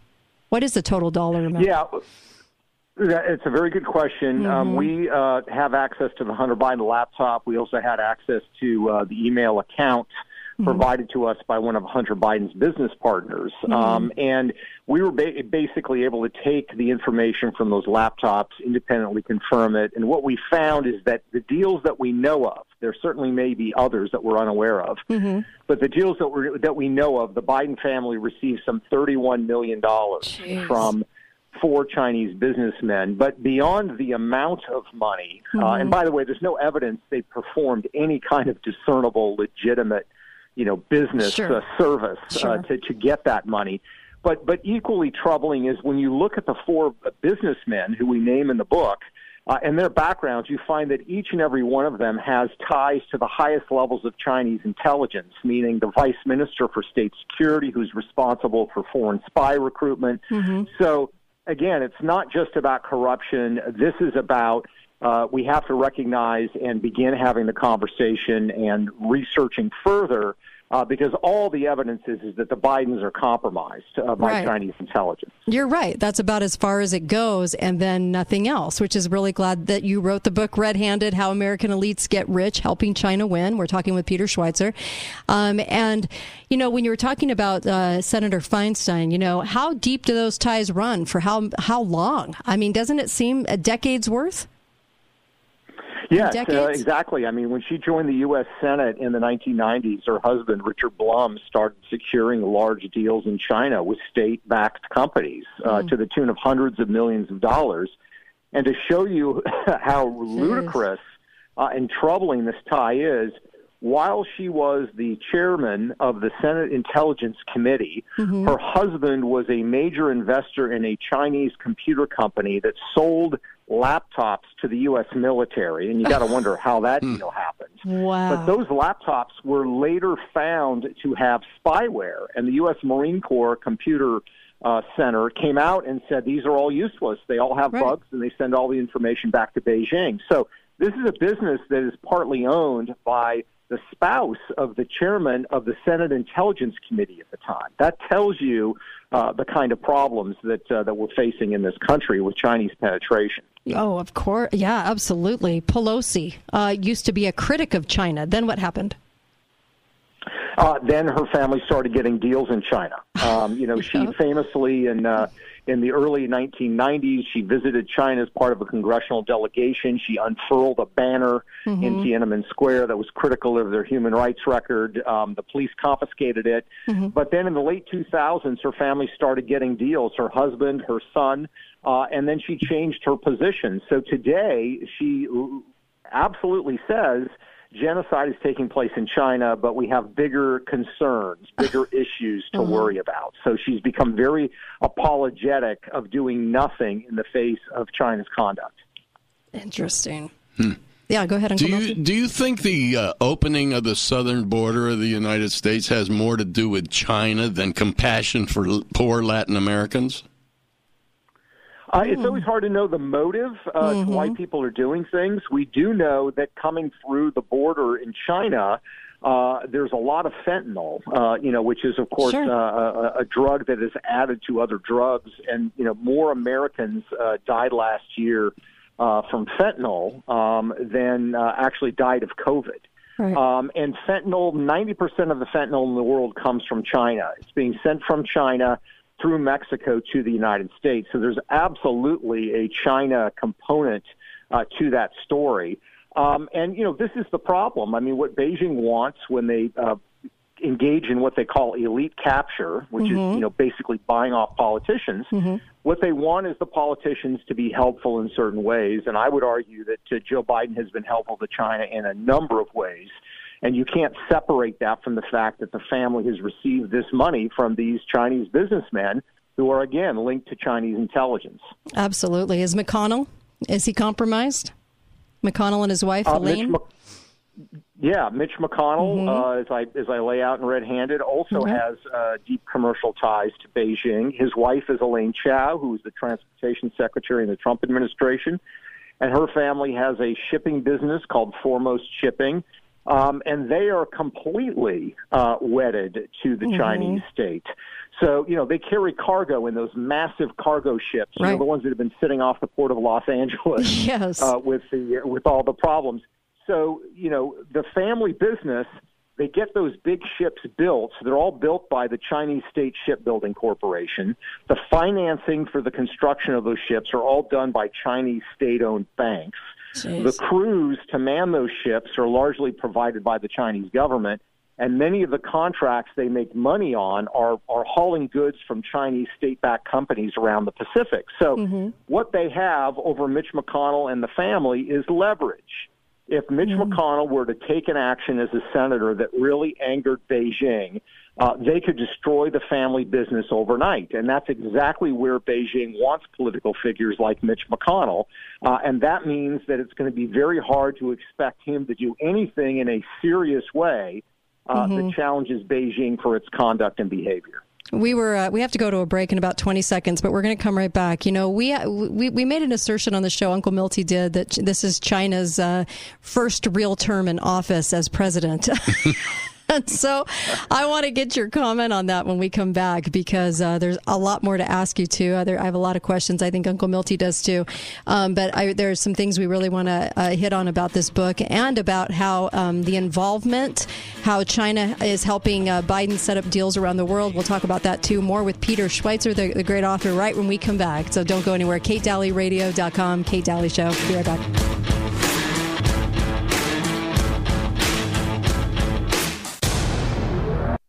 What is the total dollar amount? Yeah, it's a very good question. Um, Mhm. we uh, have access to the Hunter Biden laptop. We also had access to uh, the email account provided to us by one of Hunter Biden's business partners. Um, and we were ba- basically able to take the information from those laptops, independently confirm it. And what we found is that the deals that we know of, there certainly may be others that we're unaware of, Mm-hmm. but the deals that we that we know of, the Biden family received some thirty-one million dollars Jeez. from four Chinese businessmen. But beyond the amount of money, uh, Mhm. and by the way, there's no evidence they performed any kind of discernible, legitimate, you know, business Sure. uh, service Sure. uh, to to get that money. But but equally troubling is when you look at the four businessmen who we name in the book. Uh, and their backgrounds, you find that each and every one of them has ties to the highest levels of Chinese intelligence, meaning the vice minister for state security, who's responsible for foreign spy recruitment. Mhm. So, again, it's not just about corruption. This is about uh, we have to recognize and begin having the conversation and researching further uh, because all the evidence is, is that the Bidens are compromised uh, by Right. Chinese intelligence. You're right. That's about as far as it goes, and then nothing else, which is really glad that you wrote the book Red Handed How American Elites Get Rich, Helping China Win. We're talking with Peter Schweizer. Um, and, you know, when you were talking about uh, Senator Feinstein, you know, how deep do those ties run? For how, how long? I mean, doesn't it seem a decade's worth? Yes, uh, exactly. I mean, when she joined the U.S. Senate in the 1990s, her husband, Richard Blum, started securing large deals in China with state backed companies uh, to the tune of hundreds of millions of dollars. And to show you how ludicrous uh, and troubling this tie is, while she was the chairman of the Senate Intelligence Committee, her husband was a major investor in a Chinese computer company that sold laptops to the U.S. military. And you got to wonder how that deal happened. Wow. But those laptops were later found to have spyware, and the U.S. Marine Corps Computer uh, Center came out and said these are all useless. They all have bugs, and they send all the information back to Beijing. So this is a business that is partly owned by the spouse of the chairman of the Senate Intelligence Committee at the time. That tells you uh, the kind of problems that uh, that we're facing in this country with Chinese penetration. Oh, of course. Yeah, absolutely. Pelosi uh, used to be a critic of China. Then what happened? Uh, then her family started getting deals in China. Um, you know, she famously in uh, in the early 1990s, she visited China as part of a congressional delegation. She unfurled a banner in Mhm. Tiananmen Square that was critical of their human rights record. Um, the police confiscated it. But then in the late 2000s, her family started getting deals. Her husband, her son, uh, and then she changed her position. So today, she absolutely says genocide is taking place in China, but we have bigger concerns, bigger issues to Mhm. worry about. So she's become very apologetic of doing nothing in the face of China's conduct. Interesting. Yeah, go ahead, and Do you Milty. do you think the uh, opening of the southern border of the United States has more to do with China than compassion for l- poor Latin Americans? Uh, it's always hard to know the motive uh, to why Mhm. people are doing things. We do know that coming through the border in China, uh, there's a lot of fentanyl, uh, you know, which is of course Sure. uh, a, a drug that is added to other drugs, and you know, more Americans uh, died last year uh, from fentanyl um, than uh, actually died of COVID. Right. Um, and fentanyl, 90% of the fentanyl in the world comes from China. It's being sent from China through Mexico to the United States. So there's absolutely a China component uh, to that story. Um, and, you know, this is the problem. I mean, what Beijing wants when they uh, engage in what they call elite capture, which Mhm. is, you know, basically buying off politicians, what they want is the politicians to be helpful in certain ways. And I would argue that uh, Joe Biden has been helpful to China in a number of ways. And you can't separate that from the fact that the family has received this money from these Chinese businessmen who are, again, linked to Chinese intelligence. Absolutely. Is McConnell? Is he compromised? McConnell and his wife, Uh, Mitch Elaine? Mc- yeah, Mitch McConnell, Mhm. uh, as I as I lay out in Red Handed, also Mhm. has uh, deep commercial ties to Beijing. His wife is Elaine Chao, who is the transportation secretary in the Trump administration, and her family has a shipping business called Foremost Shipping, um, and they are completely uh, wedded to the Mhm. Chinese state. So you know they carry cargo in those massive cargo ships, you know, Right. the ones that have been sitting off the port of Los Angeles Yes. uh, with the with all the problems. So you know the family business. They get those big ships built. They're all built by the Chinese State Shipbuilding Corporation. The financing for the construction of those ships are all done by Chinese state-owned banks. Jeez. The crews to man those ships are largely provided by the Chinese government, and many of the contracts they make money on are, are hauling goods from Chinese state-backed companies around the Pacific. So mm-hmm. what they have over Mitch McConnell and the family is leverage. If Mitch mm-hmm. McConnell were to take an action as a senator that really angered Beijing, uh, they could destroy the family business overnight. And that's exactly where Beijing wants political figures like Mitch McConnell. Uh, and that means that it's going to be very hard to expect him to do anything in a serious way uh, that challenges Beijing for its conduct and behavior. We were uh, we have to go to a break in about 20 seconds, but we're going to come right back. You know, we we we made an assertion on the show Uncle Milty did that this is China's uh, first real term in office as president. And so I want to get your comment on that when we come back because uh, there's a lot more to ask you too. I have a lot of questions. I think Uncle Milty does too. Um, but I, there are some things we really want to uh, hit on about this book and about how um, the involvement, how China is helping uh, Biden set up deals around the world. We'll talk about that too. More with Peter Schweizer, the, the great author, right when we come back. So don't go anywhere. KateDalleyRadio.com, Kate Dalley Show. Be right back.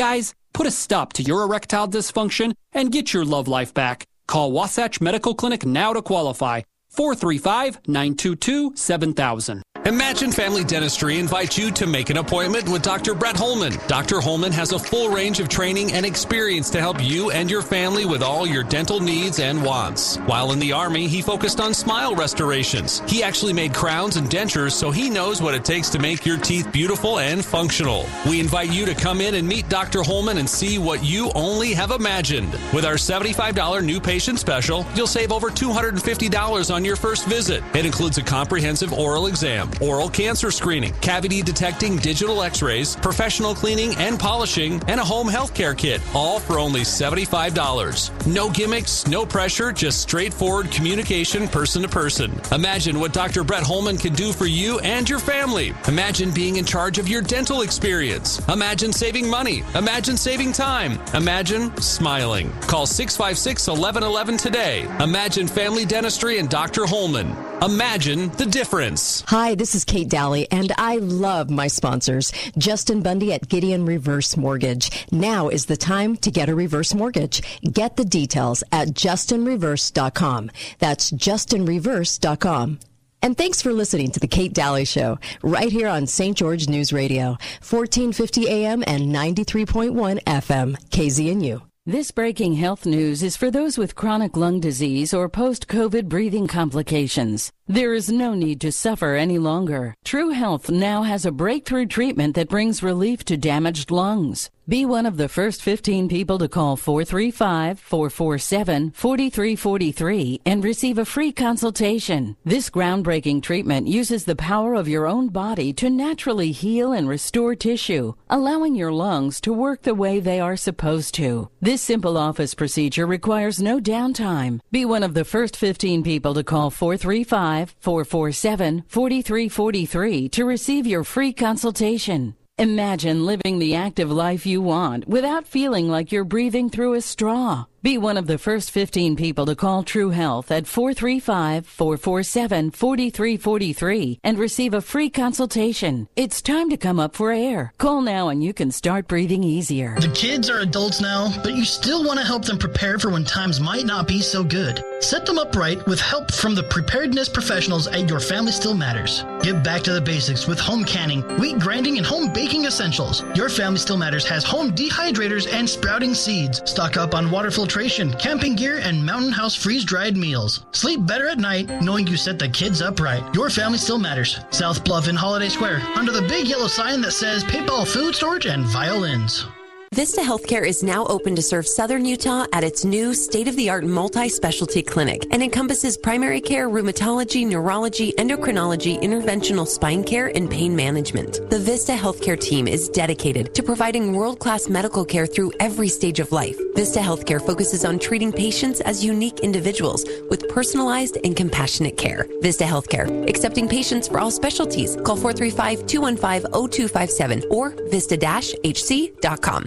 Guys, put a stop to your erectile dysfunction and get your love life back. Call Wasatch Medical Clinic now to qualify. 435 922 7000. Imagine Family Dentistry invites you to make an appointment with Dr. Brett Holman. Dr. Holman has a full range of training and experience to help you and your family with all your dental needs and wants. While in the Army, he focused on smile restorations. He actually made crowns and dentures, so he knows what it takes to make your teeth beautiful and functional. We invite you to come in and meet Dr. Holman and see what you only have imagined. With our $75 new patient special, you'll save over $250 on your first visit. It includes a comprehensive oral exam oral cancer screening, cavity detecting digital x rays, professional cleaning and polishing, and a home health care kit, all for only $75. No gimmicks, no pressure, just straightforward communication person to person. Imagine what Dr. Brett Holman can do for you and your family. Imagine being in charge of your dental experience. Imagine saving money. Imagine saving time. Imagine smiling. Call 656 1111 today. Imagine Family Dentistry and Dr. Holman. Imagine the difference. Hi, this is Kate Dalley, and I love my sponsors. Justin Bundy at Gideon Reverse Mortgage. Now is the time to get a reverse mortgage. Get the details at justinreverse.com. That's justinreverse.com. And thanks for listening to the Kate Dalley Show, right here on St. George News Radio, 1450 AM and 93.1 FM, KZNU. This breaking health news is for those with chronic lung disease or post COVID breathing complications. There is no need to suffer any longer. True Health now has a breakthrough treatment that brings relief to damaged lungs. Be one of the first 15 people to call 435 447 4343 and receive a free consultation. This groundbreaking treatment uses the power of your own body to naturally heal and restore tissue, allowing your lungs to work the way they are supposed to. This simple office procedure requires no downtime. Be one of the first 15 people to call 435 447 4343 to receive your free consultation. Imagine living the active life you want without feeling like you're breathing through a straw. Be one of the first 15 people to call True Health at 435 447 4343 and receive a free consultation. It's time to come up for air. Call now and you can start breathing easier. The kids are adults now, but you still want to help them prepare for when times might not be so good. Set them up right with help from the preparedness professionals at Your Family Still Matters. Get back to the basics with home canning, wheat grinding, and home baking essentials. Your Family Still Matters has home dehydrators and sprouting seeds. Stock up on water filtration, camping gear, and mountain house freeze dried meals. Sleep better at night knowing you set the kids up right. Your Family Still Matters. South Bluff in Holiday Square, under the big yellow sign that says PayPal Food Storage and Violins. Vista Healthcare is now open to serve Southern Utah at its new state-of-the-art multi-specialty clinic and encompasses primary care, rheumatology, neurology, endocrinology, interventional spine care, and pain management. The Vista Healthcare team is dedicated to providing world-class medical care through every stage of life. Vista Healthcare focuses on treating patients as unique individuals with personalized and compassionate care. Vista Healthcare, accepting patients for all specialties. Call 435-215-0257 or vista-hc.com.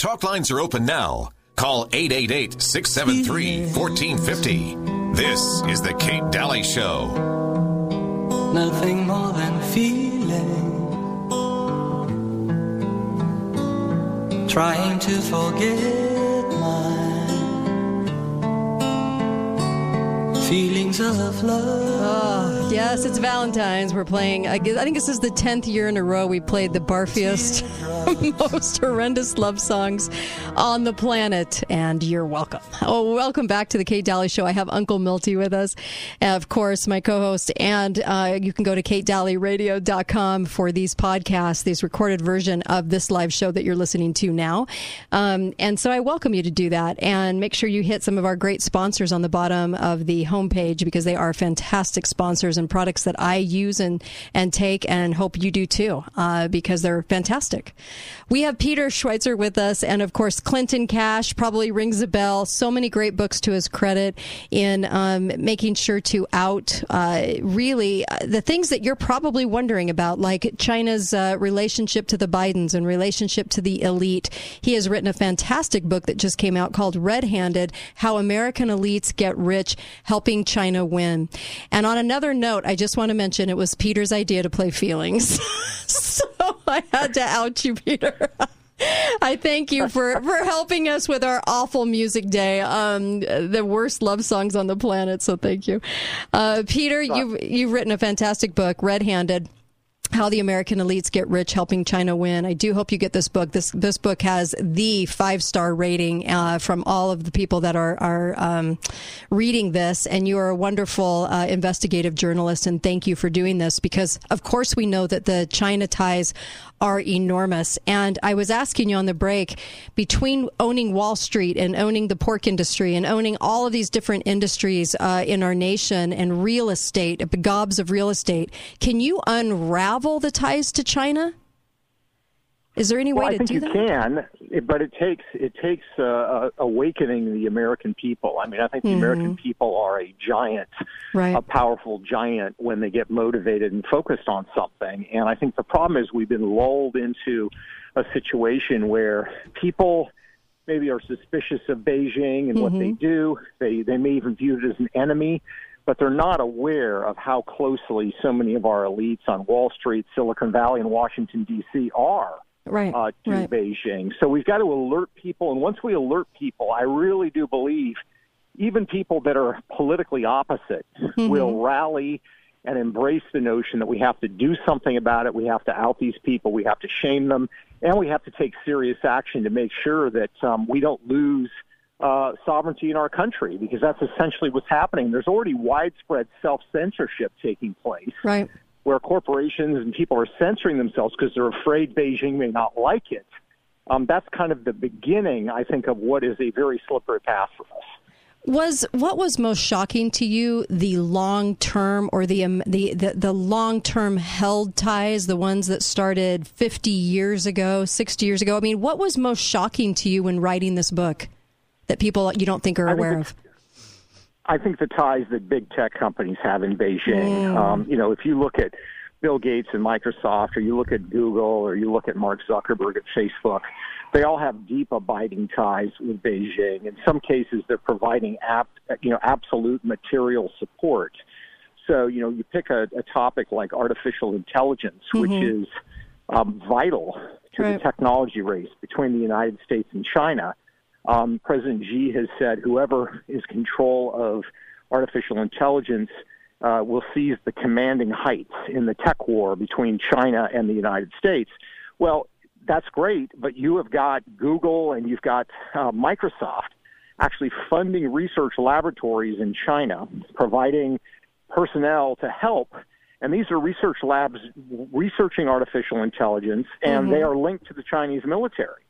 Talk lines are open now. Call 888 673 1450. This is The Kate Dalley Show. Nothing more than feeling. Trying to forget my feelings of love. Oh, yes, it's Valentine's. We're playing. I guess- I think this is the tenth year in a row we played the barfiest, most horrendous love songs on the planet. And you're welcome. Oh, welcome back to the Kate Dalley Show. I have Uncle Milty with us, of course, my co-host. And uh, you can go to katedalleyradio.com for these podcasts, these recorded version of this live show that you're listening to now. Um, and so I welcome you to do that, and make sure you hit some of our great sponsors on the bottom of the homepage because they are fantastic sponsors and products that I use and and take, and hope you do too, uh, because they're fantastic. We have Peter Schweizer with us, and of course Clinton Cash probably rings a bell. So many great books to his credit in um, making sure to out uh, really uh, the things that you're probably wondering about, like China's uh, relationship to the Bidens and relationship to the elite. He has written a fantastic book that just came out called Red Handed How American Elites Get Rich Helping China Win. And on another note, I just want to mention it was Peter's idea to play feelings. so I had to out you, Peter. I thank you for, for helping us with our awful music day, um, the worst love songs on the planet. So thank you, uh, Peter. You've you've written a fantastic book, Red Handed. How the American elites get rich, helping China win. I do hope you get this book. This this book has the five star rating uh, from all of the people that are are um, reading this, and you are a wonderful uh, investigative journalist. And thank you for doing this because, of course, we know that the China ties are enormous. And I was asking you on the break between owning Wall Street and owning the pork industry and owning all of these different industries uh, in our nation and real estate, gobs of real estate, can you unravel the ties to China? Is there any well, way I to think do you can, but it takes it takes uh, uh, awakening the American people. I mean, I think the Mhm. American people are a giant, Right. a powerful giant when they get motivated and focused on something. And I think the problem is we've been lulled into a situation where people maybe are suspicious of Beijing and what they do. They they may even view it as an enemy. But they're not aware of how closely so many of our elites on Wall Street, Silicon Valley, and Washington D.C. are right, uh, to right. Beijing. So we've got to alert people, and once we alert people, I really do believe even people that are politically opposite will rally and embrace the notion that we have to do something about it. We have to out these people. We have to shame them, and we have to take serious action to make sure that um, we don't lose uh, sovereignty in our country because that's essentially what's happening. There's already widespread self censorship taking place Right. where corporations and people are censoring themselves because they're afraid Beijing may not like it. Um, that's kind of the beginning, I think, of what is a very slippery path for us. Was what was most shocking to you the long term or the um, the the, the long term held ties, the ones that started fifty years ago, sixty years ago? I mean, what was most shocking to you when writing this book that people you don't think are I think aware of? I think the ties that big tech companies have in Beijing. Um, you know, if you look at Bill Gates and Microsoft, or you look at Google, or you look at Mark Zuckerberg at Facebook, they all have deep, abiding ties with Beijing. In some cases, they're providing app, you know, absolute material support. So, you know, you pick a, a topic like artificial intelligence, which Mhm. is um, vital to the technology race between the United States and China. Um, President Xi has said whoever is control of artificial intelligence uh, will seize the commanding heights in the tech war between China and the United States. Well, that's great, but you have got Google and you've got uh, Microsoft actually funding research laboratories in China, providing personnel to help. And these are research labs researching artificial intelligence, and Mhm. they are linked to the Chinese military.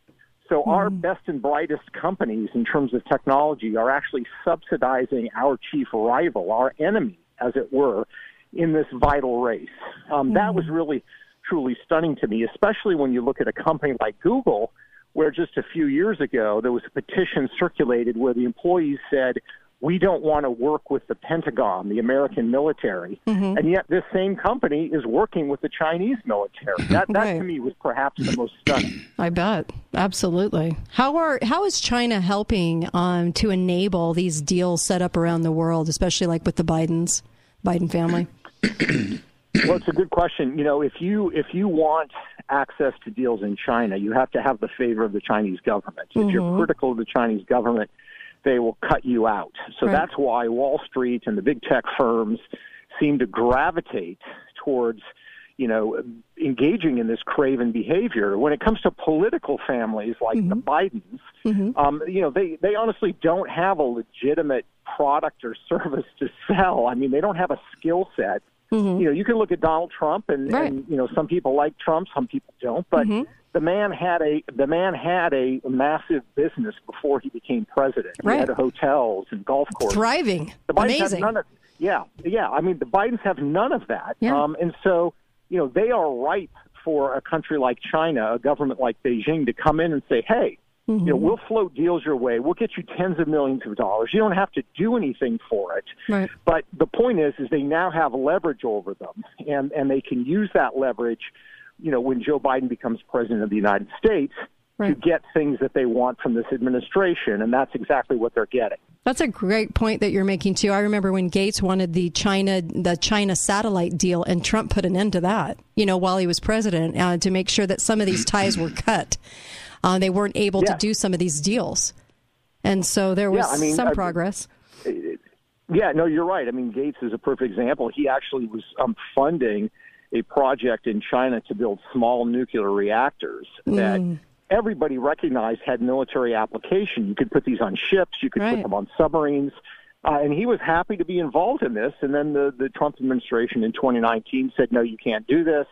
So our best and brightest companies in terms of technology are actually subsidizing our chief rival, our enemy, as it were, in this vital race. Um, That was really truly stunning to me, especially when you look at a company like Google, where just a few years ago there was a petition circulated where the employees said, we don't want to work with the Pentagon, the American military. Mhm. And yet this same company is working with the Chinese military. That, that Right. to me was perhaps the most stunning. I bet. Absolutely. How are how is China helping um, to enable these deals set up around the world, especially like with the Bidens, Biden family? well, it's a good question. You know, if you if you want access to deals in China, you have to have the favor of the Chinese government. If you're Mhm. critical of the Chinese government, they will cut you out. So Right. that's why Wall Street and the big tech firms seem to gravitate towards, you know, engaging in this craven behavior. When it comes to political families like the Bidens, um, you know, they, they honestly don't have a legitimate product or service to sell. I mean, they don't have a skill set. You know, you can look at Donald Trump, and, and you know, some people like Trump, some people don't. But the man had a the man had a massive business before he became president. Right. He had hotels and golf courses. Thriving. The Bidens Amazing. have none of yeah, yeah. I mean, the Bidens have none of that. Yeah. Um, and so, you know, they are ripe for a country like China, a government like Beijing, to come in and say, hey, you know, Mm-hmm. we'll float deals your way. We'll get you tens of millions of dollars. You don't have to do anything for it. Right. But the point is, is they now have leverage over them, and and they can use that leverage. You know, when Joe Biden becomes president of the United States, to get things that they want from this administration, and that's exactly what they're getting. That's a great point that you're making too. I remember when Gates wanted the China the China satellite deal, and Trump put an end to that. You know, while he was president, uh, to make sure that some of these ties were cut. Uh, they weren't able to do some of these deals, and so there was Yeah, I mean, some I- progress. Yeah, no, you're right. I mean, Gates is a perfect example. He actually was um, funding a project in China to build small nuclear reactors that Mm. everybody recognized had military application. You could put these on ships, you could put them on submarines. Uh, and he was happy to be involved in this. And then the, the Trump administration in 2019 said, no, you can't do this,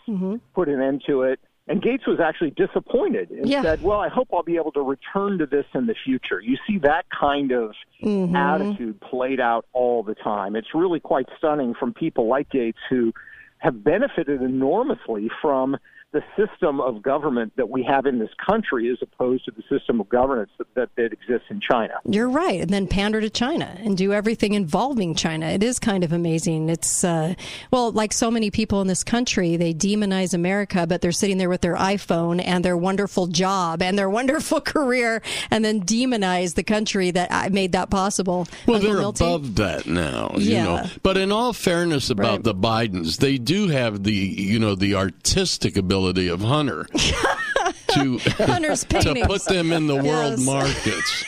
put an end to it. And Gates was actually disappointed and Yeah. said, well, I hope I'll be able to return to this in the future. You see that kind of Mhm. attitude played out all the time. It's really quite stunning from people like Gates who have benefited enormously from the system of government that we have in this country as opposed to the system of governance that, that, that exists in China. You're right, and then pander to China and do everything involving China. It is kind of amazing. It's uh, well, like so many people in this country, they demonize America, but they're sitting there with their iPhone and their wonderful job and their wonderful career, and then demonize the country that uh, made that possible. Well, Uncle they're Milty? above that now, you Yeah. know. But in all fairness about the Bidens, they do have the, you know, the artistic ability of Hunter to Hunter's to put them in the world markets.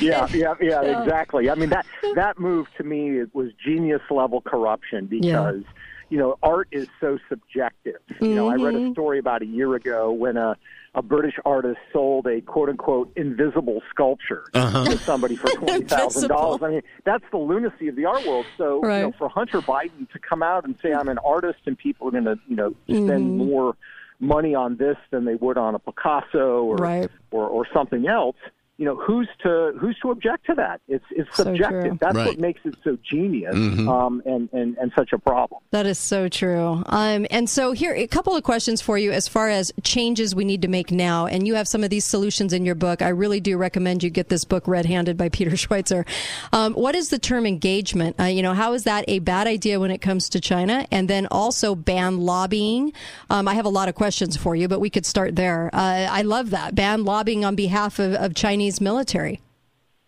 yeah, yeah, yeah, Yeah. exactly. I mean that that move to me it was genius level corruption because you know art is so subjective. You know, I read a Mhm. story about a year ago when a a British artist sold a quote unquote invisible sculpture Uh-huh. to somebody for twenty thousand dollars. I mean, that's the lunacy of the art world. So you know, for Hunter Biden to come out and say I'm an artist and people are going to you know spend Mhm. more money on this than they would on a Picasso or Right. or, or something else. You know, who's to who's to object to that? It's it's subjective. true. That's Right. what makes it so genius Mhm. um, and, and and such a problem. That is so true. Um, and so here, a couple of questions for you as far as changes we need to make now. And you have some of these solutions in your book. I really do recommend you get this book, Red Handed by Peter Schweizer. Um, what is the term engagement? Uh, you know, how is that a bad idea when it comes to China? And then also ban lobbying. Um, I have a lot of questions for you, but we could start there. Uh, I love that. Ban lobbying on behalf of, of Chinese military.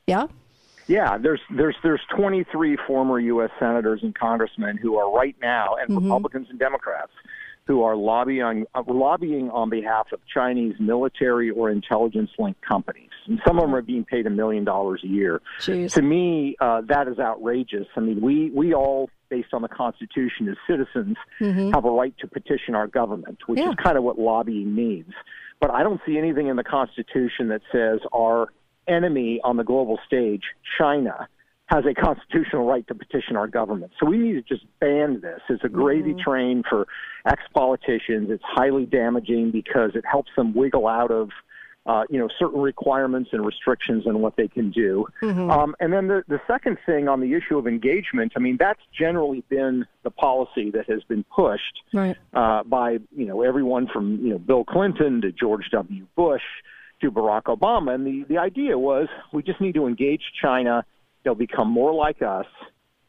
Yeah? Yeah, there's there's there's 23 former U.S. senators and congressmen who are right now, and Mm-hmm. Republicans and Democrats, who are lobbying uh, lobbying on behalf of Chinese military or intelligence linked companies, and some of them are being paid a million dollars a year. Jeez. To me, uh, that is outrageous. I mean, we we all based on the Constitution as citizens Mhm. have a right to petition our government, which Yeah. is kind of what lobbying means. But I don't see anything in the Constitution that says our enemy on the global stage, China, has a constitutional right to petition our government. So we need to just ban this. It's a gravy mm-hmm. train for ex politicians. It's highly damaging because it helps them wiggle out of. Uh, you know certain requirements and restrictions on what they can do, Mhm. um, and then the the second thing on the issue of engagement. I mean, that's generally been the policy that has been pushed Right. uh, by you know everyone from you know Bill Clinton to George W. Bush to Barack Obama, and the the idea was we just need to engage China. They'll become more like us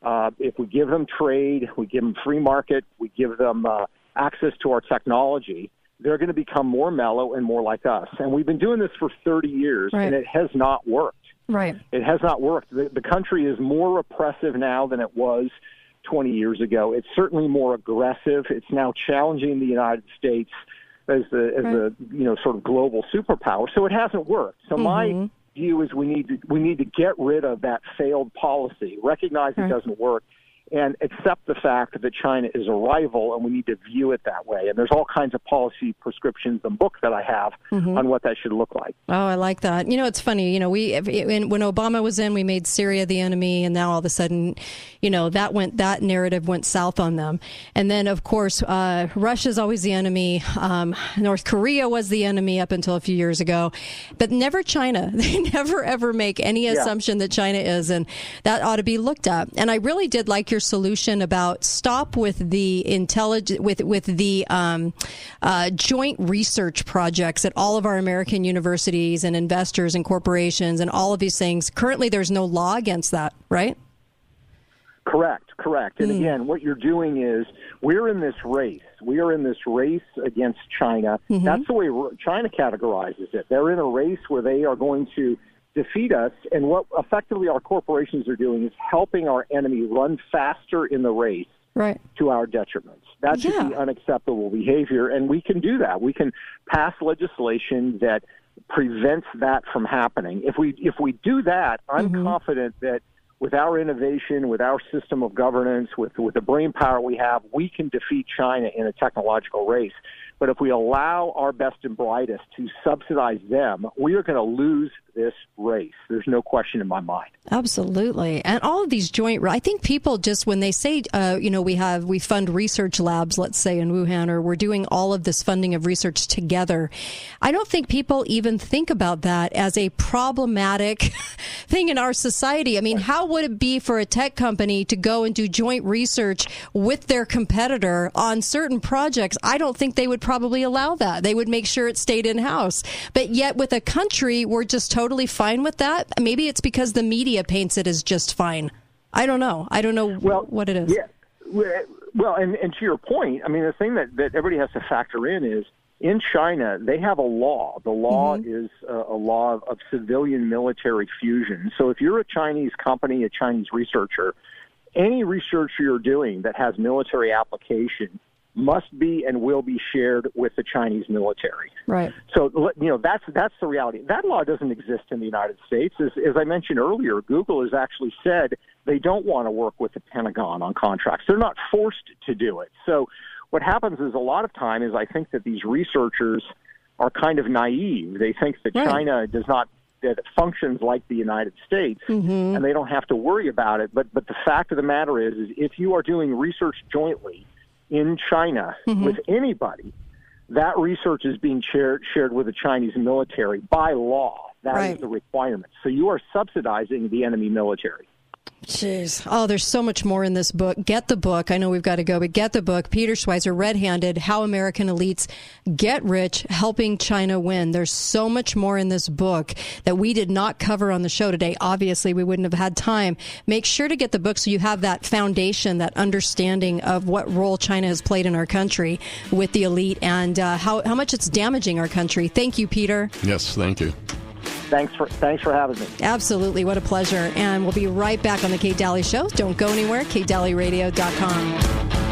uh, if we give them trade, we give them free market, we give them uh, access to our technology. They're going to become more mellow and more like us. And we've been doing this for 30 years, Right. and it has not worked. Right. It has not worked. The, the country is more repressive now than it was 20 years ago. It's certainly more aggressive. It's now challenging the United States as the as the you know sort of global superpower. So it hasn't worked. So my mm-hmm. view is we need to we need to get rid of that failed policy, recognize it doesn't work, and accept the fact that China is a rival, and we need to view it that way. And there's all kinds of policy prescriptions and books that I have Mhm. on what that should look like. Oh, I like that. You know, it's funny. You know, we when when Obama was in, we made Syria the enemy, and now all of a sudden, you know, that went that narrative went south on them. And then, of course, uh, Russia's always the enemy. Um, North Korea was the enemy up until a few years ago, but never China. They never ever make any Yeah. assumption that China is, and that ought to be looked at. And I really did like your solution about stop with the intelligent with with the um, uh, joint research projects at all of our American universities and investors and corporations and all of these things. Currently, there's no law against that, right? Correct, correct. And Mm. again, what you're doing is we're in this race. We are in this race against China. Mhm. That's the way China categorizes it. They're in a race where they are going to defeat us. And what effectively our corporations are doing is helping our enemy run faster in the race Right. to our detriment. That should be unacceptable behavior, and we can do that. We can pass legislation that prevents that from happening. If we if we do that, I'm mm-hmm. confident that with our innovation, with our system of governance, with with the brain power we have, we can defeat China in a technological race. But if we allow our best and brightest to subsidize them, we are going to lose this race. There's no question in my mind. Absolutely. And all of these joint, I think people just, when they say, uh, you know, we have, we fund research labs, let's say in Wuhan, or we're doing all of this funding of research together. I don't think people even think about that as a problematic thing in our society. I mean, how would it be for a tech company to go and do joint research with their competitor on certain projects? I don't think they would probably allow that. They would make sure it stayed in house. But yet with a country, we're just totally fine with that. Maybe it's because the media paints it as just fine. I don't know. I don't know well, what it is. Yeah. Well, and, and to your point, I mean, the thing that, that everybody has to factor in is in China, they have a law. The law mm-hmm. is a, a law of, of civilian military fusion. So if you're a Chinese company, a Chinese researcher, any research you're doing that has military application must be and will be shared with the Chinese military. Right. So you know that's that's the reality. That law doesn't exist in the United States. As, as I mentioned earlier, Google has actually said they don't want to work with the Pentagon on contracts. They're not forced to do it. So what happens is a lot of time is I think that these researchers are kind of naive. They think that Right. China does not that it functions like the United States Mhm. and they don't have to worry about it. But but the fact of the matter is, is if you are doing research jointly in China Mhm. with anybody, that research is being shared shared with the Chinese military by law. That is Right. the requirement. So you are subsidizing the enemy military. Jeez. Oh, there's so much more in this book. Get the book. I know we've got to go, but get the book. Peter Schweizer, Red Handed How American Elites Get Rich, Helping China Win. There's so much more in this book that we did not cover on the show today. Obviously, we wouldn't have had time. Make sure to get the book so you have that foundation, that understanding of what role China has played in our country with the elite and uh, how, how much it's damaging our country. Thank you, Peter. Yes, thank you. Thanks for thanks for having me. Absolutely. What a pleasure. And we'll be right back on the Kate Dalley Show. Don't go anywhere. KateDalleyRadio.com.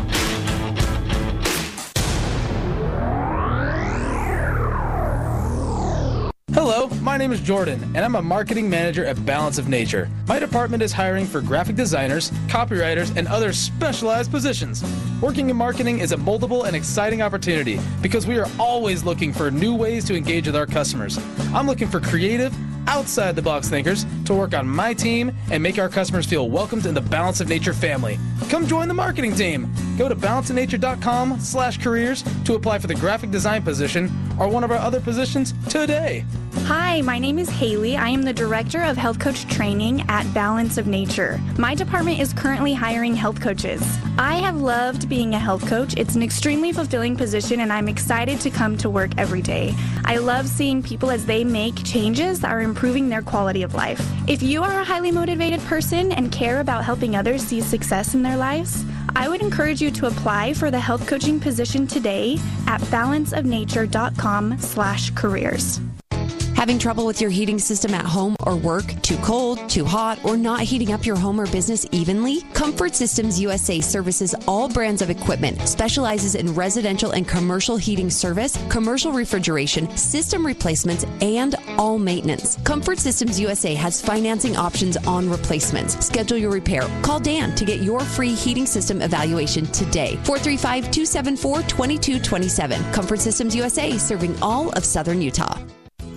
Hello, my name is Jordan, and I'm a marketing manager at Balance of Nature. My department is hiring for graphic designers, copywriters, and other specialized positions. Working in marketing is a moldable and exciting opportunity because we are always looking for new ways to engage with our customers. I'm looking for creative, outside the box thinkers to work on my team and make our customers feel welcomed in the Balance of Nature family. Come join the marketing team. Go to balanceofnature.com slash careers to apply for the graphic design position or one of our other positions today. Hi, my name is Haley. I am the Director of Health Coach Training at Balance of Nature. My department is currently hiring health coaches. I have loved being a health coach. It's an extremely fulfilling position, and I'm excited to come to work every day. I love seeing people as they make changes that are improving their quality of life. If you are a highly motivated person and care about helping others see success in their lives, I would encourage you to apply for the health coaching position today at balanceofnature.com slash careers. Having trouble with your heating system at home or work? Too cold, too hot, or not heating up your home or business evenly? Comfort Systems USA services all brands of equipment, specializes in residential and commercial heating service, commercial refrigeration, system replacements, and all maintenance. Comfort Systems USA has financing options on replacements. Schedule your repair. Call Dan to get your free heating system evaluation today. 435 274 2227. Comfort Systems USA, serving all of Southern Utah.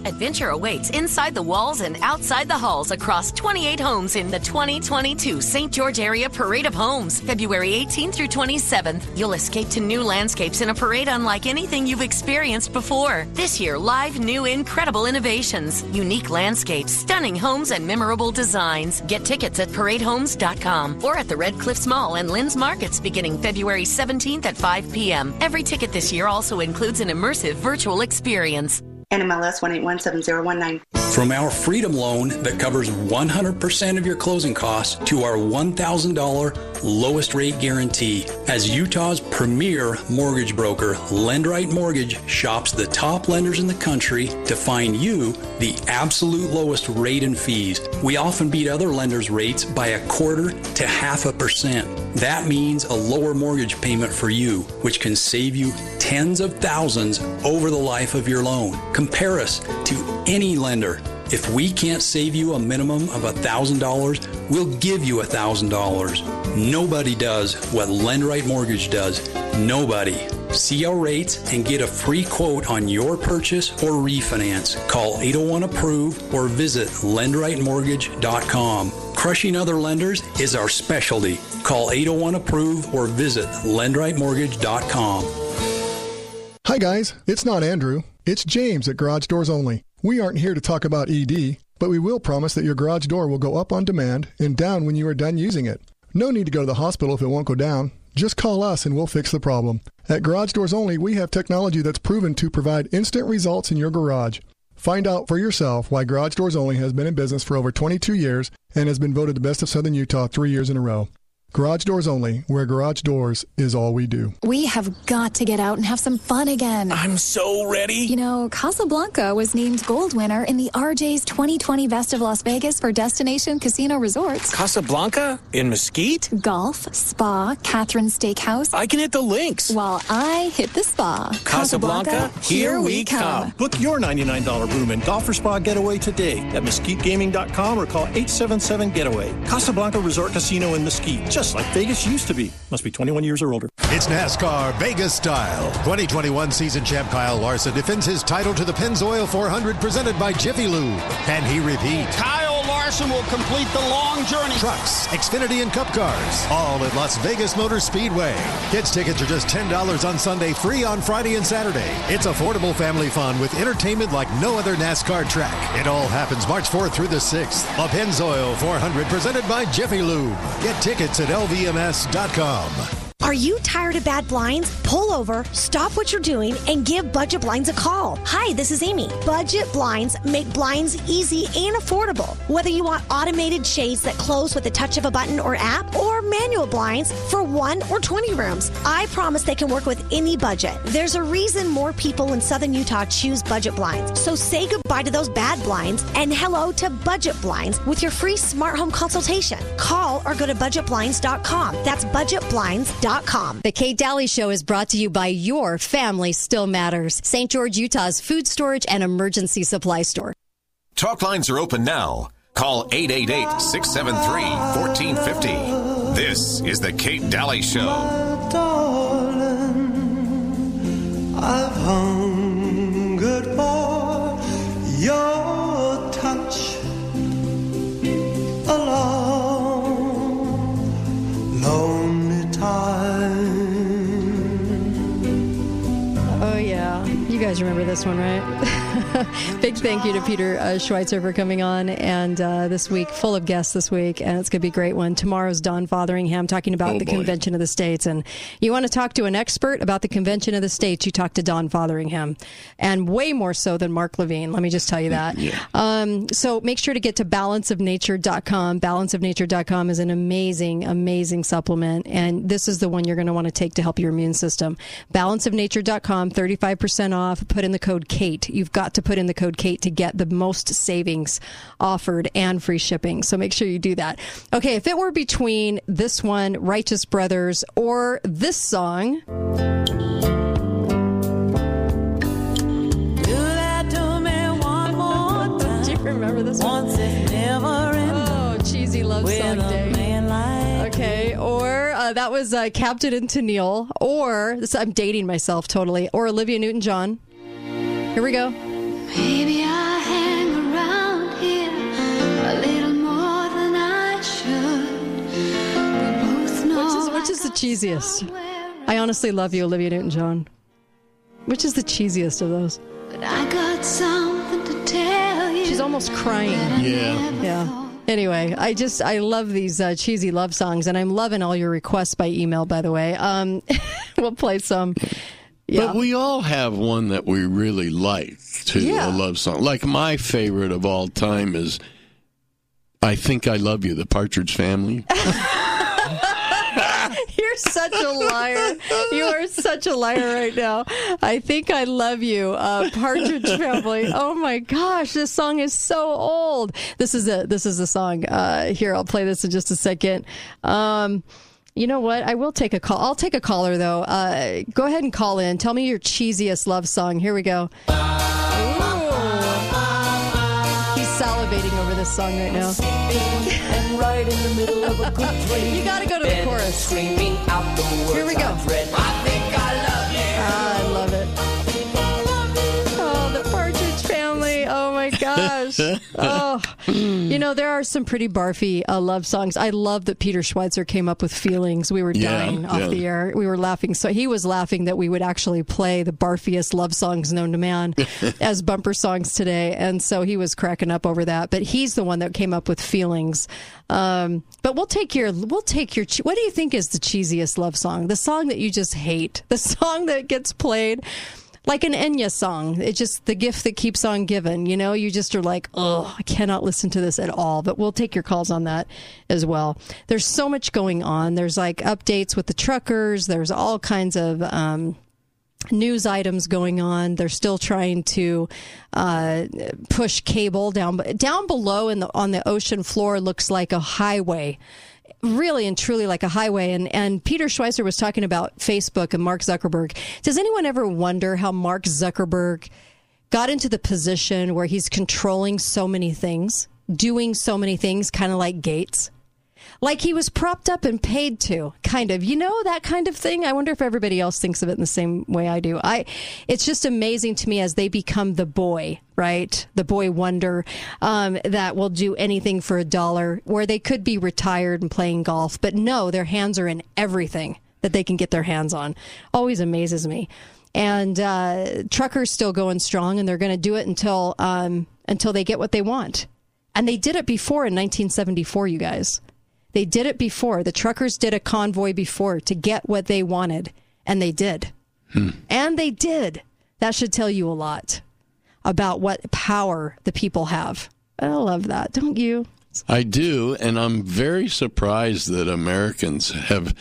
Adventure awaits inside the walls and outside the halls across 28 homes in the 2022 St. George Area Parade of Homes. February 18th through 27th, you'll escape to new landscapes in a parade unlike anything you've experienced before. This year, live, new, incredible innovations, unique landscapes, stunning homes, and memorable designs. Get tickets at paradehomes.com or at the Red Cliffs Mall and Lynn's Markets beginning February 17th at 5 p.m. Every ticket this year also includes an immersive virtual experience. NMLS 1817019. From our Freedom Loan that covers 100% of your closing costs to our $1,000 lowest rate guarantee. As Utah's premier mortgage broker, Lendrite Mortgage shops the top lenders in the country to find you the absolute lowest rate and fees. We often beat other lenders' rates by a quarter to half a percent. That means a lower mortgage payment for you, which can save you tens of thousands over the life of your loan. Compare us to any lender. If we can't save you a minimum of $1,000, we'll give you $1,000. Nobody does what Lendrite Mortgage does. Nobody. See our rates and get a free quote on your purchase or refinance. Call 801 Approve or visit lendritemortgage.com. Crushing other lenders is our specialty. Call 801 Approve or visit lendritemortgage.com. Hi, guys. It's not Andrew. It's James at Garage Doors Only. We aren't here to talk about ED, but we will promise that your garage door will go up on demand and down when you are done using it. No need to go to the hospital if it won't go down. Just call us and we'll fix the problem. At Garage Doors Only, we have technology that's proven to provide instant results in your garage. Find out for yourself why Garage Doors Only has been in business for over 22 years and has been voted the best of Southern Utah three years in a row. Garage Doors Only, where garage doors is all we do. We have got to get out and have some fun again. I'm so ready. You know, Casablanca was named gold winner in the RJ's 2020 Best of Las Vegas for Destination Casino Resorts. Casablanca? In Mesquite? Golf, spa, Catherine Steakhouse. I can hit the links. While I hit the spa. Casablanca, here we come. Book your $99 room and golf or spa getaway today at mesquitegaming.com or call 877-GETAWAY. Casablanca Resort Casino in Mesquite. Just just like Vegas used to be. Must be 21 years or older. It's NASCAR Vegas style. 2021 season champ Kyle Larson defends his title to the Pennzoil 400 presented by Jiffy Lube. Can he repeat? Kyle Larson will complete the long journey. Trucks, Xfinity, and Cup cars. All at Las Vegas Motor Speedway. Kids tickets are just $10 on Sunday, free on Friday and Saturday. It's affordable family fun with entertainment like no other NASCAR track. It all happens March 4th through the 6th. A Pennzoil 400 presented by Jiffy Lube. Get tickets at lvms.com. Are you tired of bad blinds? Pull over, stop what you're doing, and give Budget Blinds a call. Hi, this is Amy. Budget Blinds make blinds easy and affordable. Whether you want automated shades that close with the touch of a button or app, or manual blinds for one or 20 rooms, I promise they can work with any budget. There's a reason more people in Southern Utah choose Budget Blinds. So say goodbye to those bad blinds and hello to Budget Blinds with your free smart home consultation. Call or go to budgetblinds.com. That's budgetblinds.com. The Kate Dalley Show is brought to you by Your Family Still Matters, St. George, Utah's food storage and emergency supply store. Talk lines are open now. Call 888 673 1450. This is The Kate Dalley Show. darling, guys remember this one, right? Big thank you to Peter uh, Schweizer for coming on. And uh, this week, full of guests this week. And it's going to be a great one. Tomorrow's Don Fotheringham talking about Oh, the boy. Convention of the States. And you want to talk to an expert about the Convention of the States, you talk to Don Fotheringham. And way more so than Mark Levin. Let me just tell you that. Um, so make sure to get to balanceofnature.com. Balanceofnature.com is an amazing, amazing supplement. And this is the one you're going to want to take to help your immune system. Balanceofnature.com, 35% off. Put in the code KATE. You've got to put in the code KATE to get the most savings offered and free shipping. So make sure you do that. Okay, if it were between this one, Righteous Brothers, or this song. Do that to me one more time. Do you remember this one? Once is never Oh, cheesy love song day. like Okay, or uh, that was uh, Captain and Tennille, or this, I'm dating myself totally, or Olivia Newton John. Here we go. Maybe I hang around here a little more than I should. We both know Which is, the cheesiest? I honestly love you, Olivia Newton John. Which is the cheesiest of those? But I got something to tell you. She's almost crying. Yeah. Yeah. Anyway, I just I love these uh, cheesy love songs, and I'm loving all your requests by email. By the way, um, we'll play some. Yeah. But we all have one that we really like, too, Yeah. a love song. Like my favorite of all time is I Think I Love You, the Partridge Family. You're such a liar. You are such a liar right now. I think I love you, uh, Partridge Family. Oh my gosh, this song is so old. This is a this is a song. Uh, here, I'll play this in just a second. Um, you know what? I will take a call. I'll take a caller though. Uh, go ahead and call in. Tell me your cheesiest love song. Here we go. Ooh. He's salivating over this song right now. right in the middle of a good dream. You gotta go to the chorus. Screaming out the words Here we go. Oh, you know there are some pretty barfy uh, love songs. I love that Peter Schweizer came up with "Feelings." We were Yeah, dying off yeah. the air. We were laughing. So he was laughing that we would actually play the barfiest love songs known to man as bumper songs today, and so he was cracking up over that. But he's the one that came up with "Feelings." Um, but we'll take your we'll take your. What do you think is the cheesiest love song? The song that you just hate. The song that gets played like an Enya song. It's just the gift that keeps on giving. You know, you just are like, oh, I cannot listen to this at all. But we'll take your calls on that as well. There's so much going on. There's like updates with the truckers. There's all kinds of. Um, News items going on. They're still trying to uh, push cable down down below in the on the ocean floor. Looks like a highway really and truly like a highway. And, and Peter Schweizer was talking about Facebook and Mark Zuckerberg. Does anyone ever wonder how Mark Zuckerberg got into the position where he's controlling so many things, doing so many things, kind of like Gates? Like he was propped up and paid to, kind of. You know that kind of thing. I wonder if everybody else thinks of it in the same way I do. I, it's just amazing to me as they become the boy, right? The boy wonder um, that will do anything for a dollar, where they could be retired and playing golf, but no, their hands are in everything that they can get their hands on. Always amazes me. And uh, truckers still going strong, and they're going to do it until um, until they get what they want. And they did it before in 1974, you guys. They did it before. The truckers did a convoy before to get what they wanted, and they did. And they did. That should tell you a lot about what power the people have. I love that, don't you? I do, and I'm very surprised that Americans have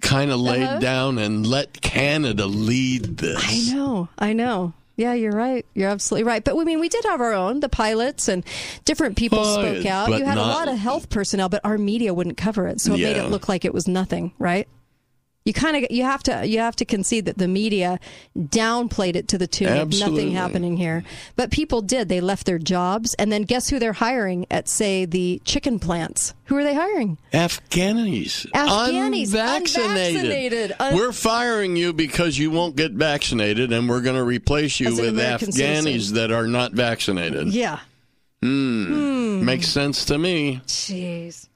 kind of laid Uh-huh. down and let Canada lead this. I know. I know. Yeah, you're right. You're absolutely right. But I mean, we did have our own, the pilots and different people Oh, spoke out. You had a lot of health personnel, but our media wouldn't cover it. So it made it look like it was nothing, right? You kind of you have to you have to concede that the media downplayed it to the tune of nothing happening here, but people did. They left their jobs, and then guess who they're hiring at say the chicken plants? Who are they hiring? Afghanis. Afghanis, Unvaccinated. unvaccinated. Un- we're firing you because you won't get vaccinated, and we're going to replace you with American Afghanis citizen. that are not vaccinated. Yeah. Hmm. Makes sense to me. Jeez.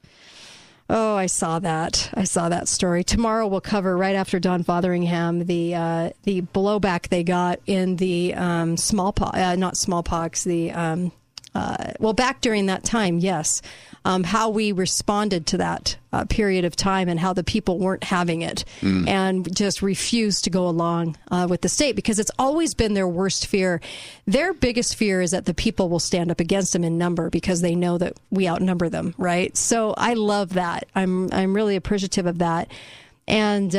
Oh, I saw that. I saw that story. Tomorrow we'll cover right after Don Fotheringham the uh, the blowback they got in the um, smallpox, uh, not smallpox. The um, uh, well, back during that time, yes. Um, how we responded to that uh, period of time and how the people weren't having it Mm. and just refused to go along uh, with the state because it's always been their worst fear. Their biggest fear is that the people will stand up against them in number because they know that we outnumber them, right? So I love that. I'm I'm really appreciative of that, and.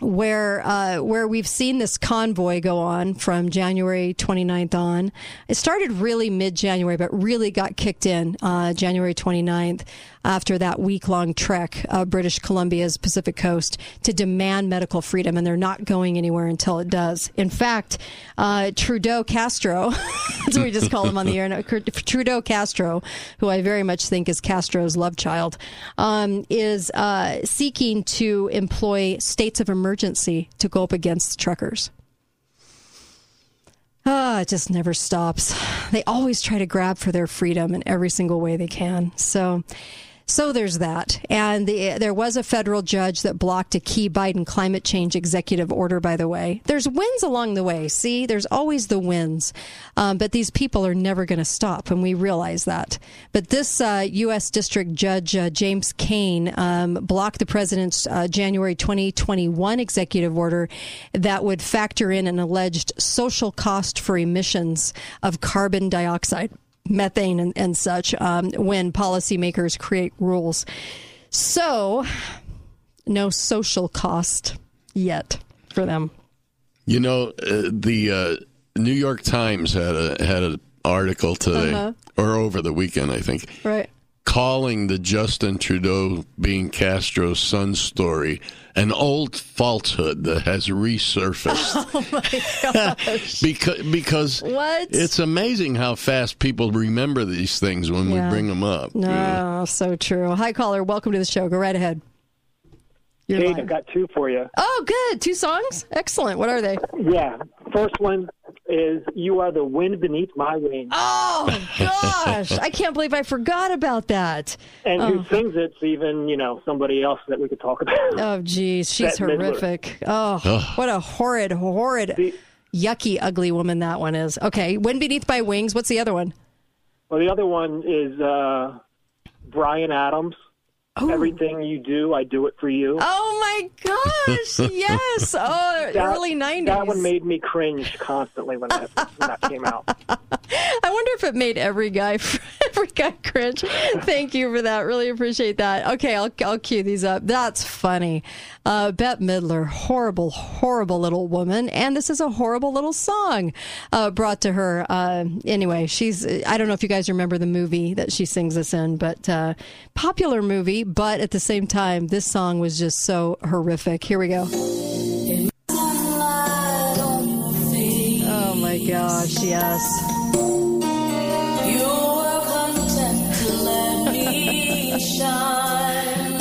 Where uh, where we've seen this convoy go on from January 29th on. It started really mid January, but really got kicked in uh, January 29th after that week long trek of British Columbia's Pacific coast to demand medical freedom, and they're not going anywhere until it does. In fact, uh, Trudeau Castro, that's what we just call him on the air now, Trudeau Castro, who I very much think is Castro's love child, um, is uh, seeking to employ states of emergency to go up against truckers. Ah, it just never stops. They always try to grab for their freedom in every single way they can. So, so there's that. And the, there was a federal judge that blocked a key Biden climate change executive order, by the way. There's wins along the way. See, there's always the wins. Um, but these people are never going to stop, and we realize that. But this uh, U.S. District Judge, uh, James Cain, um, blocked the president's uh, January 2021 executive order that would factor in an alleged social cost for emissions of carbon dioxide methane and, and such um, when policymakers create rules. So, no social cost yet for them. You know, uh, the uh, New York Times had a had an article today Uh-huh. or over the weekend, I think, Right. Calling the Justin Trudeau being Castro's son story an old falsehood that has resurfaced. Oh my gosh. because because What? it's amazing how fast people remember these things when Yeah. we bring them up. No, so true. Hi, caller. Welcome to the show. Go right ahead. You're Kate, live. I've got two for you. Oh, good. Two songs? Excellent. What are they? Yeah. First one is You Are the Wind Beneath My Wings. Oh, gosh. I can't believe I forgot about that. And oh. who sings it's even, you know, somebody else that we could talk about. Oh, geez, she's Bette horrific. Oh, Ugh. what a horrid, horrid, yucky, ugly woman that one is. Okay, Wind Beneath My Wings. What's the other one? Well, the other one is uh, Bryan Adams. Everything you do, I do it for you. Oh my gosh! Yes. Oh, That- early '90s. That one made me cringe constantly when that, when that came out. I wonder if it made every guy every guy cringe. Thank you for that. Really appreciate that. Okay, I'll I'll cue these up. That's funny. Uh, Bette Midler, horrible, horrible little woman, and this is a horrible little song uh, brought to her. Uh, anyway, she's. I don't know if you guys remember the movie that she sings this in, but uh, popular movie. But at the same time, this song was just so horrific. Here we go. Oh my gosh! Yes.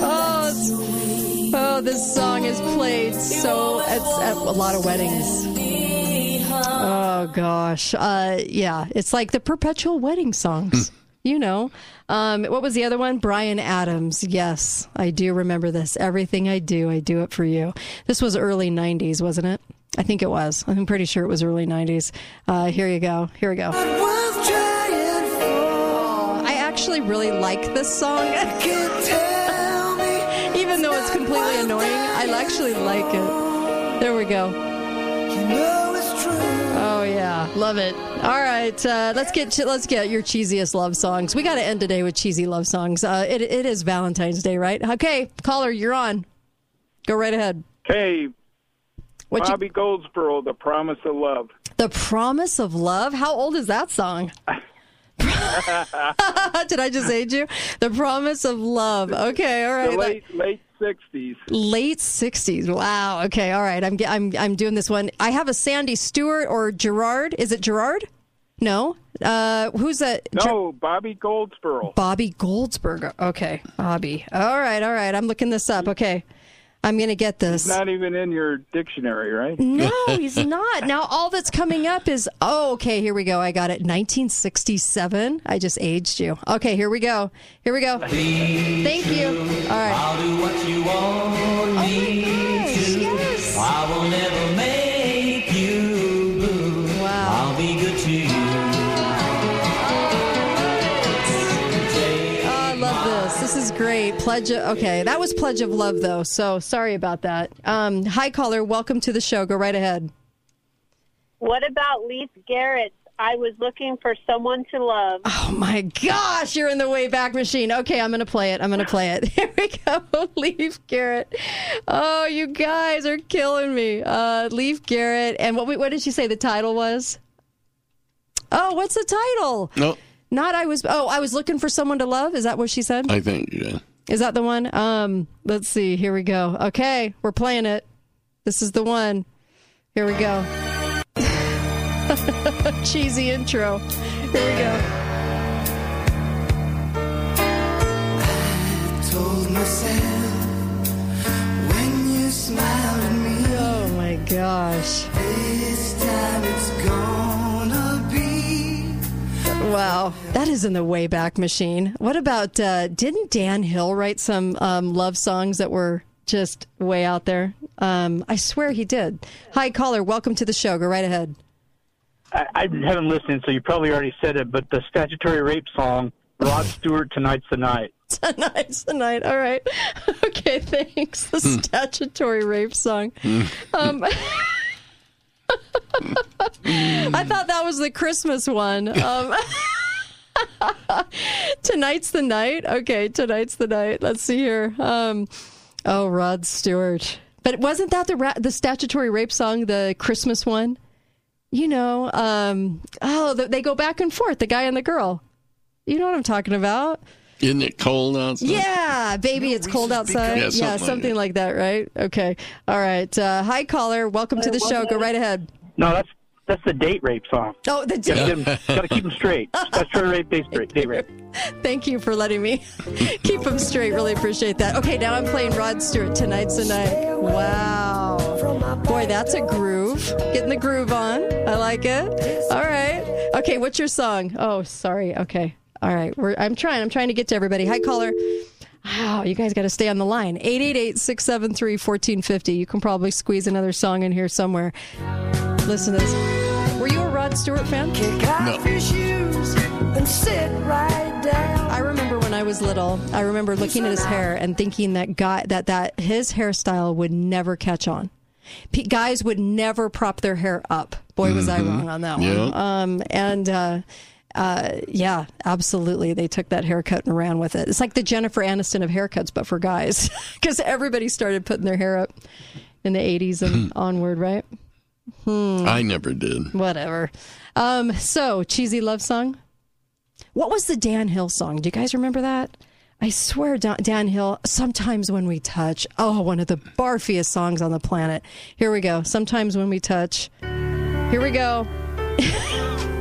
Oh, oh, this song is played so at, at a lot of weddings. Oh gosh, uh, yeah, it's like the perpetual wedding songs. You know, um, what was the other one? Bryan Adams. Yes, I do remember this. Everything I do, I do it for you. This was early '90s, wasn't it? I think it was. I'm pretty sure it was early '90s. Uh, here you go. Here we go. Oh, I actually really like this song. Even though it's completely annoying, I actually like it. There we go. Oh yeah, love it. All right, uh, let's get let's get your cheesiest love songs. We got to end today with cheesy love songs. Uh, it it is Valentine's Day, right? Okay, caller, you're on. Go right ahead. Hey, What you- Bobby Goldsboro, The Promise of Love. The Promise of Love. How old is that song? Did I just age you? The Promise of Love. Okay, all right. The late late sixties. Late sixties. Wow. Okay. All right. I'm I'm I'm doing this one. I have a Sandy Stewart or Gerard. Is it Gerard? No. Uh, who's that? No, Bobby Goldsboro. Bobby Goldsberg. Okay, Bobby. All right. All right. I'm looking this up. Okay. I'm gonna get this. He's not even in your dictionary, right? No, he's not. Now all that's coming up is oh, okay. Here we go. I got it. 1967. I just aged you. Okay, here we go. Here we go. Thank you. All right. I'll do what you want me oh to. I will never make great. Pledge. Of, okay, that was Pledge of Love, though. So sorry about that. Um, hi, caller. Welcome to the show. Go right ahead. What about Leif Garrett? I was looking for someone to love. Oh my gosh, you're in the way back machine. Okay, I'm gonna play it. I'm gonna play it. Here we go. Leif Garrett. Oh, you guys are killing me. Uh, Leif Garrett. And what? What did she say the title was? Oh, what's the title? No, Not I was. Oh, I was looking for someone to love. Is that what she said? I think yeah. Is that the one? Um, let's see. Here we go. Okay, we're playing it. This is the one. Here we go. Cheesy intro. Here we go. Told myself when you smiled at. Oh my gosh. Wow, that is in the way back machine. What about? Uh, didn't Dan Hill write some um, love songs that were just way out there? Um, I swear he did. Hi, caller. Welcome to the show. Go right ahead. I, I haven't listened, so you probably already said it, but the statutory rape song, Rod Stewart, Tonight's the Night. Tonight's the night. All right. Okay, thanks. The Hmm. statutory rape song. Um, I thought that was the Christmas one. Um, tonight's the night. Okay, tonight's the night. Let's see here. Um, oh, Rod Stewart. But wasn't that the ra- the statutory rape song, the Christmas one? You know, um, oh, th- they go back and forth, the guy and the girl. You know what I'm talking about? Isn't it cold outside? Yeah, baby, it's cold outside. Yeah, Yeah, something like something like that, right? Okay. All right. Uh, hi, caller. Welcome to the show. Go right ahead. No, that's that's the date rape song. Oh, the date. Got date. to keep them straight. Statutory rape, date straight, date rape. Thank you for letting me keep them straight. Really appreciate that. Okay, now I'm playing Rod Stewart. Tonight's the night. Wow. Boy, that's a groove. Getting the groove on. I like it. All right. Okay, what's your song? Oh, sorry. Okay. All right. We're, I'm trying. I'm trying to get to everybody. Hi, caller. Wow, you guys got to stay on the line. 888-673-1450. You can probably squeeze another song in here somewhere. Listen to this. Were you a Rod Stewart fan? Off your shoes and sit right down. I remember when I was little. I remember looking at his hair and thinking that guy that that his hairstyle would never catch on. P- guys would never prop their hair up. Boy, was I Mhm. wrong on that Yeah. one. Um, and uh, uh, yeah, absolutely, they took that haircut and ran with it. It's like the Jennifer Aniston of haircuts, but for guys, because everybody started putting their hair up in the '80s and onward, right? Hmm. I never did. Whatever. Um, so, cheesy love song. What was the Dan Hill song? Do you guys remember that? I swear, Dan Dan Hill, Sometimes When We Touch. Oh, one of the barfiest songs on the planet. Here we go. Sometimes When We Touch. Here we go.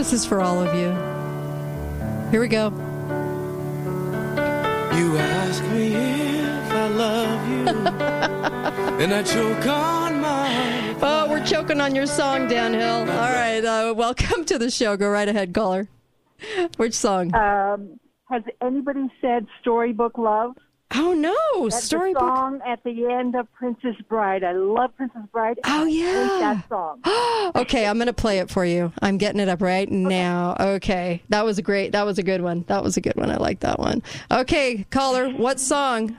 This is for all of you. Here we go. You ask me if I love you, and I choke on my. Oh, we're choking on your song, Dan Hill. All right. Uh, welcome to the show. Go right ahead, caller. Which song? Um, has anybody said Storybook Love? Oh no, That's Storybook. song at the end of Princess Bride. I love Princess Bride. Oh yeah, that song. okay, I'm gonna play it for you. I'm getting it up right now. Okay, that was a great. That was a good one. That was a good one. I like that one. Okay, caller, what song?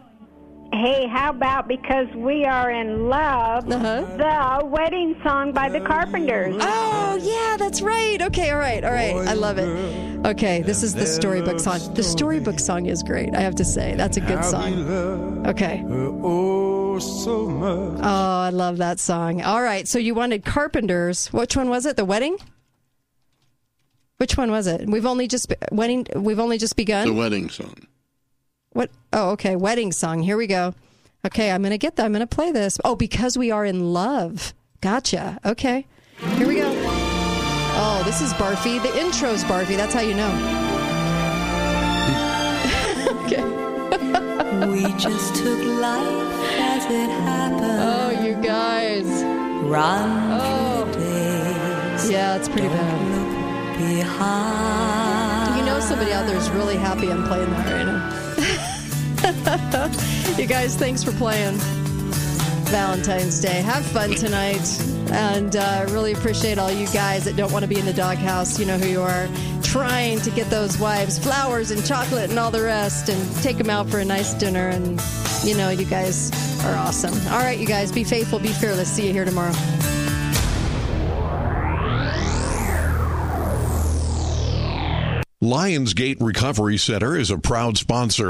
Hey, how about because we are in love, uh-huh. the wedding song by the Carpenters? Oh, yeah, that's right. Okay, all right, all right. I love it. Okay, this is the storybook song. The storybook song is great, I have to say. That's a good song. Okay. Oh, so much. Oh, I love that song. All right, so you wanted Carpenters. Which one was it? The wedding? Which one was it? We've only just be- wedding. We've only just begun. The wedding song. What? Oh, okay. Wedding song. Here we go. Okay, I'm going to get that. I'm going to play this. Oh, because we are in love. Gotcha. Okay. Here we go. Oh, this is Barfy. The intro's Barfy. That's how you know. Okay. we just took life as it happened. Oh, you guys. Run Oh. Yeah, it's pretty bad. Behind. You know somebody out there is really happy I'm playing that right now. you guys, thanks for playing Valentine's Day. Have fun tonight. And uh, really appreciate all you guys that don't want to be in the doghouse. You know who you are. Trying to get those wives flowers and chocolate and all the rest and take them out for a nice dinner. And, you know, you guys are awesome. All right, you guys, be faithful, be fearless. See you here tomorrow. Lionsgate Recovery Center is a proud sponsor of